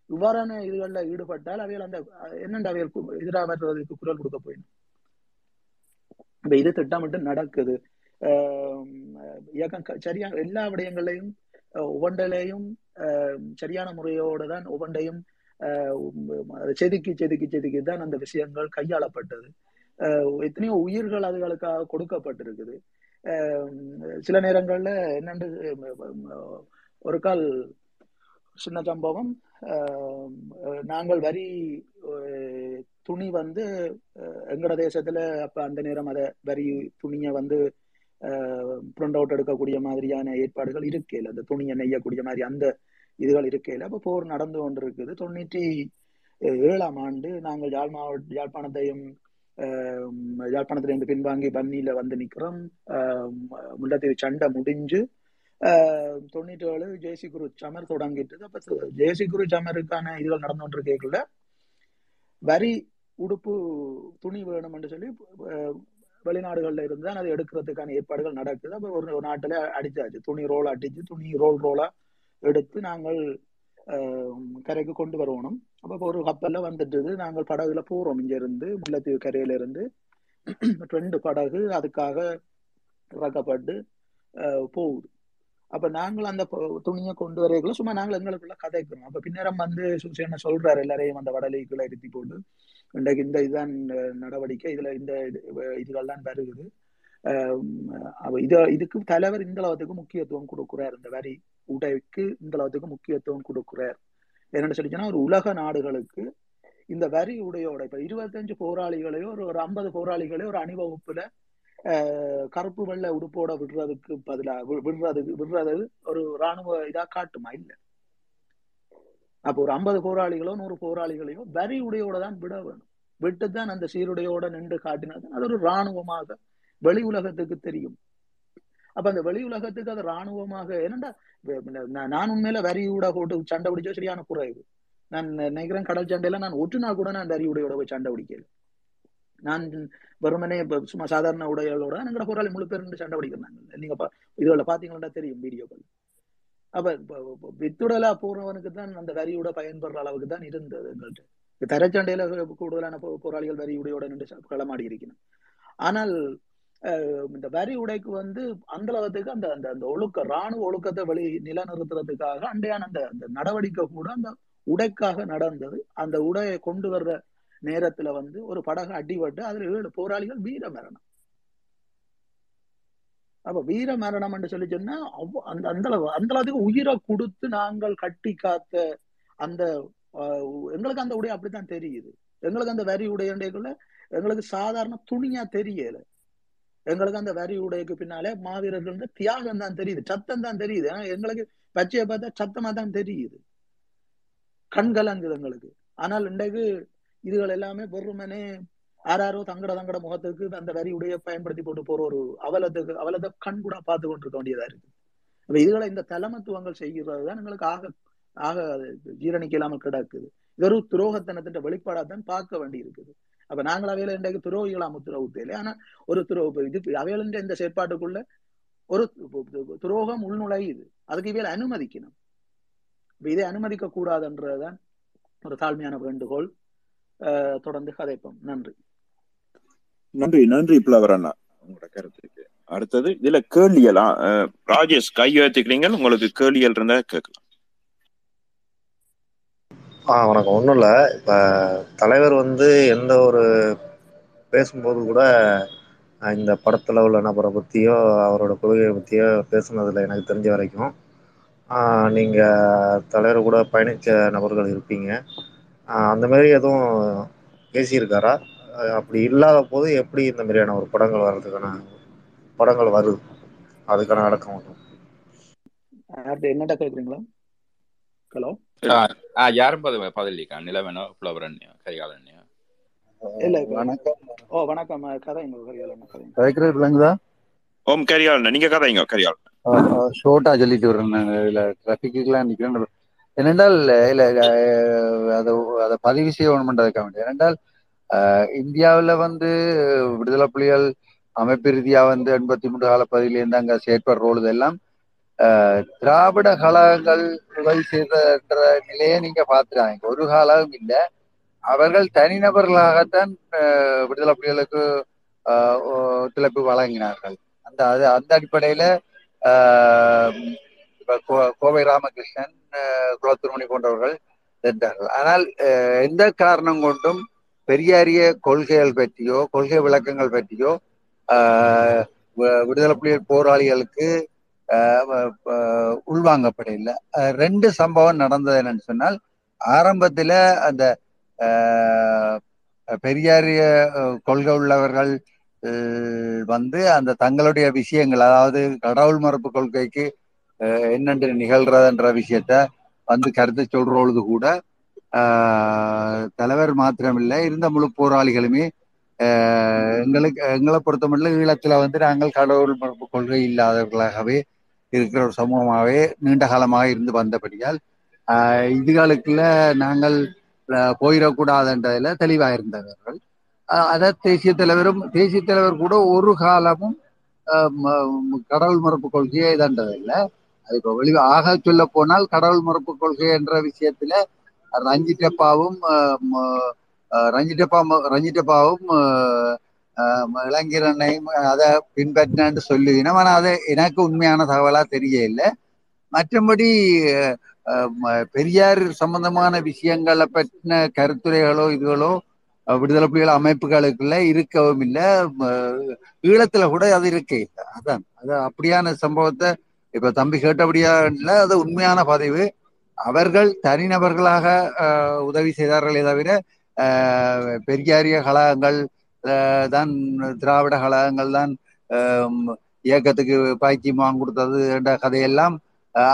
இவ்வாறான இதுகளில் ஈடுபட்டால் அவைகள் அந்த என்னென்ன அவைகள் எதிராக வர்றதுக்கு குரல் கொடுக்க போயிடும் இப்ப இது திட்டமிட்டு நடக்குது. ஆஹ் இயக்கம் சரியா எல்லா விடயங்களையும் அஹ், ஒவ்வொன்றிலையும் சரியான முறையோடு தான் ஒவ்வொன்றையும் செதுக்கி செதுக்கி செதுக்கி தான் அந்த விஷயங்கள் கையாளப்பட்டது. எத்தனையோ உயிர்கள் அதுகளுக்காக கொடுக்கப்பட்டிருக்குது. சில நேரங்களில் என்னென்று ஒரு கால் சின்ன சம்பவம். ஆஹ், நாங்கள் வரி துணி வந்து எங்கட தேசத்துல அப்ப அந்த நேரம் அதை வரி துணியை வந்து பிரிண்ட் அவுட் எடுக்கக்கூடிய மாதிரியான ஏற்பாடுகள் இருக்கையில் அந்த துணியை நெய்யக்கூடிய மாதிரி அந்த இதுகள் இருக்கையில் அப்போ போர் நடந்து கொண்டிருக்குது. தொண்ணூற்றி ஏழாம் ஆண்டு நாங்கள் யாழ் மாவட்ட யாழ்ப்பாணத்தையும் யாழ்ப்பாணத்துல இருந்து பின்வாங்கி பன்னியில வந்து நிக்கிறோம். ஆஹ், முல்லைத்தீவு சண்டை முடிஞ்சு தொண்ணூற்றி ஏழு ஜெயசி குரு சமர் தொடங்கிட்டு அப்ப ஜெயசி குரு சமருக்கான இதுகள் நடந்து கேட்கல வரி உடுப்பு துணி வேணும் என்று சொல்லி வெளிநாடுகளில் வெளிநாடுகள்ல இருந்து தான் அதை எடுக்கிறதுக்கான ஏற்பாடுகள் நடக்குது. அப்ப ஒரு நாட்டில் நாட்டுல அடிச்சாச்சு. துணி ரோல் அடிச்சு துணி ரோல் ரோலா எடுத்து நாங்கள் கரைக்கு கொண்டு வருவோம் அப்போ ஒரு கப்பல்ல வந்துட்டுது. நாங்கள் படகுல போறோம். இங்க இருந்து முல்லைத்தீவு கரையில இருந்து ரெண்டு படகு அதுக்காக இறக்கப்பட்டு போகுது. அப்ப நாங்கள் அந்த துணியை கொண்டு வரையக்குள்ள சும்மா நாங்கள் எங்களுக்குள்ள கதைக்கிறோம். அப்ப பின்னரம் வந்து சுசேன சொல்றாரு எல்லாரையும் அந்த வடலைக்குள்ள இருத்தி போட்டு இன்றைக்கு இந்த இதுதான் நடவடிக்கை. இதுல இந்த இது- இதுகள் தான் வருகுது. இது இதுக்கு தலைவர் இந்த அளவுக்கு முக்கியத்துவம் கொடுக்குறாரு இந்த வரி. உடைக்கு இந்த அளவுக்கு முக்கியத்துவம் கொடுக்கிறார். என்னென்னு சொல்லி ஒரு உலக நாடுகளுக்கு இந்த வரி உடையோட இப்ப இருபத்தஞ்சு போராளிகளையோ ஒரு ஒரு ஐம்பது போராளிகளையோ ஒரு அணிவகுப்புல கருப்பு வெள்ளை உடுப்போட விடுறதுக்கு பதிலா வி- விடுறது விடுறது ஒரு இராணுவ இதா காட்டுமா? இல்ல. அப்போ ஒரு ஐம்பது போராளிகளோ நூறு போராளிகளையோ வரி உடையோட தான் விட வேணும். விட்டுதான் அந்த சீருடையோட நின்று காட்டினது அது ஒரு ராணுவமாக வெளி உலகத்துக்கு தெரியும். அப்ப அந்த வெளி உலகத்துக்கு அது ராணுவமாக என்னண்டா? நான் நான் உண்மையில வரியோட போட்டு சண்டை பிடிச்சா சரியான குறைவு நான் நினைக்கிறேன் கடல் சண்டையில நான் ஒட்டுனா கூட நான் வரியுடையோட போய் சண்டை பிடிக்கல. நான் வெறுமனே இப்ப சும்மா சாதாரண உடைகளோட எங்கட போராளி முழு பேர் சண்டை பிடிக்கிறாங்க நீங்க இதுல பாத்தீங்கன்னா தெரியும் வீடியோக்கள். அப்ப வித்துடலா போறவனுக்கு தான் அந்த வரியோட பயன்படுற அளவுக்கு தான் இருந்தது எங்கள்கிட்ட தரச்சண்டையில கூடுதலான போராளிகள் வரியுடையோட நின்று களமாடி இருக்கணும். ஆனால் இந்த வரி உடைக்கு வந்து அந்த அந்த அந்த அந்த ஒழுக்க ராணுவ ஒழுக்கத்தை வெளி நிலநிறுத்துறதுக்காக அண்டையான அந்த அந்த நடவடிக்கை கூட அந்த உடைக்காக நடந்தது. அந்த உடையை கொண்டு வர்ற நேரத்துல வந்து ஒரு படகு அடிபட்டு அதுல ஏழு போராளிகள் வீர மரணம். அப்ப வீர மரணம் என்று சொல்லி சொன்னா அவ்வ- அந்த அந்த அளவு அந்த அளவுக்கு உயிரை கொடுத்து நாங்கள் கட்டி காத்த அந்த எங்களுக்கு அந்த உடை அப்படித்தான் தெரியுது. எங்களுக்கு அந்த வரி உடையண்டைக்குள்ள எங்களுக்கு சாதாரண துணியா தெரியல. எங்களுக்கு அந்த வரி உடைக்கு பின்னாலே மாவீரர்கள் வந்து தியாகம் தான் தெரியுது சத்தம் தான் தெரியுது. ஆனா எங்களுக்கு பச்சையை பார்த்தா சத்தமா தான் தெரியுது. கண்கள் கலங்குது எங்களுக்கு. ஆனால் இன்றைக்கு இதுகள் எல்லாமே வெறுமனே ஆறாரோ தங்கட தங்கட முகத்துக்கு அந்த வரி உடைய பயன்படுத்தி போட்டு போற ஒரு அவலத்துக்கு அவலத்தை கண் கூட பார்த்து கொண்டிருக்க வேண்டியதா இருக்கு. அப்ப இதுகளை இந்த தலைமத்துவங்கள் செய்கிறது தான் எங்களுக்கு ஆக ஆக ஜீரணிக்க இல்லாமல் கிடக்குது. இது ஒரு துரோகத்தனத்தின் வெளிப்பாடா தான் பார்க்க வேண்டி இருக்குது அப்ப நாங்கள் அவையில இன்றைக்கு துரோகிகளா உத்தரவு ஊத்தையில ஆனா ஒரு துரோ இது அவையில இந்த செயற்பாட்டுக்குள்ள ஒரு துரோகம் உள்நுழையுது அதுக்கு இவையில அனுமதிக்கணும். இதை அனுமதிக்க கூடாதுன்றதுதான் ஒரு தாழ்மையான வேண்டுகோள். தொடர்ந்து கதைப்போம். நன்றி. நன்றி நன்றி புலவர் அண்ணா. உங்களோட கருத்துக்கு அடுத்தது இதுல கேள்வியலாம் அஹ், ராஜேஷ் கை உயர்த்திக்கிறீங்க உங்களுக்கு கேள்வியல் இருந்தா கேட்கலாம். ஆ வணக்கம். ஒன்றும் இல்லை. இப்போ தலைவர் வந்து எந்த ஒரு பேசும்போது கூட இந்த படத்தில் உள்ள நபரை பற்றியோ அவரோட கொள்கையை பற்றியோ பேசுனதில் எனக்கு தெரிஞ்ச வரைக்கும். நீங்கள் தலைவர் கூட பயணித்த நபர்கள் இருப்பீங்க. ஆஹ், அந்த மாரி எதுவும் பேசியிருக்காரா? அப்படி இல்லாத போது எப்படி இந்த மாதிரியான ஒரு படங்கள் வர்றதுக்கான படங்கள் வருது? அதுக்கான அடக்கம் வரும் என்னடா கேக்குறீங்களா? ஆ, யாரும் பதில் பதிலிக்கா நிலவனோ புலவரண்யோ கரிகாலன்யோ இல்ல வணக்கம் ஓ வணக்கம் கதை எங்க கதைகள் கதை கதைக்கிறது விளங்குதா ஓம் கரியாள் நீங்க கதைங்க கரியாள் ஷோர்ட்டா சொல்லிட்டு வரேன் நான் இதுல டிராபிக்குலாம் நிக்கிறேன் ஏனென்றால் இல்ல அதை அதை பதிவு செய்யணும்ன்றதுக்காக வேண்டி ஏனென்றால் அஹ், இந்தியாவுல வந்து விடுதலை புலிகள் அமைப்பு ரீதியா வந்து எண்பத்தி மூன்று கால பகுதியிலேருந்து அங்க செயற்படுற இதெல்லாம் அஹ், திராவிட கழகங்கள் உதவி செய்தன்ற நிலையை நீங்க பாத்துறாங்க ஒரு காலம் இல்லை. அவர்கள் தனிநபர்களாகத்தான் விடுதலை புலிகளுக்கு ஒத்துழைப்பு வழங்கினார்கள். அந்த அது அந்த அடிப்படையில ஆஹ் கோவை ராமகிருஷ்ணன் ஆஹ் குலத்துருமணி போன்றவர்கள் சென்றார்கள் ஆனால் எந்த காரணம் கொண்டும் பெரியாரிய கொள்கைகள் பற்றியோ கொள்கை விளக்கங்கள் பற்றியோ ஆஹ் விடுதலை புலிகள் போராளிகளுக்கு உள்வாங்கப்படையில். ரெண்டு சம்பவம் நடந்தது என்னன்னு சொன்னால் ஆரம்பத்துல அந்த ஆஹ் பெரியாரிய கொள்கை உள்ளவர்கள் வந்து அந்த தங்களுடைய விஷயங்கள் அதாவது கடவுள் மறுப்பு கொள்கைக்கு என்னென்று நிகழ்றதுன்ற விஷயத்த வந்து கருத்து சொல்றபொழுது கூட ஆஹ் தலைவர் மாத்திரமில்லை இருந்த முழு போராளிகளுமே எங்களுக்கு எங்களை பொறுத்தமட்டில் ஈழத்துல வந்து நாங்கள் கடவுள் மறுப்பு கொள்கை இல்லாதவர்களாகவே இருக்கிற ஒரு சமூகமாகவே நீண்ட காலமாக இருந்து வந்தபடியால் ஆஹ் இதுகளுக்குள்ள நாங்கள் போயிடக்கூடாதுன்றதில் போயிடக்கூடாதுன்றதுல தெளிவாக இருந்தவர்கள் அதாவது தேசிய தலைவரும் தேசிய தலைவர் கூட ஒரு காலமும் கடவுள் மறுப்பு கொள்கையை இதன்றதில்லை. அது இப்போ வெளி ஆக சொல்ல போனால் கடவுள் மறுப்பு கொள்கை என்ற விஷயத்துல ரஞ்சித் அப்பாவும் ரஞ்சிட்டப்பா ம- ரஞ்சிட்டப்பாவும் ஆஹ் ஆஹ் இளங்கிரனையும் அதை பின்பற்றினான்னு சொல்லுவினோம் ஆனால் அது எனக்கு உண்மையான தகவலா தெரியல மற்றபடி அஹ், பெரியார் சம்பந்தமான விஷயங்களை பற்றின கருத்துரைகளோ இதுகளோ விடுதலை புலிகள் அமைப்புகளுக்குள்ள இருக்கவும் இல்லை. ஈழத்துல கூட அது இருக்கே இல்லை. அதான். அது அப்படியான சம்பவத்தை இப்ப தம்பி கேட்டபடியா இல்லை. அது உண்மையான பதிவு. அவர்கள் தனிநபர்களாக உதவி செய்தார்களே தவிர பெரியாரிய கழகங்கள் தான் திராவிட கழகங்கள் தான் இயக்கத்துக்கு பாய்ச்சியம் கொடுத்தது என்ற கதையெல்லாம்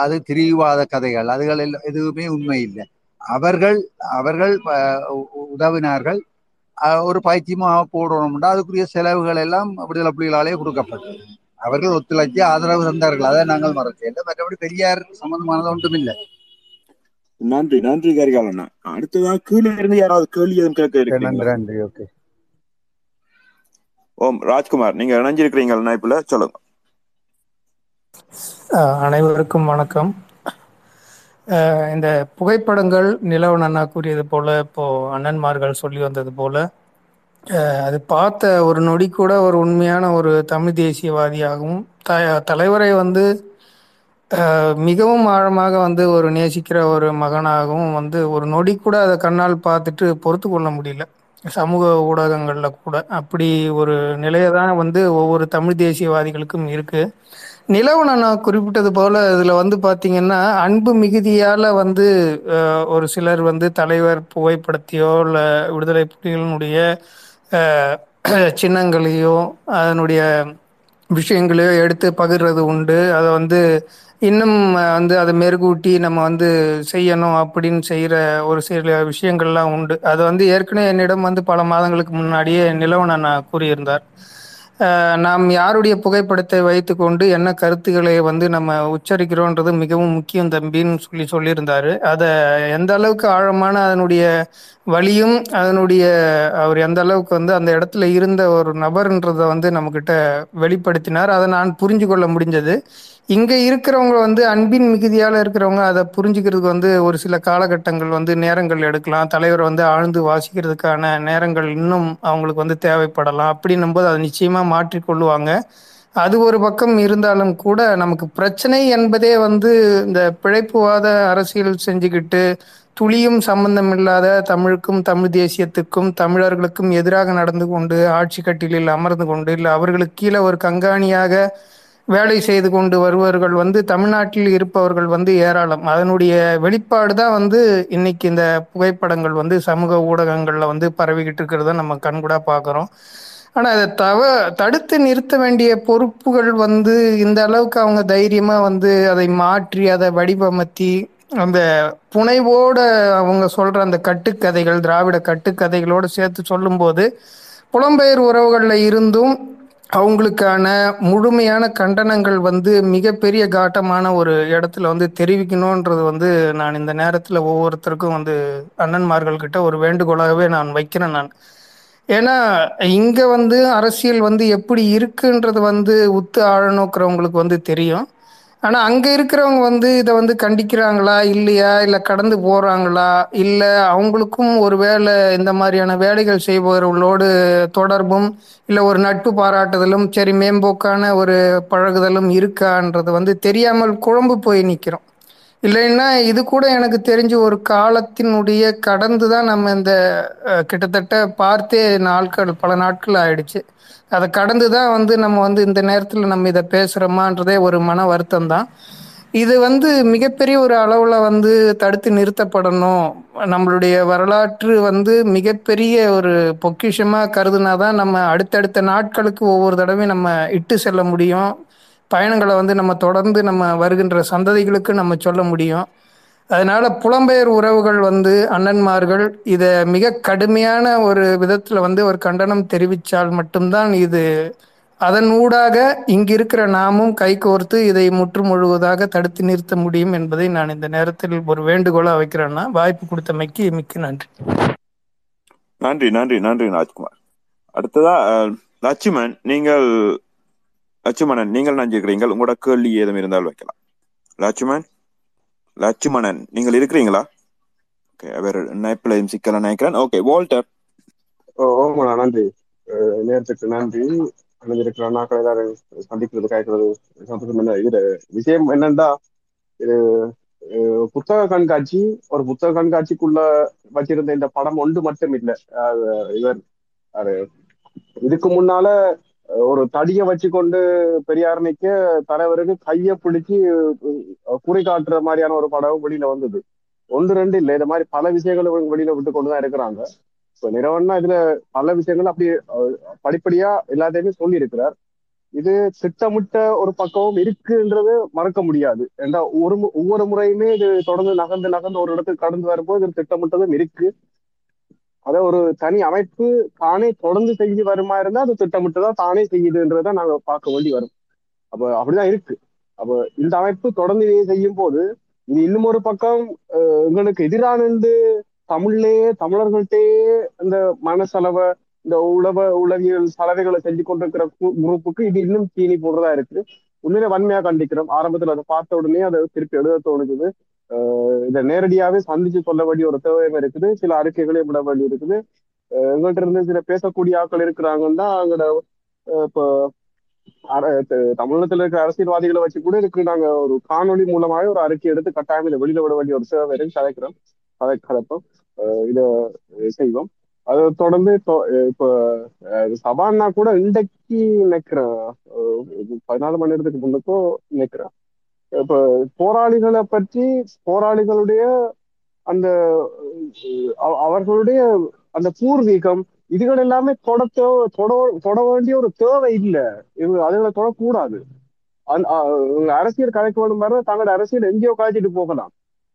அது திரிவாத கதைகள். அதுகள் எல்லாம் எதுவுமே உண்மை இல்லை. அவர்கள் அவர்கள் உதவினார்கள். ஒரு பாய்ச்சியமாக போடணும்னா அதுக்குரிய செலவுகள் எல்லாம் விடுதலை புலிகளாலே கொடுக்கப்பட்டது. அவர்கள் ஒத்துழைச்சி ஆதரவு தந்தார்கள். அதை நாங்கள் மறக்கல மற்றபடி பெரியார் சம்பந்தமானது ஒன்றும் இல்லை நன்றி நன்றி கரிகாலண்ணா அடுத்ததா கீழே இருந்து யாராவது கேள்வி எதுவும் கேட்க நன்றி இருக்கிறீங்களா? நன்றி ஓகே ஓம் ராஜ்குமார் நீங்க இணைஞ்சிருக்கிறீங்களா இணைப்புல சொல்லுங்க. அஹ் அனைவருக்கும் வணக்கம். அஹ் இந்த புகைப்படங்கள் நிலவன் அண்ணா கூறியது போல இப்போ அண்ணன்மார்கள் சொல்லி வந்தது போல அஹ் அது பார்த்த ஒரு நொடி கூட ஒரு உண்மையான ஒரு தமிழ் தேசியவாதியாகவும் த தலைவரை வந்து மிகவும் ஆழமாக வந்து ஒரு நேசிக்கிற ஒரு மகனாகவும் வந்து ஒரு நொடி கூட அதை கண்ணால் பார்த்துட்டு பொறுத்து கொள்ள முடியல. சமூக ஊடகங்களில் கூட. அப்படி ஒரு நிலையை தான் வந்து ஒவ்வொரு தமிழ் தேசியவாதிகளுக்கும் இருக்கு. நிலவன் நான் குறிப்பிட்டது போல இதுல வந்து பாத்தீங்கன்னா அன்பு மிகுதியால வந்து ஒரு சிலர் வந்து தலைவர் புகைப்படத்தையோ இல்ல விடுதலை புலிகளினுடைய சின்னங்களையோ அதனுடைய விஷயங்களையோ எடுத்து பகிர்றது உண்டு. அதை வந்து இன்னும் வந்து அதை மெருகூட்டி நம்ம வந்து செய்யணும் அப்படின்னு செய்கிற ஒரு சில விஷயங்கள்லாம் உண்டு. அது வந்து ஏற்கனவே என்னிடம் வந்து பல மாதங்களுக்கு முன்னாடியே நிலவன நான் கூறியிருந்தார். நாம் யாருடைய புகைப்படத்தை வைத்துக்கொண்டு என்ன கருத்துக்களை வந்து நம்ம உச்சரிக்கிறோன்றது மிகவும் முக்கியம் தம்பின்னு சொல்லி சொல்லியிருந்தாரு. அதை எந்த அளவுக்கு ஆழமான அதனுடைய வழியும் அதனுடைய அவர் எந்த அளவுக்கு வந்து அந்த இடத்துல இருந்த ஒரு நபர்ன்றதை வந்து நம்மக்கிட்ட வெளிப்படுத்தினார். அதை நான் புரிஞ்சு கொள்ள முடிஞ்சது. இங்க இருக்கிறவங்க வந்து அன்பின் மிகுதியால இருக்கிறவங்க அதை புரிஞ்சுக்கிறதுக்கு வந்து ஒரு சில காலகட்டங்கள் வந்து நேரங்கள் எடுக்கலாம். தலைவர் வந்து ஆழ்ந்து வாசிக்கிறதுக்கான நேரங்கள் இன்னும் அவங்களுக்கு வந்து தேவைப்படலாம். அப்படின்னும் போது அதை நிச்சயமா மாற்றிக்கொள்ளுவாங்க. அது ஒரு பக்கம் இருந்தாலும் கூட நமக்கு பிரச்சனை என்பதே வந்து இந்த பிழைப்புவாத அரசியல் செஞ்சுக்கிட்டு துளியும் சம்பந்தம் இல்லாத தமிழுக்கும் தமிழ் தேசியத்துக்கும் தமிழர்களுக்கும் எதிராக நடந்து கொண்டு ஆட்சி கட்டிலில் அமர்ந்து கொண்டு இல்லை அவர்களுக்கு கீழே ஒரு கண்காணியாக வேலை செய்து கொண்டு வருபவர்கள் வந்து தமிழ்நாட்டில் இருப்பவர்கள் வந்து ஏராளம். அதனுடைய வெளிப்பாடு தான் வந்து இன்னைக்கு இந்த புகைப்படங்கள் வந்து சமூக ஊடகங்களில் வந்து பரவிக்கிட்டு இருக்கிறத நம்ம கண்கூடா பார்க்குறோம். ஆனால் அதை தவ தடுத்து நிறுத்த வேண்டிய பொறுப்புகள் வந்து இந்த அளவுக்கு அவங்க தைரியமாக வந்து அதை மாற்றி அதை வடிவமைத்தி அந்த புனைவோட அவங்க சொல்ற அந்த கட்டுக்கதைகள் திராவிட கட்டுக்கதைகளோடு சேர்த்து சொல்லும்போது புலம்பெயர் உறவுகளில் இருந்தும் அவங்களுக்கான முழுமையான கண்டனங்கள் வந்து மிகப்பெரிய காட்டமான ஒரு இடத்துல வந்து தெரிவிக்கணுன்றது வந்து நான் இந்த நேரத்தில் ஒவ்வொருத்தருக்கும் வந்து அண்ணன்மார்கள்கிட்ட ஒரு வேண்டுகோளாகவே நான் வைக்கிறேன் நான். ஏன்னா இங்க வந்து அரசியல் வந்து எப்படி இருக்குன்றது வந்து உத்து ஆழநோக்குறவங்களுக்கு வந்து தெரியும். ஆனா அங்க இருக்கிறவங்க வந்து இதை வந்து கண்டிக்கிறாங்களா இல்லையா இல்ல கடந்து போறாங்களா இல்ல அவங்களுக்கும் ஒரு வேலை இந்த மாதிரியான வேலைகள் செய்பவர்களோடு தொடர்பும் இல்ல ஒரு நட்பு பாராட்டுதலும் சரி மேம்போக்கான ஒரு பழகுதலும் இருக்கான்றது வந்து தெரியாமல் குழம்பு போய் நிக்கிறோம். இல்லைன்னா இது கூட எனக்கு தெரிஞ்ச ஒரு காலத்தினுடைய கடந்து தான் நம்ம இந்த கிட்டத்தட்ட பார்த்தே நாட்கள் பல நாட்கள் ஆயிடுச்சு. அதை கடந்து தான் வந்து நம்ம வந்து இந்த நேரத்தில் நம்ம இதை பேசுகிறோமான்றதே ஒரு மன வருத்தம் தான் இது வந்து மிகப்பெரிய ஒரு அளவில் வந்து தடுத்து நிறுத்தப்படணும். நம்மளுடைய வரலாற்று வந்து மிகப்பெரிய ஒரு பொக்கிஷமாக கருதுனா தான் நம்ம அடுத்தடுத்த நாட்களுக்கு ஒவ்வொரு தடவையும் நம்ம இட்டு செல்ல முடியும். பயணங்களை வந்து நம்ம தொடர்ந்து நம்ம வருகின்ற சந்ததிகளுக்கு நம்ம சொல்ல முடியும். அதனால புலம்பெயர் உறவுகள் வந்து அண்ணன்மார்கள் இதை மிக கடுமையான ஒரு விதத்தில் வந்து ஒரு கண்டனம் தெரிவித்தால் மட்டும்தான் இது அதன் ஊடாக இங்கிருக்கிற நாமும் கைகோர்த்து இதை முற்று முழுவதாக தடுத்து நிறுத்த முடியும் என்பதை நான் இந்த நேரத்தில் ஒரு வேண்டுகோளாக வைக்கிறேன்னா வாய்ப்பு கொடுத்தமைக்கு மிக்க நன்றி. நன்றி நன்றி நன்றி ராஜ்குமார். அடுத்ததா லட்சுமன் நீங்கள் லட்சுமணன் நீங்கள் நினைஞ்சிருக்கிறீங்கள் உங்களோட கேள்வி ஏதும் இருந்தால் வைக்கலாம். லட்சுமணன் லட்சுமணன் நீங்கள் இருக்கிறீங்களா? ஓகே அவர் நைப்பிலையும் சிக்கல நினைக்கிறேன் ஓகே வால்டர் ஓ நன்றி. நேரத்துக்கு நன்றி. அணிஞ்சிருக்கிற நாட்கள் எல்லாரும் சந்திக்கிறது கேட்கறது சந்தோஷம் என்ன? இது விஷயம் என்னன்னா இது புத்தக கண்காட்சி ஒரு புத்தக கண்காட்சிக்குள்ள வச்சிருந்த இந்த படம் ஒன்று மட்டும் இல்லை. இவர் அது இதுக்கு முன்னால ஒரு தடியை வச்சுக்கொண்டு பெரியார் நிக்க தலைவருக்கு கையை பிடிச்சி குறி காட்டுற மாதிரியான ஒரு படம் வெளியில வந்தது. ஒன்று ரெண்டு இல்லை. இந்த மாதிரி பல விஷயங்களை இவங்க வெளியில விட்டு கொண்டுதான் இருக்கிறாங்க. இப்ப நிறவன்னா இதுல பல விஷயங்கள் அப்படி படிப்படியா எல்லாத்தையுமே சொல்லி இருக்கிறார் இது திட்டமிட்ட ஒரு பக்கமும் இருக்குன்றது மறக்க முடியாது. ஏன்னா ஒரு மு- ஒவ்வொரு முறையுமே இது தொடர்ந்து நகர்ந்து நகர்ந்து ஒரு இடத்துக்கு கடந்து வரும்போது இது திட்டமிட்டதும் இருக்கு. அதை ஒரு தனி அமைப்பு தானே தொடர்ந்து செஞ்சு வருமா இருந்தா அது திட்டமிட்டுதான் தானே செய்யுதுன்றதை நாங்க பார்க்க வேண்டி வரும். அப்ப அப்படிதான் இருக்கு. அப்ப இந்த அமைப்பு தொடர்ந்து இதை செய்யும் போது இது இன்னும் ஒரு பக்கம் அஹ், எங்களுக்கு எதிரானது தமிழ்லயே தமிழர்கள்ட்டே இந்த மனசலவை இந்த உளவ உளவியல் சலவைகளை செஞ்சு கொண்டிருக்கிற குரூப்புக்கு இது இன்னும் தீனி போடுறதா இருக்கு உண்மையில வன்மையா கண்டிக்கிறோம். ஆரம்பத்துல அதை பார்த்த உடனே அதை திருப்பி எழுத தோணுது இதை நேரடியாவே சந்திச்சு சொல்ல வேண்டிய ஒரு தேவையும் இருக்குது. சில அறிக்கைகளையும் விட வேண்டி இருக்குது. அஹ் இருந்து சில பேசக்கூடிய ஆட்கள் இருக்கிறாங்கன்னா அங்கட அஹ் இப்போ அர- த- தமிழகத்துல இருக்கிற அரசியல்வாதிகளை வச்சு கூட இருக்கு நாங்க ஒரு காணொளி மூலமாவே ஒரு அறிக்கை எடுத்து கட்டாயம் இதை வெளியில விட வேண்டிய ஒரு சேவை இருக்கு. கதைக்கிறோம் கதை கலப்போம் அஹ் இத செய்வோம். அதை தொடர்ந்து இப்போ சவான்னா சபான்னா கூட இன்றைக்கு நினைக்கிறேன். பதினாலு மணி நேரத்துக்கு முன்னுக்கும் நினைக்கிறேன். இப்ப போராளிகளை பற்றி போராளிகளுடைய அந்த அவ- அவர்களுடைய அந்த பூர்வீகம் இதுகள் எல்லாமே தொட தேவை- தொட தொட வேண்டிய ஒரு தேவை இல்லை. இவங்க அதுகளை தொடக்கூடாது. அந்த- அஹ் இவங்க அரசியல் கலைக்க வேணும் மாதிரி தங்களோட அரசியல் எங்கேயோ காய்ச்சிட்டு போகலாம்.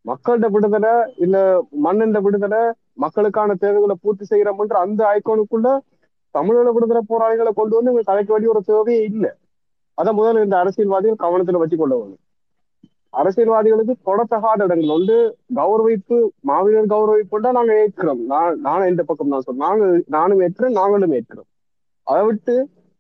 மக்கள்கிட்ட விடுதலை இல்ல மண்ணின் விடுதலை மக்களுக்கான தேவைகளை பூர்த்தி செய்யறோம்ன்ற அந்த ஐக்கோனுக்குள்ள தமிழீழ விடுதலை போராளிகளை கொண்டு வந்து இவங்க கலைக்க வேண்டிய ஒரு தேவையே இல்லை. அதை முதல்ல இந்த அரசியல்வாதிகள் கவனத்துல வச்சு கொள்ள வேணும் அரசியல்வாதிகளுக்கு தொடத்தகாத இடங்கள் வந்து கௌரவிப்பு மாவீரர் கௌரவிப்புண்டா நாங்க ஏற்கிறோம். நான் நானும் இந்த பக்கம் தான் சொல்றேன் நாங்க நானும் ஏற்கிறேன் நாங்களும் ஏற்கிறோம். அதை விட்டு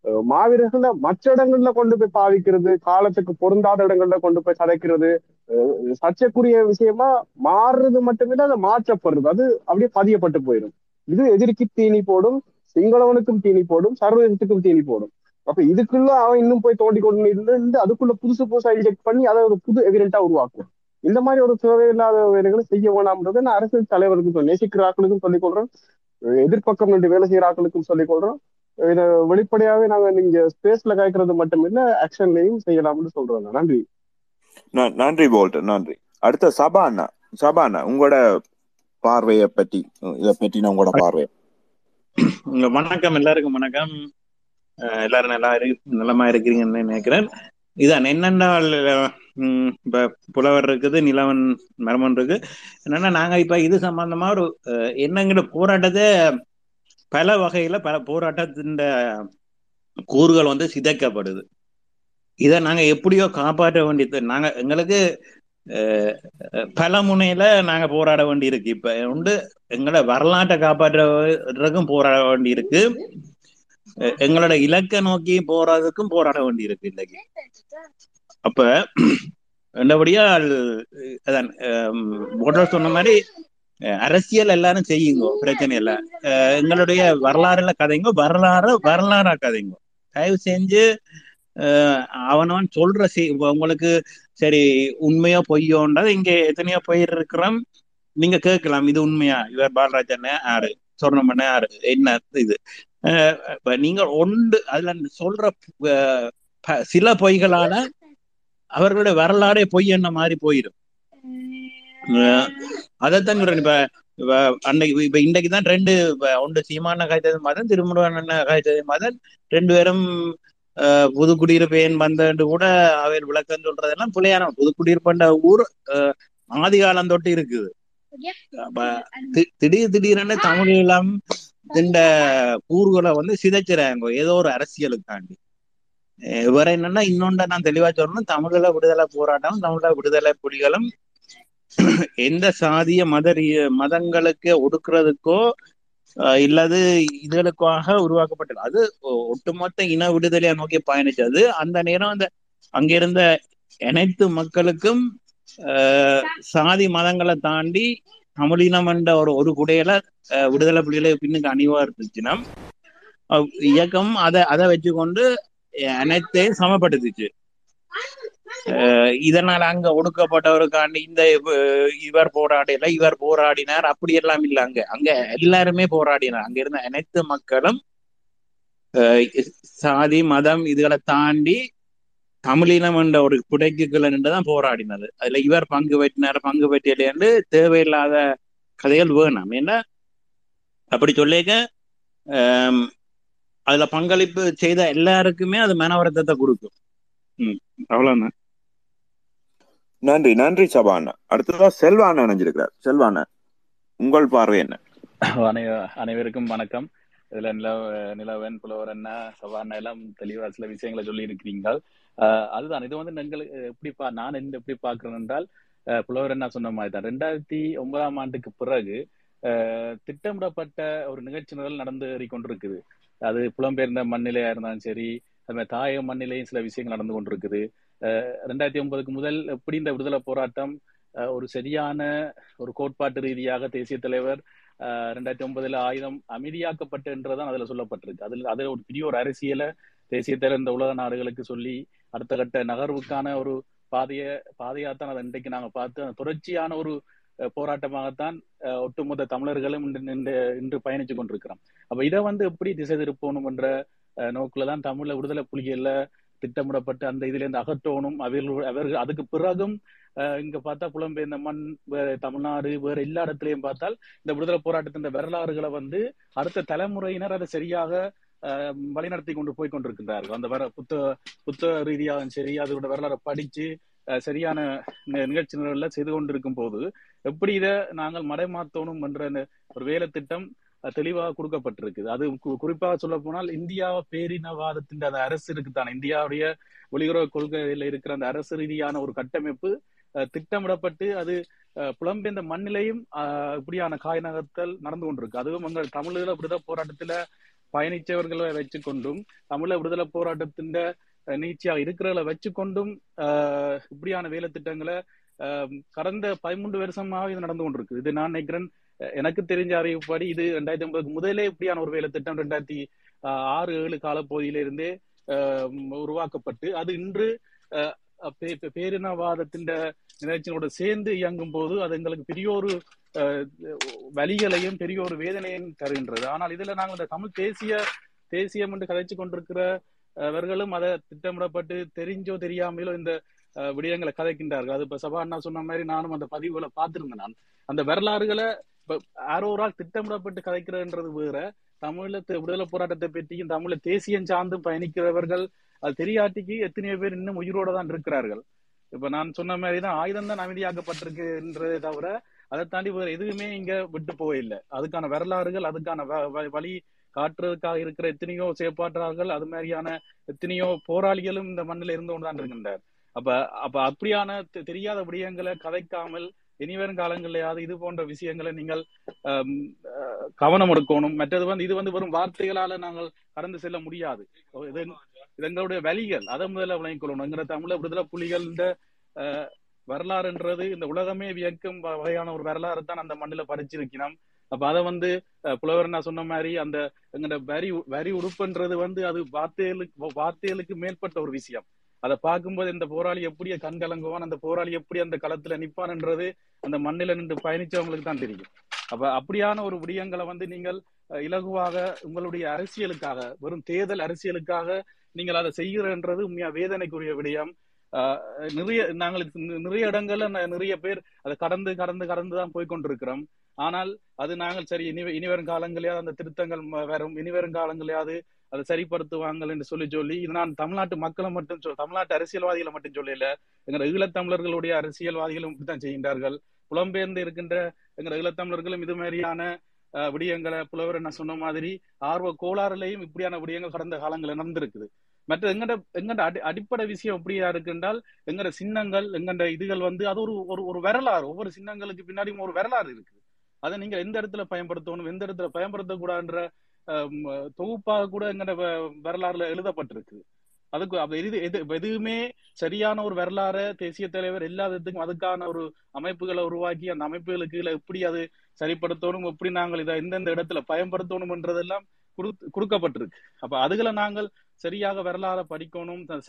அஹ், மாவீரர்களை மற்ற இடங்கள்ல கொண்டு போய் பாவிக்கிறது காலத்துக்கு பொருந்தாத இடங்கள்ல கொண்டு போய் கதைக்கிறது அஹ், சர்ச்சைக்குரிய விஷயமா மாறுறது மட்டுமில்ல அதை மாற்றப்படுறது. அது அப்படியே பதியப்பட்டு போயிடும். இது எதிரிக்கு தீனி போடும் சிங்களவனுக்கும் தீனி போடும் சர்வதேசத்துக்கும் தீனி போடும். அப்ப இதுக்குள்ள அவன் இன்னும் போய் தோண்டி கொண்டு இருந்து அதுக்குள்ள புதுசு புதுசா இன்ஜெக்ட் பண்ணி அதை ஒரு புது எவிடென்ட்டா உருவாக்கும். இந்த மாதிரி ஒரு தேவையில்லாத வேலைகளை செய்ய வேணாம்ன்றது நான் அரசியல் தலைவருக்கும் சொல்லி நேசிக்கிற ஆக்களுக்கும் சொல்லிக் கொள்றேன் எதிர்ப்பக்கம் நின்று வேலை செய்யற ஆக்களுக்கும் சொல்லிக் கொள்றோம். இதை வெளிப்படையாவே நாங்க நீங்க ஸ்பேஸ்ல கேட்கறது மட்டும் இல்ல ஆக்ஷன்லயும் செய்யலாம்னு சொல்றோம். நன்றி. ந- நன்றி போல்ட் நன்றி. அடுத்த சபா அண்ணா சபா அண்ணா உங்களோட பார்வையை பற்றி இதை பற்றின உங்களோட பார்வை உங்க வணக்கம் எல்லாருக்கும் வணக்கம். எல்லாரும் நல்லா இரு நலமா இருக்கிறீங்கன்னு நினைக்கிறேன். இதான் என்னென்ன உம் இப்ப புலவர் இருக்குது நிலவன் மரமன் இருக்கு என்னன்னா நாங்க இப்ப இது சம்பந்தமா ஒரு என்னங்கிற போராட்டத்தை பல வகையில பல போராட்டத்தின் கூறுகள் வந்து சிதைக்கப்படுது. இதை நாங்க எப்படியோ காப்பாற்ற வேண்டியது நாங்க எங்களுக்கு பல முனையில நாங்க போராட வேண்டி இருக்கு இப்ப உண்டு எங்களை வரலாற்றை காப்பாற்றுறதுக்கும் போராட வேண்டி இருக்கு எங்களோட இலக்கை நோக்கி போறதுக்கும் போராட வேண்டி இருக்கு இன்னைக்கு. அப்ப என்னபடியா அதான் போட்டர் சொன்ன மாதிரி அரசியல் எல்லாரும் செய்யுங்க பிரச்சனை இல்ல. அஹ் எங்களுடைய வரலாறுல கதைங்க வரலாறு வரலாறா கதைங்க. தயவு செஞ்சு அவனவன் சொல்ற செய் உங்களுக்கு சரி உண்மையா பொய்யோன்றது இங்க எத்தனையோ பொய் இருக்கிறோம். நீங்க கேட்கலாம் இது உண்மையா? இவர் பாலராஜன் ஆறு. சொர்ணமண்ண யாரு? என்ன இது? அஹ் இப்ப நீங்க ஒன்று அதுல சொல்ற சில பொய்களால அவர்களுடைய வரலாறே பொய் என்ன மாதிரி போயிடும். அஹ் அதைத்தான் சொல்றேன். இப்ப அன்னைக்கு இப்ப இன்னைக்குதான் ரெண்டு ஒன்று சீமான காய்ச்சது மதன் திருமண காய்ச்சது மதன் ரெண்டு பேரும் புதுக்குடியிருப்பேன் புது கூட அவர் விளக்கம் சொல்றதெல்லாம் பிள்ளையான புதுக்குடியிருப்பண்ட ஊர் ஆதி காலம் தொட்டு இருக்குது. திடீர் திடீரென தமிழீழம் இந்த கூறுகளை வந்து சிதைச்சிறாங்க ஏதோ ஒரு அரசியலுக்காண்டி. இவர் என்னன்னா இன்னொன்ற நான் தெளிவா சொல்லணும். தமிழீழ விடுதலை போராட்டம் தமிழீழ விடுதலை புலிகளும் எந்த சாதிய மத மதங்களுக்கு ஒடுக்குறதுக்கோ இல்லது இதுகளுக்காக உருவாக்கப்பட்டது. அது ஒட்டுமொத்த இன விடுதலையை நோக்கி பயணிச்சது. அந்த நேரம் அந்த அங்கிருந்த அனைத்து மக்களுக்கும் சாதி மதங்களை தாண்டி தமிழினம் என்ற ஒரு ஒரு குடையில அஹ், விடுதலை புலிகளை பின்னுக்கு அணிவா இருந்துச்சுன்னா இயக்கம் அதை அதை வச்சுக்கொண்டு அனைத்தையும் சமப்படுத்துச்சு. அஹ், இதனால அங்க ஒடுக்கப்பட்டவருக்காண்டி இந்த இவர் போராடல இவர் போராடினார் அப்படி எல்லாம் இல்ல அங்க. அங்க எல்லாருமே போராடினார். அங்க இருந்த அனைத்து மக்களும் அஹ், சாதி மதம் இதுகளை தாண்டி தமிழினம் என்ற ஒரு குடைக்குள்ள நின்றுதான் போராடினது. அதுல இவர் பங்கு பெற்றினார் பங்கு பெற்றலைன்னு தேவையில்லாத கதைகள் வேணாம். ஏன்னா அப்படி சொல்லிக்க அதுல பங்களிப்பு செய்த எல்லாருக்குமே அது மன வருத்தத்தை கொடுக்கும். ம் அவ்வளவுதான். நன்றி நன்றி சபாண்ணா அடுத்ததா செல்வாண்ணா இணைஞ்சிருக்கிறார் செல்வாண்ணா உங்கள் பார்வை என்ன? அனை அனைவருக்கும் வணக்கம். இதுல நிலவ நிலவன் புலவர் என்ன எல்லாம் தெளிவா சில விஷயங்களை சொல்லி இருக்கிறீங்கள் அதுதான். இது வந்து எங்களுக்கு எப்படி பா நான் என்ன எப்படி பாக்குறேன் என்றால் புலவர் என்ன சொன்ன மாதிரி தான். ரெண்டாயிரத்தி ஒன்பதாம் ஆண்டுக்கு பிறகு திட்டமிடப்பட்ட ஒரு நிகழ்ச்சி நிரல் நடந்து கொண்டிருக்குது அது புலம்பெயர்ந்த மண்ணிலையா இருந்தாலும் சரி அது மாதிரி தாயக மண்ணிலையும் சில விஷயங்கள் நடந்து கொண்டிருக்குது. ஆஹ் ரெண்டாயிரத்தி ஒன்பதுக்கு முதல் எப்படி இந்த விடுதலை போராட்டம் ஒரு சரியான ஒரு கோட்பாட்டு ரீதியாக தேசிய தலைவர் ரெண்டாயிரத்தி ஒன்பதுல ஆயுதம் அமைதியாக்கப்பட்டுன்றதான் அதுல சொல்லப்பட்டிருக்கு. அதுல அதுல ஒரு பெரிய ஒரு அரசியலை தேசிய இந்த உலக நாடுகளுக்கு சொல்லி அடுத்த கட்ட நகர்வுக்கான ஒரு பாதைய பாதையாத்தான் அதை இன்றைக்கு நாங்க பார்த்து அந்த தொடர்ச்சியான ஒரு அஹ், போராட்டமாகத்தான் ஒட்டுமொத்த தமிழர்களும் இன்று இன்று பயணிச்சு கொண்டிருக்கிறோம். அப்ப இதை வந்து எப்படி திசை திருப்பணும் என்ற அஹ், தான் தமிழ விடுதலை புலிகள்ல திட்டமிடப்பட்டு அந்த இதுல இருந்து அவர்கள் அவர்கள் அதுக்கு பிறகும் அஹ், இங்க பார்த்தா புலம்பெயர்ந்த மண் வேற தமிழ்நாடு வேற எல்லா இடத்துலயும் பார்த்தால் இந்த விடுதலை போராட்டத்தின் வரலாறுகளை வந்து அடுத்த தலைமுறையினர் அதை சரியாக வழிநடத்தி கொண்டு போய் கொண்டிருக்கின்றார்கள். அந்த வர புத்த புத்தக ரீதியாகவும் சரி அதோட வரலாறை படிச்சு சரியான நிகழ்ச்சி நிரல்ல செய்து கொண்டிருக்கும் போது எப்படி இதை நாங்கள் மடைமாத்தணும் என்ற ஒரு வேலை திட்டம் தெளிவாக கொடுக்கப்பட்டிருக்குது. அது கு- குறிப்பாக சொல்ல போனால் இந்தியா பேரினவாதத்தின் அந்த அரசு இருக்குதான்? இந்தியாவுடைய வெளியுறவு கொள்கையில இருக்கிற அந்த அரசு ரீதியான ஒரு கட்டமைப்பு அஹ், திட்டமிடப்பட்டு அது அஹ், புலம்பெயர்ந்த மண்ணிலையும் இப்படியான காய் நகர்த்தல் நடந்து கொண்டிருக்கு. அதுவும் எங்கள் தமிழீழ விடுதலை போராட்டத்துல பயணிச்சவர்களை வச்சுக்கொண்டும் தமிழ விடுதலை போராட்டத்தின் அஹ், இருக்கிறவர்களை வச்சுக்கொண்டும் இப்படியான வேலை திட்டங்களை ஆஹ், கடந்த பதிமூன்று வருஷமாக இது நடந்து கொண்டிருக்கு. இது நான் நினைக்கிறேன் எனக்கு தெரிஞ்ச அறிவுப்படி இது ரெண்டாயிரத்தி ஒன்பதுக்கு முதலே இப்படியான ஒரு வேலை திட்டம் ரெண்டாயிரத்தி ஆறு ஏழு காலப்பகுதியிலிருந்தே உருவாக்கப்பட்டு அது இன்று பேரினவாதத்தின் நிகழ்ச்சியோட சேர்ந்து இயங்கும் போது அது எங்களுக்கு பெரிய ஒரு ஆஹ், வலிகளையும் பெரிய ஒரு வேதனையும் தருகின்றது. ஆனால் இதுல நாங்கள் இந்த தமிழ் தேசிய தேசியம் என்று கதைச்சு கொண்டிருக்கிற அவர்களும் அதை திட்டமிடப்பட்டு தெரிஞ்சோ தெரியாமலோ இந்த விடயங்களை கதைக்கின்றார்கள். அது இப்ப சபா அண்ணா சொன்ன மாதிரி நானும் அந்த பதிவுகளை பார்த்திருந்தேன் நான். அந்த வரலாறுகளை இப்ப யாரோ ஒரு ஆள் திட்டமிடப்பட்டு கதைக்கிறதுன்றது வேற. தமிழ விடுதலை போராட்டத்தை பற்றியும் தமிழ தேசியம் சார்ந்தும் பயணிக்கிறவர்கள் அது தெரியாட்டிக்கு எத்தனையோ பேர் இன்னும் உயிரோட தான் இருக்கிறார்கள். இப்ப நான் சொன்ன மாதிரி தான் ஆயுதம் தான் அமைதியாக்கப்பட்டிருக்குன்றதை தவிர அதை தாண்டி வேற எதுவுமே இங்க விட்டு போயில்லை அதுக்கான வரலாறுகள் அதுக்கான வ- வ- வழி காட்டுறதுக்காக இருக்கிற எத்தனையோ செயற்பாட்டாளர்கள் அது மாதிரியான எத்தனையோ போராளிகளும் இந்த மண்ணில் இருந்து கொண்டுதான் இருக்கின்றார். அப்ப அப்ப அப்படியான தெ- தெரியாத விடயங்களை கதைக்காமல் இனிவரும் காலங்களிலேயாவது இது போன்ற விஷயங்களை நீங்கள் அஹ், கவனம் எடுக்கணும். மற்றது வந்து இது வந்து வெறும் வார்த்தைகளால நாங்கள் கடந்து செல்ல முடியாது. இது எங்களுடைய வழிகள். அதை முதல்ல விளங்கிக் கொள்ளணும். எங்கிற தமிழ விடுதலை புலிகள் இந்த அஹ், வரலாறுன்றது இந்த உலகமே வியக்கும் வ- வகையான ஒரு வரலாறு தான் அந்த மண்ணில படிச்சிருக்கணும் அப்ப அதை வந்து புலவர் நான் சொன்ன மாதிரி அந்த எங்கட வரி வரி உடுப்புன்றது வந்து அது வார்த்தைகளுக்கு வார்த்தைகளுக்கு மேற்பட்ட ஒரு விஷயம். அதை பார்க்கும்போது இந்த போராளி எப்படி கண் கலங்குவான் அந்த போராளி எப்படி அந்த களத்துல நிப்பான்ன்றது அந்த மண்ணில நின்று பயணிச்சவங்களுக்கு தான் தெரியும். அப்ப அப்படியான ஒரு விடயங்களை வந்து நீங்கள் இலகுவாக உங்களுடைய அரசியலுக்காக வெறும் தேர்தல் அரசியலுக்காக நீங்கள் அதை செய்கிறன்றது உண்மையா வேதனைக்குரிய விடயம். ஆஹ் நிறைய நாங்கள் நிறைய இடங்கள்ல ந- நிறைய பேர் அதை கடந்து கடந்து கடந்து தான் போய் கொண்டிருக்கிறோம். ஆனால் அது நாங்கள் சரி இனி இனிவரும் காலங்களையாவது அந்த திருத்தங்கள் வரும். இனிவரும் காலங்களையாவது அதை சரிப்படுத்துவாங்கள் என்று சொல்லி சொல்லி இது நான் தமிழ்நாட்டு மக்களை மட்டும் சொல் தமிழ்நாட்டு அரசியல்வாதிகளை மட்டும் சொல்லல. எங்கள் ஈழத்தமிழர்களுடைய அரசியல்வாதிகளும் இப்படித்தான் செய்கின்றார்கள். புலம்பெயர்ந்து இருக்கின்ற எங்கள் ஈழத்தமிழர்களும் இது மாதிரியான விடயங்களை புலவர் என்ன சொன்ன மாதிரி ஆர்வ கோளாறுலையும் இப்படியான விடயங்கள் கடந்த காலங்களில் நடந்திருக்குது. மற்ற எங்கட எங்கட அடி அடிப்படை விஷயம் எப்படியா இருக்குன்றால் எங்கட சின்னங்கள் எங்கட இதுகள் வந்து அது ஒரு ஒரு ஒரு வரலாறு. ஒவ்வொரு சின்னங்களுக்கு பின்னாடியும் ஒரு வரலாறு இருக்குது. அதை நீங்க எந்த இடத்துல பயன்படுத்தணும் எந்த இடத்துல பயன்படுத்தக்கூடாதுன்ற தொகுப்பாக கூட எங்கட வரலாறுல எழுதப்பட்டிருக்கு. அதுக்கு எது எது எதுவுமே சரியான ஒரு வரலாற தேசிய தலைவர் இல்லாததுக்கும் அதுக்கான ஒரு அமைப்புகளை உருவாக்கி அந்த அமைப்புகளுக்கு கீழே எப்படி அது சரிப்படுத்தணும் எப்படி நாங்கள் இதை எந்தெந்த இடத்துல பயன்படுத்தணும்ன்றதெல்லாம் கொடுக்கப்பட்டிருக்கு. அப்ப அதுகளை நாங்கள் சரியாக வரலாற படிக்கணும் த-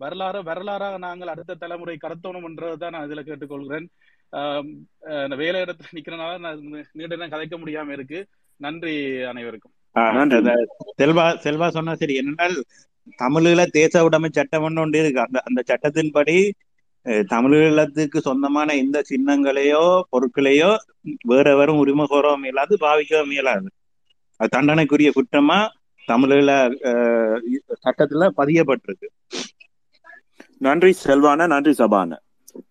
வரலாற வரலாறாக நாங்கள் அடுத்த தலைமுறை கடத்தணும் என்றதான் நான் இதுல கேட்டுக்கொள்கிறேன். அஹ் வேலை இடத்துல நிக்கிறனால நான் நீண்ட நேரம் கதைக்க முடியாம இருக்கு. நன்றி அனைவருக்கும். செல்வா செல்வா சொன்னா சரி என்னென்றால் தமிழீழ தேச உடைமை சட்டம் ஒன்று இருக்கு. அந்த அந்த சட்டத்தின்படி தமிழீழத்துக்கு சொந்தமான எந்த சின்னங்களையோ பொருட்களையோ வேற வெறும் உரிமை கோரவும் இயலாது பாவிக்கவும் இயலாது. அது தண்டனைக்குரிய குற்றமா தமிழில் சட்டத்துல பதியப்பட்டிருக்கு. நன்றி செல்வான. நன்றி சபான.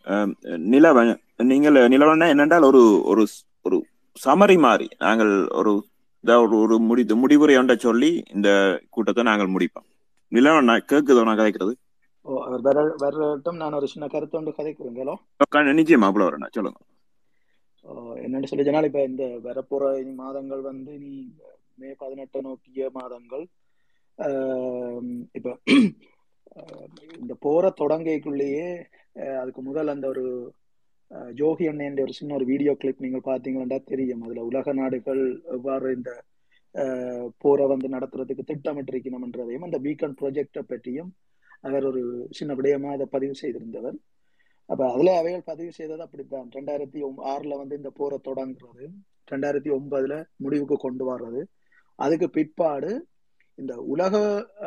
அஹ், நிலவன் நீங்கள் நிலவன என்னென்றால் ஒரு ஒரு ஒரு சமரி மாதிரி. நாங்கள் ஒரு ஒரு ஒரு முடி முடிவுரை ஒன்றை சொல்லி இந்த கூட்டத்தை நாங்கள் முடிப்போம். நிலவன் கேக்குதோ நான் கதைக்கிறது? ஓ வரட்டும் நான் ஒரு சின்ன கருத்து ஒன்று கதைக்கிறேங்களோ? க- நிச்சயமா அவ்வளோ வரேன் சொல்லுங்க. என்னன்னு சொல்லி சொன்னால் இப்ப இந்த வரப்போற இனி மாதங்கள் வந்து நீ மே பதினெட்டு நோக்கிய மாதங்கள். இப்ப இந்த போற தொடங்கைக்குள்ளேயே அதுக்கு முதல் அந்த ஒரு ஜோகி அண்ணன் ஒரு சின்ன ஒரு வீடியோ கிளிப் நீங்கள் பார்த்தீங்கன்னா தெரியும். அதுல உலக நாடுகள் எவ்வாறு இந்த ஆஹ், போரை வந்து நடத்துறதுக்கு திட்டமிட்டிருக்கணும்ன்றதையும் அந்த பீக்கன் ப்ரொஜெக்டை பற்றியும் அவர் ஒரு சின்ன விடயமா அதை பதிவு செய்திருந்தவர். அப்ப அதுல அவைகள் பதிவு செய்தது அப்படித்தான். ரெண்டாயிரத்தி ஆறுல வந்து இந்த போரை தொடங்குறது ரெண்டாயிரத்தி ஒன்பதுல முடிவுக்கு கொண்டு வர்றது. அதுக்கு பிற்பாடு இந்த உலக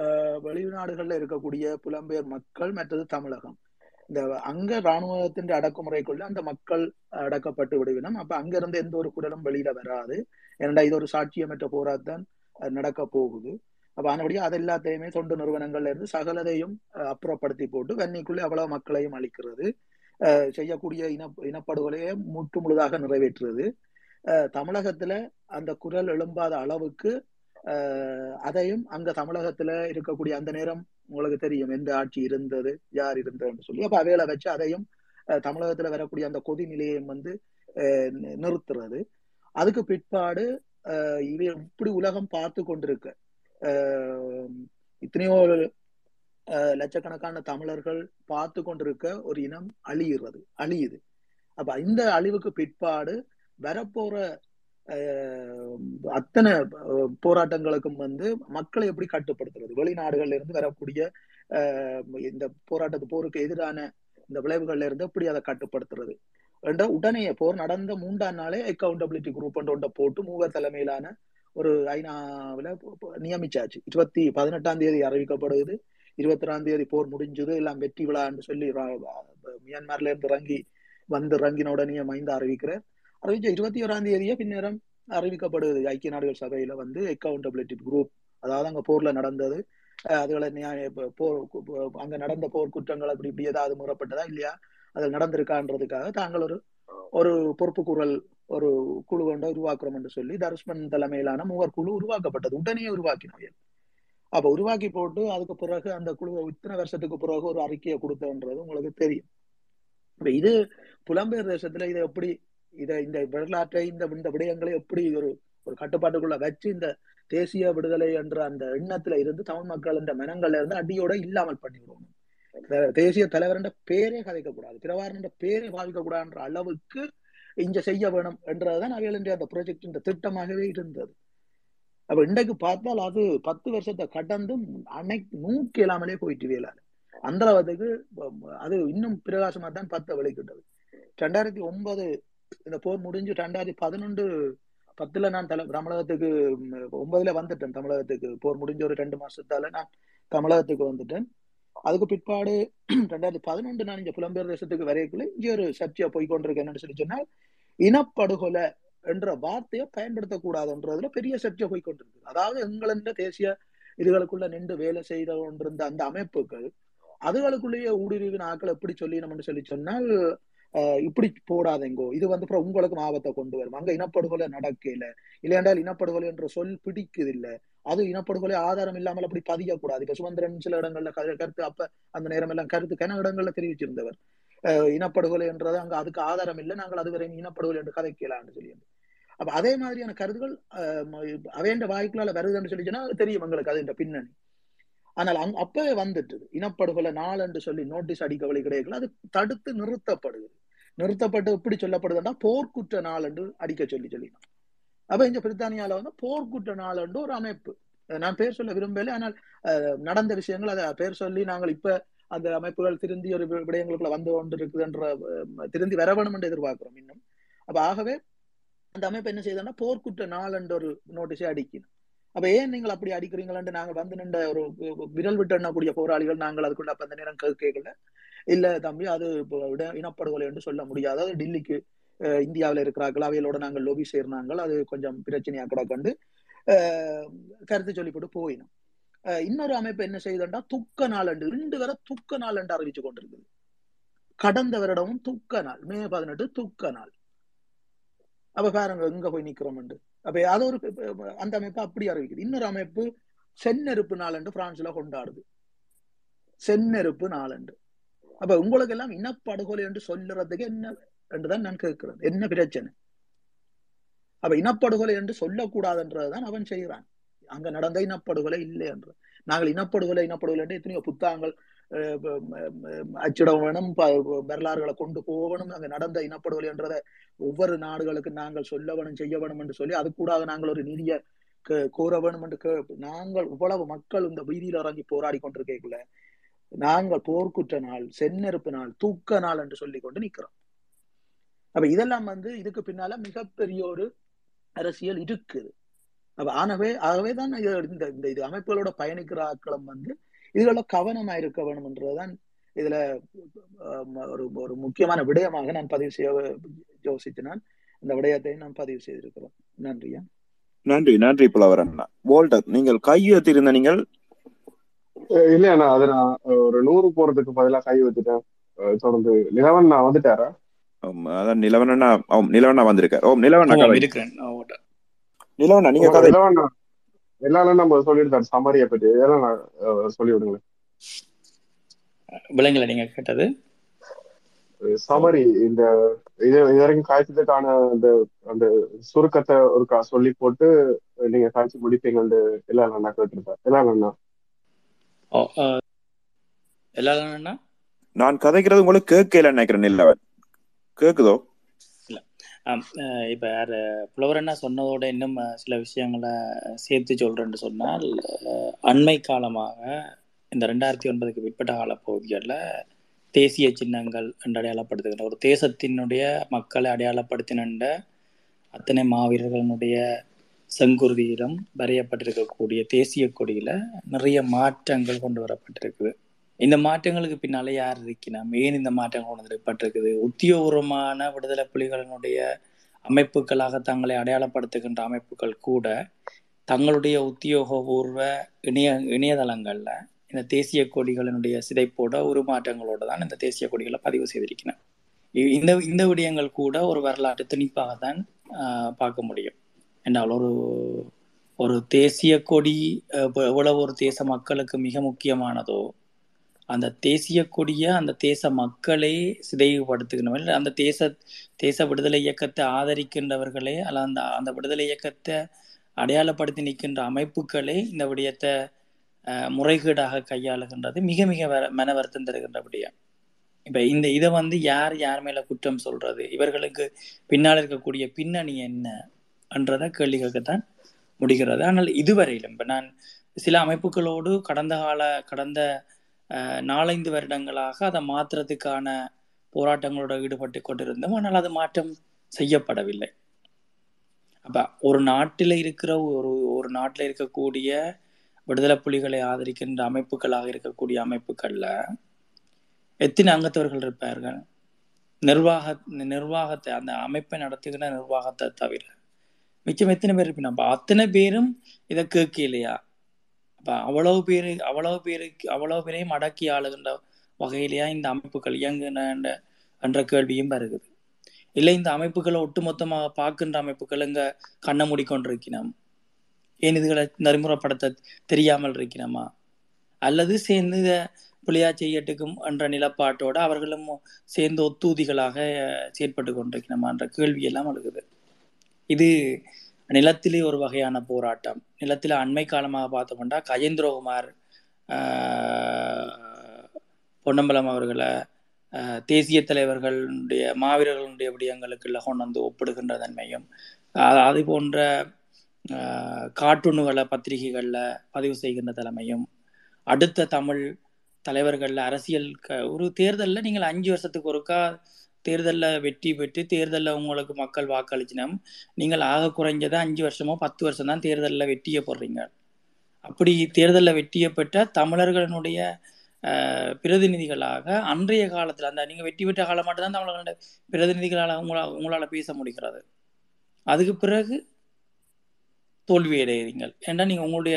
ஆஹ், வெளிநாடுகள்ல இருக்கக்கூடிய புலம்பெயர் மக்கள் மற்றது தமிழகம். இந்த அங்க இராணுவத்தின் அடக்குமுறைக்குள்ள அந்த மக்கள் அடக்கப்பட்டு விடுவினம். அப்ப அங்க இருந்து எந்த ஒரு குரலும் வெளியில வராது. ஏனண்டா இது ஒரு சாட்சியமற்ற போராட்டம் நடக்க போகுது. அப்ப ஆனபடியா அது எல்லாத்தையுமே தொண்டு நிறுவனங்கள்ல இருந்து சகலதையும் அப்புறப்படுத்தி போட்டு வன்னிக்குள்ளே அவ்வளவு மக்களையும் அழிக்கிறது. செய்யக்கூடிய இன இனப்படுகொலையை முற்று முழுதாக நிறைவேற்றுறது தமிழகத்துல அந்த குரல் எழும்பாத அளவுக்கு அதையும் அங்க தமிழகத்துல இருக்கக்கூடிய அந்த நேரம் உங்களுக்கு தெரியும் எந்த ஆட்சி இருந்தது யார் இருந்ததுன்னு சொல்லி. அப்ப அவையில வச்சு அதையும் அஹ், தமிழகத்துல வரக்கூடிய அந்த கொதி நிலையம் வந்து அஹ், நிறுத்துறது. அதுக்கு பிற்பாடு அஹ், இது இப்படி உலகம் பார்த்து கொண்டிருக்க. இத்தனையோ லட்சக்கணக்கான தமிழர்கள் பார்த்து கொண்டிருக்க ஒரு இனம் அழியிறது அழியுது. அப்ப இந்த அழிவுக்கு பிற்பாடு வரப்போற அத்தனை போராட்டங்களுக்கும் வந்து மக்களை எப்படி கட்டுப்படுத்துறது? வெளிநாடுகள்ல இருந்து வரக்கூடிய இந்த போராட்டத்து போருக்கு எதிரான இந்த விளைவுகள்ல இருந்து எப்படி அதை கட்டுப்படுத்துறது? என்ற உடனே போர் நடந்த மூன்றாம் நாளே அக்கௌண்டபிலிட்டி குரூப் ஒன்றை போட்டு மூவர் தலைமையிலான ஒரு ஐநாவில் நியமிச்சாச்சு. இருபத்தி பதினெட்டாம் தேதி அறிவிக்கப்படுது. இருபத்தி ரெண்டாம் தேதி போர் முடிஞ்சது. எல்லாம் வெற்றி விழான்னு சொல்லி மியான்மர்ல இருந்து இறங்கி வந்து இறங்கின உடனே மைந்த அறிவிக்கிறார். அறிவிச்ச இருபத்தி ஓராம் தேதியே பின்னரம் அறிவிக்கப்படுது ஐக்கிய நாடுகள் சபையில வந்து அக்கௌண்டபிலிட்டி குரூப் அதாவது அங்க போர்ல நடந்தது. அதுகளை நியாய- போர் அங்க நடந்த போர் குற்றங்கள் அப்படி இப்படி ஏதாவது முறப்பட்டதா இல்லையா? அதில் நடந்திருக்கான்றதுக்காக தாங்கள் ஒரு ஒரு பொறுப்பு குரல் ஒரு குழு கொண்ட உருவாக்குறோம் என்று சொல்லி தர்ஷ்மன் தலைமையிலான மூவர் குழு உருவாக்கப்பட்டது. உடனே உருவாக்கினோம் அப்ப உருவாக்கி போட்டு அதுக்கு பிறகு அந்த குழு இத்தனை வருஷத்துக்கு பிறகு ஒரு அறிக்கையை கொடுத்தன்றது உங்களுக்கு தெரியும். இப்ப இது புலம்பெயர் தேசத்துல இதை எப்படி இதை இந்த வரலாற்றை இந்த இந்த விடயங்களை எப்படி ஒரு ஒரு கட்டுப்பாட்டுக்குள்ள வச்சு இந்த தேசிய விடுதலை என்ற அந்த எண்ணத்துல இருந்து தமிழ் மக்கள் இந்த மனங்கள்ல இருந்து அடியோட இல்லாமல் பண்ணிவிடணும் தேசிய தலைவர் பேரே கதைக்க கூடாது பிரபாரன் பேரே பாதிக்கக்கூடாதுன்ற அளவுக்கு இங்க செய்ய வேணும் என்றதுதான் அவைகளின் அந்த ப்ராஜெக்ட் இந்த திட்டமாகவே இருந்தது. அப்ப இன்றைக்கு பார்த்தால் அது பத்து வருஷத்தை கடந்தும் அன்னைக்கு நூக்கி இல்லாமலே போயிட்டு வேலாது அந்த அளவுக்கு அது இன்னும் பிரகாசமா தான் பத்த வெளிக்கிட்டது ரெண்டாயிரத்தி ஒன்பது இந்த போர் முடிஞ்சு ரெண்டாயிரத்தி பதினொன்று பத்துல நான் தல தமிழகத்துக்கு ஒன்பதுல வந்துட்டேன். தமிழகத்துக்கு போர் முடிஞ்ச ஒரு ரெண்டு மாசத்தால நான் தமிழகத்துக்கு வந்துட்டேன். அதுக்கு பிற்பாடு ரெண்டாயிரத்தி பதினொன்று நான் இங்க புலம்பெயர் தேசத்துக்கு வரையக்குள்ள இங்க ஒரு சர்ச்சையா போய் கொண்டிருக்கேன்னு என்னன்னு சொல்லி சொன்னால் இனப்படுகொலை என்ற வார்த்தையை பயன்படுத்தக்கூடாதுன்றதுல பெரிய சர்ச்சை போய் கொண்டிருக்கு அதாவது எங்களென்ற தேசிய இதுகளுக்குள்ள நின்று வேலை செய்து கொண்டிருந்த அந்த அமைப்புகள் அதுகளுக்குள்ளேயே ஊடுருவின ஆக்கள் எப்படி சொல்லினோம்னு சொல்லி சொன்னால் இப்படி போடாதேங்கோ. இது வந்து அப்புறம் உங்களுக்கும் ஆபத்தை கொண்டு வரும். அங்க இனப்படுகொலை நடக்கல. இல்லையென்றால் இனப்படுகொலை என்ற சொல் பிடிக்குது இல்ல அது இனப்படுகொலை ஆதாரம் இல்லாமல் அப்படி பதியக்கூடாது. இப்ப சுமந்திரன் சில இடங்கள்ல கருத்து அப்ப அந்த நேரம் எல்லாம் கருத்து கன இடங்கள்ல தெரிவிச்சிருந்தவர். இனப்படுகொலை என்றது அங்க அதுக்கு ஆதாரம் இல்லை. நாங்கள் அதுவரை இனப்படுகொலை என்று கதை கேளான்னு சொல்லி அப்ப அதே மாதிரியான கருத்துகள் அவையண்ட வாய்க்குள்ளால வருதுன்னு சொல்லி சொன்னா தெரியும் எங்களுக்கு அது பின்னணி. ஆனால் அங் அப்பவே வந்துட்டு இனப்படுகொலை நாள் என்று சொல்லி நோட்டீஸ் அடிக்க வழி கிடையாது அது தடுத்து நிறுத்தப்படுது நிறுத்தப்பட்டு எப்படி சொல்லப்படுதுன்னா போர்க்குற்ற நாள் என்று அடிக்க சொல்லி சொல்லினான். அப்ப இங்க பிரித்தானியால வந்து போர்க்குற்ற நாள் என்று ஒரு அமைப்பு. நான் பேர் சொல்ல விரும்பல ஆனால் நடந்த விஷயங்கள் அதை பேர் சொல்லி நாங்கள் இப்ப அந்த அமைப்புகள் திருந்தி ஒரு விடயங்களுக்குள்ள வந்து கொண்டு இருக்குதுன்ற திருந்தி வர வேணும் என்று எதிர்பார்க்கிறோம் இன்னும். அப்ப ஆகவே அந்த அமைப்பு என்ன செய்யுதுன்னா போர்க்குற்ற நாள் என்ற ஒரு நோட்டீஸை அடிக்கணும் அப்ப ஏன் நீங்கள் அப்படி அடிக்கிறீங்களா நாங்க வந்து நின்ற ஒரு விரல் விட்டு எண்ணக்கூடிய போராளிகள் நாங்கள் அதுக்குள்ள அப்ப அந்த நேரம் கேட்கல. இல்ல தம்பி அது இப்போ இனப்படுகொலை என்று சொல்ல முடியாது. அது டில்லிக்கு அஹ், இந்தியாவுல இருக்கிறார்கள். அவையோட நாங்கள் லோபி சேர்னாங்கள் அது கொஞ்சம் பிரச்சனையா கிடக்கண்டு அஹ், கருத்து சொல்லி போட்டு போயிடும் இன்னொரு அமைப்பு என்ன செய்யுதுண்டா துக்க நாள் என்று ரெண்டு பேரை துக்க நாள் என்று அறிவிச்சு கொண்டிருக்குது கடந்த வருடமும் துக்க நாள் மே பதினெட்டு துக்க நாள். அப்ப பாருங்க எங்க போய் நிக்கிறோம் அப்ப அது ஒரு அந்த அமைப்பு அப்படி அறிவிக்குது. இன்னொரு அமைப்பு சென்னெருப்பு நாள் என்று பிரான்ஸ்ல கொண்டாடுது. சென்னெருப்பு நாள் என்று. அப்ப உங்களுக்கு எல்லாம் இனப்படுகொலை என்று சொல்லுறதுக்கு என்ன? என்றுதான் நான் கேட்கிறேன் என்ன பிரச்சனை? அப்ப இனப்படுகொலை என்று சொல்லக்கூடாதுன்றதுதான் அவன் செய்கிறான். அங்க நடந்த இனப்படுகொலை இல்லை என்று. நாங்கள் இனப்படுகொலை இனப்படுகொலை என்று எத்தனையோ புத்தகங்கள் அஹ், அச்சிட வேணும் வரலாறுகளை கொண்டு போகணும் அங்க நடந்த இனப்படுகொலை என்றதை ஒவ்வொரு நாடுகளுக்கு நாங்கள் சொல்ல வேணும் செய்ய வேணும் என்று சொல்லி அது கூடாக நாங்கள் ஒரு நிதியை கோர வேணும் என்று நாங்கள் இவ்வளவு மக்கள் இந்த வீதியில இறங்கி போராடி கொண்டிருக்கக்குள்ள நாங்கள் போர்க்குற்ற நாள் செந்நெருப்பு நாள் தூக்க நாள் என்று சொல்லி கொண்டு நிக்கிறோம் அப்ப இதெல்லாம் வந்து இதுக்கு பின்னால மிகப்பெரிய ஒரு அரசியல் இருக்குது. அப்ப ஆனவே ஆகவே தான் இந்த இந்த இது அமைப்புகளோட பயணிக்கிற ஆட்களும் வந்து இதுல கவனமா இருக்க வேணும்ன்றதுதான் இதுல ஒரு ஒரு முக்கியமான விடயமாக நான் பதிவு செய்ய யோசித்து நான் இந்த விடயத்தை நான் பதிவு செய்திருக்கிறோம். நன்றியா நன்றி நன்றி புலவர் அண்ணா. நீங்கள் கையெழுத்திருந்த நீங்கள் அஹ் இல்லையாண்ணா அது நான் ஒரு நூறு போறதுக்கு பதிலா கை வச்சுட்டேன். தொடர்ந்து நிலவன் நான் வந்துட்டாரா? அதான் நிலவண்ணா ஓம் நிலவண்ணா வந்திருக்கார். ஓம் கதை. இருக்கிறேன். ஓட்ட. நிலவண்ணா நீங்க கதை. நிலவண்ணா எல்லாரும் நம்ம சொல்லியிருந்தாரு? சமாரியை பற்றி இதெல்லாம் நான் சொல்லி விடுங்களேன். விலங்குல நீங்க கேட்டது? சமரி இந்த இது இது வரைக்கும் காய்ச்சதுக்கான அந்த அந்த சுருக்கத்தை ஒரு கா- சொல்லி போட்டு நீங்க காய்ச்சி முடிப்பீங்கன்னு எல்லாம் நான் கேட்டிருப்பேன் எல்லாம் அண்ணா ஓ அஹ், எல்லாரும் என்ன நான் கதைக்கிறது உங்களுக்கு கேட்கல நினைக்கிறேன் நிலவன் கேக்குதோ? இப்ப யாரு புலவர் என்ன சொன்னதோட இன்னும் சில விஷயங்களை சேர்த்து சொல்றேன்னு சொன்னால் அண்மை காலமாக இந்த ரெண்டாயிரத்தி ஒன்பதுக்கு பிற்பட்ட காலப்பகுதிகளில் தேசிய சின்னங்கள் என்று அடையாளப்படுத்துகின்ற ஒரு தேசத்தினுடைய மக்களை அடையாளப்படுத்தின அத்தனை மாவீரர்களுடைய செங்குருதியிலும் வரையப்பட்டிருக்கக்கூடிய தேசிய கொடியில நிறைய மாற்றங்கள் கொண்டு வரப்பட்டிருக்குது. இந்த மாற்றங்களுக்கு பின்னாலே யார் இருக்கிறோம் ஏன் இந்த மாற்றங்கள் கொண்டு வரப்பட்டிருக்குது? உத்தியோகபூர்வமான விடுதலை புலிகளினுடைய அமைப்புகளாக தங்களை அடையாளப்படுத்துகின்ற அமைப்புகள் கூட தங்களுடைய உத்தியோகபூர்வ இணைய இணையதளங்கள்ல இந்த தேசிய கொடிகளினுடைய சிதைப்போட உருமாற்றங்களோட தான் இந்த தேசிய கொடிகளை பதிவு செய்திருக்கிறேன் இந்த இந்த விடயங்கள் கூட ஒரு வரலாற்று திணிப்பாக தான் பார்க்க முடியும். என்றால் ஒரு ஒரு தேசிய கொடி எவ்வளவு ஒரு தேச மக்களுக்கு மிக முக்கியமானதோ அந்த தேசிய கொடியை அந்த தேச மக்களே சிதைவுபடுத்துகின்றவர்கள் அந்த தேச தேச விடுதலை இயக்கத்தை ஆதரிக்கின்றவர்களே அல்ல அந்த அந்த விடுதலை இயக்கத்தை அடையாளப்படுத்தி நிற்கின்ற அமைப்புகளே இந்த விடயத்தை முறைகேடாக கையாளுகின்றது. மிக மிக மன வருத்தம் தருகின்ற விடயம். இப்போ இந்த இதை வந்து யார் யார் மேலே குற்றம் சொல்றது? இவர்களுக்கு பின்னால் இருக்கக்கூடிய பின்னணி என்ன? என்றதை கேள்வி கேட்கத்தான் முடிகிறது. ஆனால் இதுவரையிலும் இப்போ நான் சில அமைப்புகளோடு கடந்த கால கடந்த நாலந்து நாலைந்து வருடங்களாக அதை மாற்றுறதுக்கான போராட்டங்களோட ஈடுபட்டு கொண்டிருந்தோம். ஆனால் அது மாற்றம் செய்யப்படவில்லை. அப்ப ஒரு நாட்டில் இருக்கிற ஒரு ஒரு நாட்டில் இருக்கக்கூடிய விடுதலை புலிகளை ஆதரிக்கின்ற அமைப்புகளாக இருக்கக்கூடிய அமைப்புகளில் எத்தனை அங்கத்தவர்கள் இருப்பார்கள்? நிர்வாக நிர்வாகத்தை அந்த அமைப்பை நடத்துகிற நிர்வாகத்தை தவிர மிச்சம் எத்தனை பேர் இருப்பினா? அப்ப அத்தனை பேரும் இதை கேட்க இல்லையா அப்ப அவ்வளவு பேரு அவ்வளவு பேருக்கு அவ்வளவு பேரையும் அடக்கி ஆளுகின்ற வகையிலேயா இந்த அமைப்புகள் இயங்குன என்ற கேள்வியும் வருகிறது. இல்லை இந்த அமைப்புகளை ஒட்டுமொத்தமாக பார்க்கின்ற அமைப்புகள் இங்க கண்ணை மூடிக்கொண்டிருக்கிறோம் ஏன் இதுகளை நெறிமுறைப்படுத்த தெரியாமல் இருக்கிறோமா அல்லது சேர்ந்து இதை புலியா செய்யட்டுக்கும் என்ற நிலப்பாட்டோடு அவர்களும் சேர்ந்து ஒத்தூதிகளாக செயற்பட்டு கொண்டிருக்கிறோமா என்ற கேள்வியெல்லாம் அழுகுது எழுகுது இது நிலத்திலே ஒரு வகையான போராட்டம். நிலத்தில் அண்மை காலமாக பார்த்தோம்னா கஜேந்திரகுமார் ஆஹ், பொன்னம்பலம் அவர்களை தேசிய தலைவர்களுடைய மாவீரர்களுடைய விடயங்களுக்குள்ள கொண்டு வந்து ஒப்பிடுகின்ற தன்மையும் ஆஹ், அது போன்ற ஆஹ், கார்ட்டூனுகளை பத்திரிகைகள்ல பதிவு செய்கின்ற தலைமையும் அடுத்த தமிழ் தலைவர்கள்ல அரசியல் க- ஒரு தேர்தல்ல நீங்கள் அஞ்சு வருஷத்துக்கு ஒருக்கா தேர்தல்ல வெற்றி பெற்று தேர்தல்ல உங்களுக்கு மக்கள் வாக்களிச்சினம். நீங்கள் ஆக குறைஞ்சதை அஞ்சு வருஷமோ பத்து வருஷம் தான் தேர்தல்ல வெற்றியை போடுறீங்க அப்படி தேர்தல்ல வெற்றியை பெற்ற தமிழர்களுடைய பிரதிநிதிகளாக அன்றைய காலத்துல அந்த நீங்க வெற்றி பெற்ற காலம் மட்டும்தான் தமிழர்களுடைய பிரதிநிதிகளால் உங்களால் உங்களால பேச முடிகிறது. அதுக்கு பிறகு தோல்வி அடைகிறீங்கள் ஏன்னா நீங்க உங்களுடைய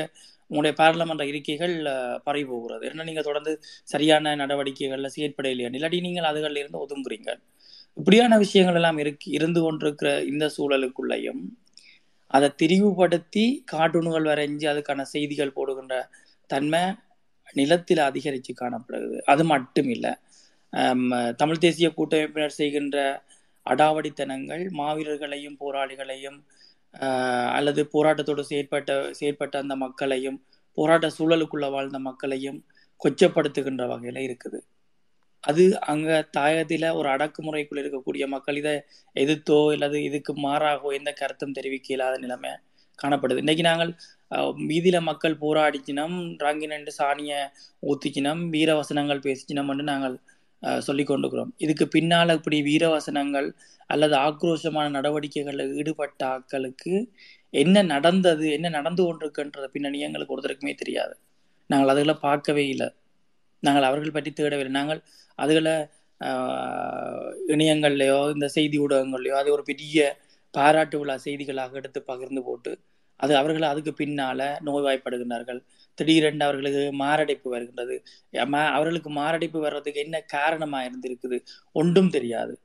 உங்களுடைய பாராளுமன்ற இருக்கைகள் அஹ், போகிறது ஏன்னா நீங்க தொடர்ந்து சரியான நடவடிக்கைகள்ல இல்லையா இல்லாட்டி நீங்கள் அதுகள்ல இருந்து ஒதுங்குறீங்க. இப்படியான விஷயங்கள் எல்லாம் இருக்கு இருந்து கொண்டிருக்கிற இந்த சூழலுக்குள்ளேயும் அதை திரிவுபடுத்தி கார்ட்டூன்கள் வரைஞ்சி அதுக்கான செய்திகள் போடுகின்ற தன்மை நிலத்தில் அதிகரித்து காணப்படுகிறது. அது மட்டும் இல்லை தமிழ் தேசிய கூட்டமைப்பினர் செய்கின்ற அடாவடித்தனங்கள் மாவீரர்களையும் போராளிகளையும் அல்லது போராட்டத்தோடு செயற்பட்ட செயற்பட்ட அந்த மக்களையும் போராட்ட சூழலுக்குள்ள வாழ்ந்த மக்களையும் கொச்சப்படுத்துகின்ற வகையில இருக்குது. அது அங்க தாயகத்தில ஒரு அடக்குமுறைக்குள் இருக்கக்கூடிய மக்கள் இதை எதிர்த்தோ அல்லது இதுக்கு மாறாகவோ எந்த கருத்தும் தெரிவிக்க இல்லாத நிலைமை காணப்படுது. இன்னைக்கு நாங்கள் மீதியில மக்கள் போராடிச்சினம் ராங்கினண்டு சாணிய ஊத்திச்சினம் வீரவசனங்கள் என்று நாங்கள் அஹ், சொல்லிக் கொண்டிருக்கிறோம். இதுக்கு பின்னால் இப்படி வீரவசனங்கள் அல்லது ஆக்ரோஷமான நடவடிக்கைகளில் ஈடுபட்ட ஆட்களுக்கு என்ன நடந்தது என்ன நடந்து கொண்டிருக்குன்றது பின்னணி எங்களுக்கு ஒருத்தருக்குமே தெரியாது. நாங்கள் அதுகளை பார்க்கவே இல்லை. நாங்கள் அவர்கள் பற்றி தேடவில்லை. நாங்கள் அதுகளை ஆஹ், இணையங்கள்லையோ இந்த செய்தி ஊடகங்கள்லையோ அது ஒரு பெரிய பாராட்டு விழா செய்திகளாக எடுத்து பகிர்ந்து போட்டு அது அவர்கள் அதுக்கு பின்னால நோய்வாய்ப்படுகின்றார்கள். திடீரென்று அவர்களுக்கு மாரடைப்பு வருகின்றது. அவர்களுக்கு மாரடைப்பு வர்றதுக்கு என்ன காரணமா இருந்திருக்குது? ஒன்றும் தெரியாது.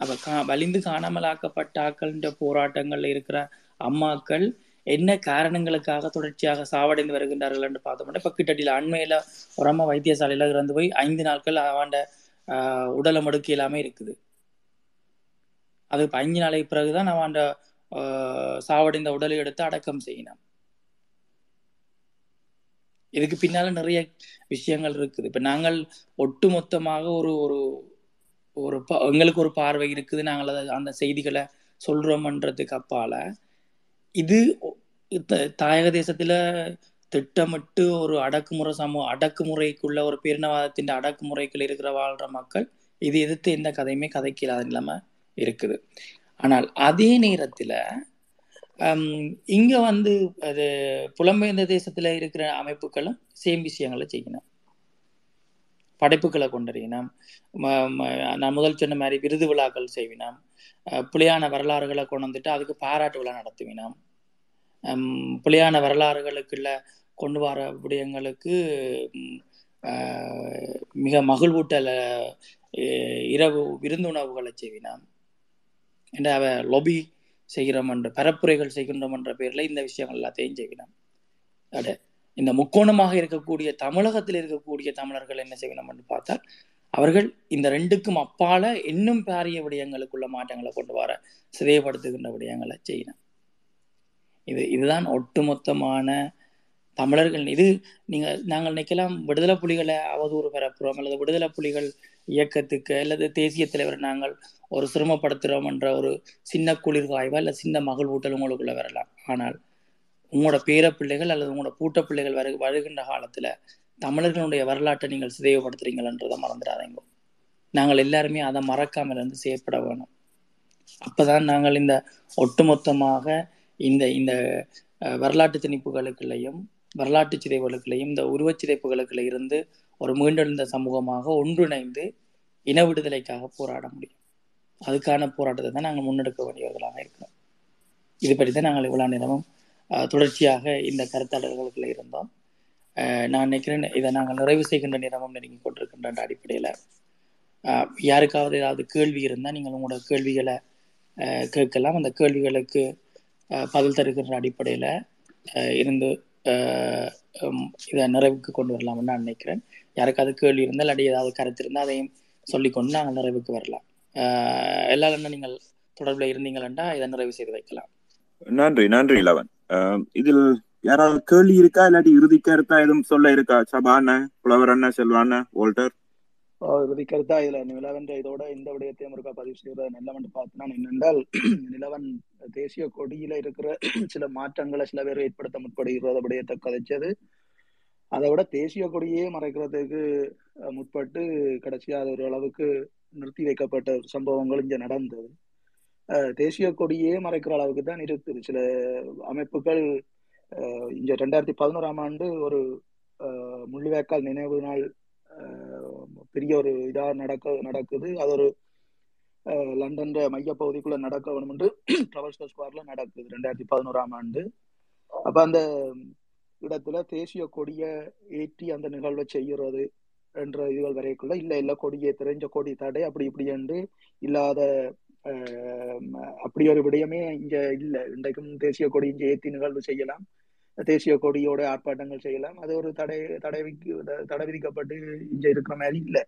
அப்ப கா வலிந்து காணாமலாக்கப்பட்ட ஆக்கள்ன்ற போராட்டங்கள்ல இருக்கிற அம்மாக்கள் என்ன காரணங்களுக்காக தொடர்ச்சியாக சாவடைந்து வருகின்றார்கள் என்று பார்த்தோம்னா இப்ப கிட்டடியில் அண்மையில ஒரு அம்மா வைத்தியசாலையில இறந்து போய் ஐந்து நாட்கள் அவண்ட ஆஹ் உடலை மடுக்கு எல்லாமே இருக்குது. அது இப்ப ஐந்து நாளைக்கு பிறகுதான் அவன் சாவடைந்த உடலை எடுத்து அடக்கம் செய்யணும் இதுக்கு பின்னால நிறைய விஷயங்கள் இருக்குது. இப்ப நாங்கள் ஒட்டுமொத்தமாக ஒரு ஒரு ஒரு ப- எங்களுக்கு ஒரு பார்வை இருக்குது. நாங்கள் அதை அந்த செய்திகளை சொல்றோம்ன்றதுக்கு அப்பால இது த- தாயக தேசத்துல திட்டமிட்டு ஒரு அடக்குமுறை சமூக அடக்குமுறைக்குள்ள ஒரு பேரினவாதத்தின் அடக்குமுறைக்குள்ள இருக்கிற வாழ்ற மக்கள் இது எதிர்த்து எந்த கதையுமே கதைக்கலாத நிலைமை இருக்குது. ஆனால் அதே நேரத்தில் இங்கே வந்து அது புலம்பெயர்ந்த தேசத்தில் இருக்கிற அமைப்புகளும் சேம் விஷயங்களை செய்யணும். படைப்புகளை கொண்டறியினோம் ம- நான் முதல் சொன்ன மாதிரி விருது விழாக்கள் செய்வினோம். புலியான வரலாறுகளை கொண்டு வந்துட்டு அதுக்கு பாராட்டு விழா நடத்துவினோம் புலியான வரலாறுகளுக்குள்ள கொண்டு வர விடயங்களுக்கு மிக மகிழ்வூட்டல இரவு விருந்துணவுகளை செய்வினோம். என்ற அவ லொபி செய்கிறோம் என்ற பரப்புரைகள் செய்கின்றோம் என்ற பேர்ல இந்த விஷயங்கள் எல்லாத்தையும் செய்வினோம் அட இந்த முக்கோணமாக இருக்கக்கூடிய தமிழகத்தில் இருக்கக்கூடிய தமிழர்கள் என்ன செய்யணும் என்று பார்த்தால் அவர்கள் இந்த ரெண்டுக்கும் அப்பால இன்னும் பாரிய விடயங்களுக்குள்ள மாற்றங்களை கொண்டு வர சிதையப்படுத்துகின்ற விடயங்களை செய்யணும். இது இதுதான் ஒட்டுமொத்தமான தமிழர்கள். இது நீங்கள் நாங்கள் நினைக்கலாம் விடுதலை புலிகளை அவதூறு பெறப்புறோம் அல்லது விடுதலை புலிகள் இயக்கத்துக்கு அல்லது தேசிய தலைவரை நாங்கள் ஒரு சிரமப்படுத்துகிறோம் என்ற ஒரு சின்ன குளிர்காய்வா இல்லை சின்ன மகிழ்வூட்டல் உங்களுக்குள்ள வரலாம். ஆனால் உங்களோட பேர பிள்ளைகள் அல்லது உங்களோட பூட்ட பிள்ளைகள் வரு வருகின்ற காலத்துல தமிழர்களுடைய வரலாற்றை நீங்கள் சிதைவுபடுத்துறீங்கன்றதை மறந்துடாதீங்க. நாங்கள் எல்லாருமே அதை மறக்காமல் இருந்து செயற்பட வேணும். அப்பதான் நாங்கள் இந்த ஒட்டுமொத்தமாக இந்த இந்த அஹ், வரலாற்று திணிப்புகளுக்குள்ளேயும் வரலாற்று சிதைவுகளுக்குள்ளேயும் இந்த உருவச்சிதைப்புகளுக்குள்ள இருந்து ஒரு மீண்டெழுந்த சமூகமாக ஒன்றிணைந்து இன விடுதலைக்காக போராட முடியும். அதுக்கான போராட்டத்தை தான் நாங்கள் முன்னெடுக்க வேண்டியவர்களாக இருக்கிறோம். இது பற்றி தான் நாங்கள் இவ்வளவு நேரமும் தொடர்ச்சியாக இந்த கருத்தாளர்களுக்குள்ள இருந்தோம். நான் நினைக்கிறேன் இதை நாங்கள் நிறைவு செய்கின்ற நேரமும் நெருங்கி கொண்டிருக்கின்ற அடிப்படையில் யாருக்காவது ஏதாவது கேள்வி இருந்தால் நீங்கள் உங்களோட கேள்விகளை கேட்கலாம். அந்த கேள்விகளுக்கு பதில் தருகின்ற அடிப்படையில் இருந்து இதை நிறைவுக்கு கொண்டு வரலாம்னு நான் நினைக்கிறேன். யாருக்காவது கேள்வி இருந்தால் இல்லாட்டி ஏதாவது கருத்து இருந்தால் அதையும் சொல்லிக்கொண்டு நாங்கள் நிறைவுக்கு வரலாம். எல்லாரும் நீங்கள் தொடர்பில் இருந்தீங்களா இதை நிறைவு செய்து வைக்கலாம். நன்றி நன்றி அஹ், இதில் யாராவது கேள்வி இருக்கா? இல்லாட்டி இறுதி கருத்தா எதுவும் சொல்ல இருக்கா? சபான புலவர் அண்ணா செல்வான வோல்டர்? இறுதி கருத்தா? இதுல நிலவன் இதோட இந்த விடயத்தையும் இருக்கா பதிவு செய்யறது நிலவன் பார்த்தனா என்னென்றால் நிலவன் தேசிய கொடியில இருக்கிற சில மாற்றங்களை சில பேர் ஏற்படுத்த முற்படுகிறத விடயத்தை கதைச்சது. அதை விட தேசிய கொடியே மறைக்கிறதுக்கு முற்பட்டு கடைசியா அது ஒரு அளவுக்கு நிறுத்தி வைக்கப்பட்ட சம்பவங்கள் இங்க நடந்தது. தேசிய கொடியே மறைக்கிற அளவுக்கு தான் இருக்குது. சில அமைப்புகள் அஹ், இங்க ரெண்டாயிரத்தி பதினோராம் ஆண்டு ஒரு முள்ளிவேக்கால் நினைவு நாள் பெரிய ஒரு இதா நடக்க நடக்குது. அது ஒரு அஹ், லண்டன் மையப்பகுதிக்குள்ள நடக்க வேணும் என்று ட்ரவல்ஸ்கர் ஸ்கொயர்ல நடக்குது ரெண்டாயிரத்தி பதினோராம் ஆண்டு. அப்ப அந்த இடத்துல தேசிய கொடியை ஏற்றி அந்த நிகழ்வை செய்கிறது என்ற இதுகள் வரைக்குள்ள இல்லை இல்லை கொடியை தெரிஞ்ச கொடி தடை அப்படி இப்படி என்று இல்லாத அப்படி ஒரு விடயமே இங்க இல்லை. இன்றைக்கும் தேசிய கொடி இங்கே ஏற்றி நிகழ்வு செய்யலாம். தேசிய கொடியோட ஆர்ப்பாட்டங்கள் செய்யலாம். அது ஒரு தடை தடை விக்கு- தடை விதிக்கப்பட்டு இங்கே இருக்கிற மாதிரி இல்லை.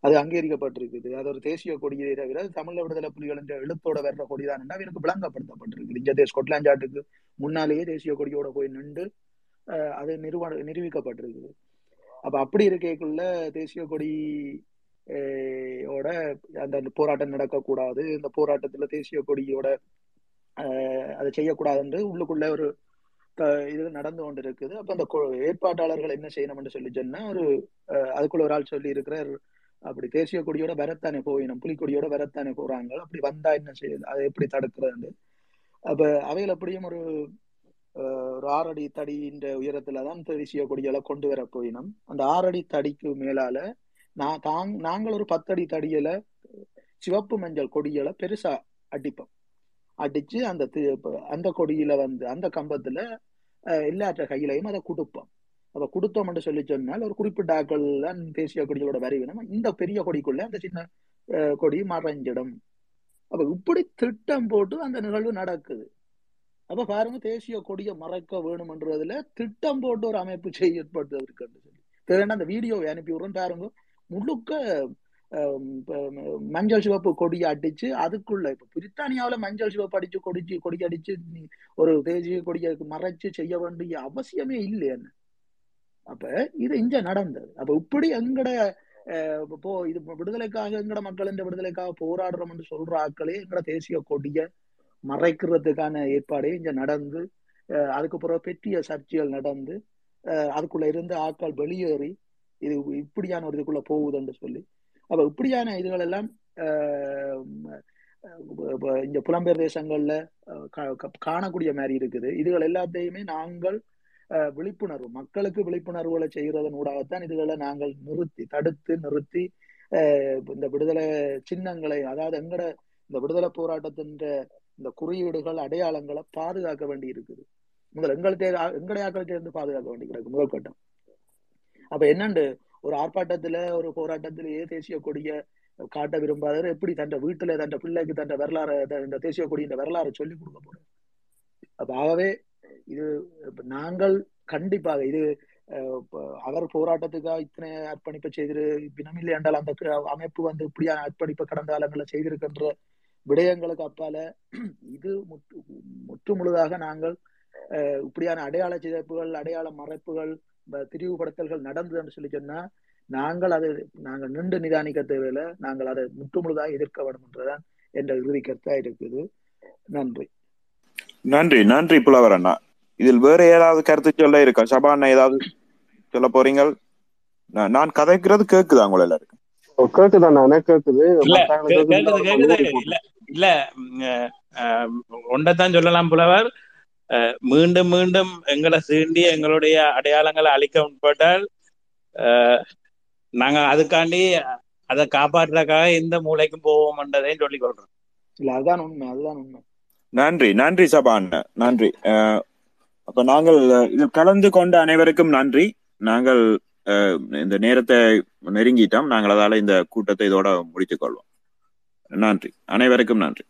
அது அங்கீகரிக்கப்பட்டிருக்குது. அது ஒரு தேசிய கொடியை தவிர தமிழ் விடுதலை புலிகள் என்ற எழுத்தோட வர்ற கொடிதான் அவருக்கு விளங்கப்படுத்தப்பட்டிருக்குது. இங்க தேச ஸ்கொட்லாந்து முன்னாலேயே தேசிய கொடியோட போய் நின்று அது நிறுவ நிரூபிக்கப்பட்டிருக்குது. அப்ப அப்படி இருக்கைக்குள்ள தேசிய கொடி ஓட அந்த போராட்டம் நடக்கக்கூடாது. இந்த போராட்டத்துல தேசிய கொடியோட அஹ், அதை செய்யக்கூடாது என்று உள்ளுக்குள்ள ஒரு த- இது நடந்து கொண்டு இருக்குது அப்ப அந்த ஏற்பாட்டாளர்கள் என்ன செய்யணும்னு சொல்லி சொன்னா ஒரு அஹ், அதுக்குள்ள ஒரு ஆள் சொல்லி இருக்கிறார் அப்படி தேசிய கொடியோட வரத்தானே போயினும் புலிக்கொடியோட வரத்தானே போறாங்க. அப்படி வந்தா என்ன செய்யுது அதை எப்படி தடுக்கிறது? அப்ப அவையில் அப்படியும் ஒரு ஒரு ஆறடி தடின்ற உயரத்துல தான் தேசிய கொடிகளை கொண்டு வர போயினோம். அந்த ஆறடி தடிக்கு மேலால நான் தாங் நாங்கள் ஒரு பத்தடி தடியில சிவப்பு மஞ்சள் கொடிகளை பெருசா அடிப்போம். அடிச்சு அந்த தி- அந்த கொடியில வந்து அந்த கம்பத்துல எல்லாற்ற கையிலையும் அதை கொடுப்போம். அதை கொடுத்தோம்னு சொல்லி சொன்னால் ஒரு குறிப்பிட்ட ஆக்கள் தான் தேசிய கொடிகளோட வரைவினம் இந்த பெரிய கொடிக்குள்ள அந்த சின்ன கொடி மறைஞ்சிடும். அப்ப இப்படி திட்டம் போட்டு அந்த நிகழ்வு நடக்குது. அப்ப பாருங்க தேசிய கொடியை மறைக்க வேணும்ன்றதுல திட்டம் போட்டு ஒரு அமைப்பு செய்யப்பட்டதற்கு சொல்லி. வேணா அந்த வீடியோவை அனுப்பி விடுறேன் பாருங்க. முழுக்க மஞ்சள் சிவப்பு கொடியை அடிச்சு அதுக்குள்ள இப்ப பிரித்தானியாவுல மஞ்சள் சிவப்பு அடிச்சு கொடிச்சு கொடி அடிச்சு ஒரு தேசிய கொடியை மறைச்சு செய்ய வேண்டிய அவசியமே இல்லைன்னு அப்ப இது இங்க நடந்தது. அப்ப இப்படி எங்கட அஹ், இப்போ இது விடுதலைக்காக எங்கட மக்கள் இந்த விடுதலைக்காக போராடுறோம் என்று சொல்ற ஆட்களே எங்கட தேசிய கொடியை மறைக்கிறதுக்கான ஏற்பாடே இங்க நடந்து அதுக்கு பிறகு பெரிய சர்ச்சைகள் நடந்து அஹ், அதுக்குள்ள இருந்து ஆட்கள் வெளியேறி இது இப்படியான ஒரு இதுக்குள்ள போகுதுன்னு சொல்லி. அப்ப இப்படியான இதுகள் எல்லாம் இந்த புலம்பெயர் தேசங்கள்ல அஹ், கா- காணக்கூடிய மாதிரி இருக்குது. இதுகள் எல்லாத்தையுமே நாங்கள் அஹ், விழிப்புணர்வு மக்களுக்கு விழிப்புணர்வுகளை செய்யறதன் ஊடாகத்தான் இதுகளை நாங்கள் நிறுத்தி தடுத்து நிறுத்தி அஹ், இந்த விடுதலை சின்னங்களை அதாவது எங்கட இந்த விடுதலை போராட்டத்தின் இந்த குறியீடுகள் அடையாளங்களை பாதுகாக்க வேண்டி இருக்குது முதல் எங்கள்கிட்ட எங்களுடைய ஆக்கள்கிட்ட இருந்து பாதுகாக்க வேண்டி கிடக்கு முதல் கட்டம். அப்ப என்னண்டு? ஒரு ஆர்ப்பாட்டத்துல ஒரு போராட்டத்திலேயே தேசிய கொடிய காட்ட விரும்பாதவர் எப்படி தன் வீட்டுல தன் பிள்ளைக்கு தன் வரலாறு இந்த தேசிய கொடியின் வரலாறு சொல்லி கொடுக்க போறோம் அப்ப ஆகவே இது நாங்கள் கண்டிப்பாக இது அஹ், அவர் போராட்டத்துக்காக இத்தனை அர்ப்பணிப்பை செய்திரு பினமில்லை என்றால் அந்த அமைப்பு வந்து இப்படியான அர்ப்பணிப்பை கடந்த காலங்களில் செய்திருக்கின்ற விடயங்களுக்கு அப்பால. இது முற்று முற்று முழுதாக நாங்கள் இப்படியான அடையாள சிதைப்புகள் அடையாள மறைப்புகள் திரிவுபடுத்தல்கள் நடந்ததுன்னு சொல்லி சொன்னா நாங்கள் அதை நாங்கள் நின்று நிதானிக்க தேவையில்லை. நாங்கள் அதை முற்று முழுதாக எதிர்க்க வேண்டும் என்றுதான் என்ற இறுதி கருத்தா இருக்குது. நன்றி. நன்றி நன்றி புலவர் அண்ணா. இதில் வேற ஏதாவது கருத்து சொல்ல இருக்கா? சபா அண்ணா ஏதாவது சொல்ல போறீங்க நான் நான் கதைக்கிறது கேக்குதா உங்களை எல்லாருக்கும்? கேக்குதாண்ணா? எனக்கு கேக்குது. இல்ல ஒன்றைத்தான் சொல்லலாம் புலவர். அஹ், மீண்டும் மீண்டும் எங்களை சீண்டி எங்களுடைய அடையாளங்களை அழிக்க முற்பட்டால் நாங்க அதுக்காண்டி அதை காப்பாற்றுறதுக்காக எந்த மூளைக்கும் போவோம்ன்றதையும் சொல்லிக் கொள்றோம். இல்ல அதுதான் உண்மை அதுதான் உண்மை. நன்றி நன்றி சபா அண்ணா நன்றி அப்ப நாங்கள் இதில் கலந்து கொண்ட அனைவருக்கும் நன்றி. நாங்கள் அஹ், இந்த நேரத்தை நெருங்கிட்டோம். நாங்கள் அதால இந்த கூட்டத்தை இதோட முடித்துக் கொள்வோம். நன்றி. அனைவருக்கும் நன்றி.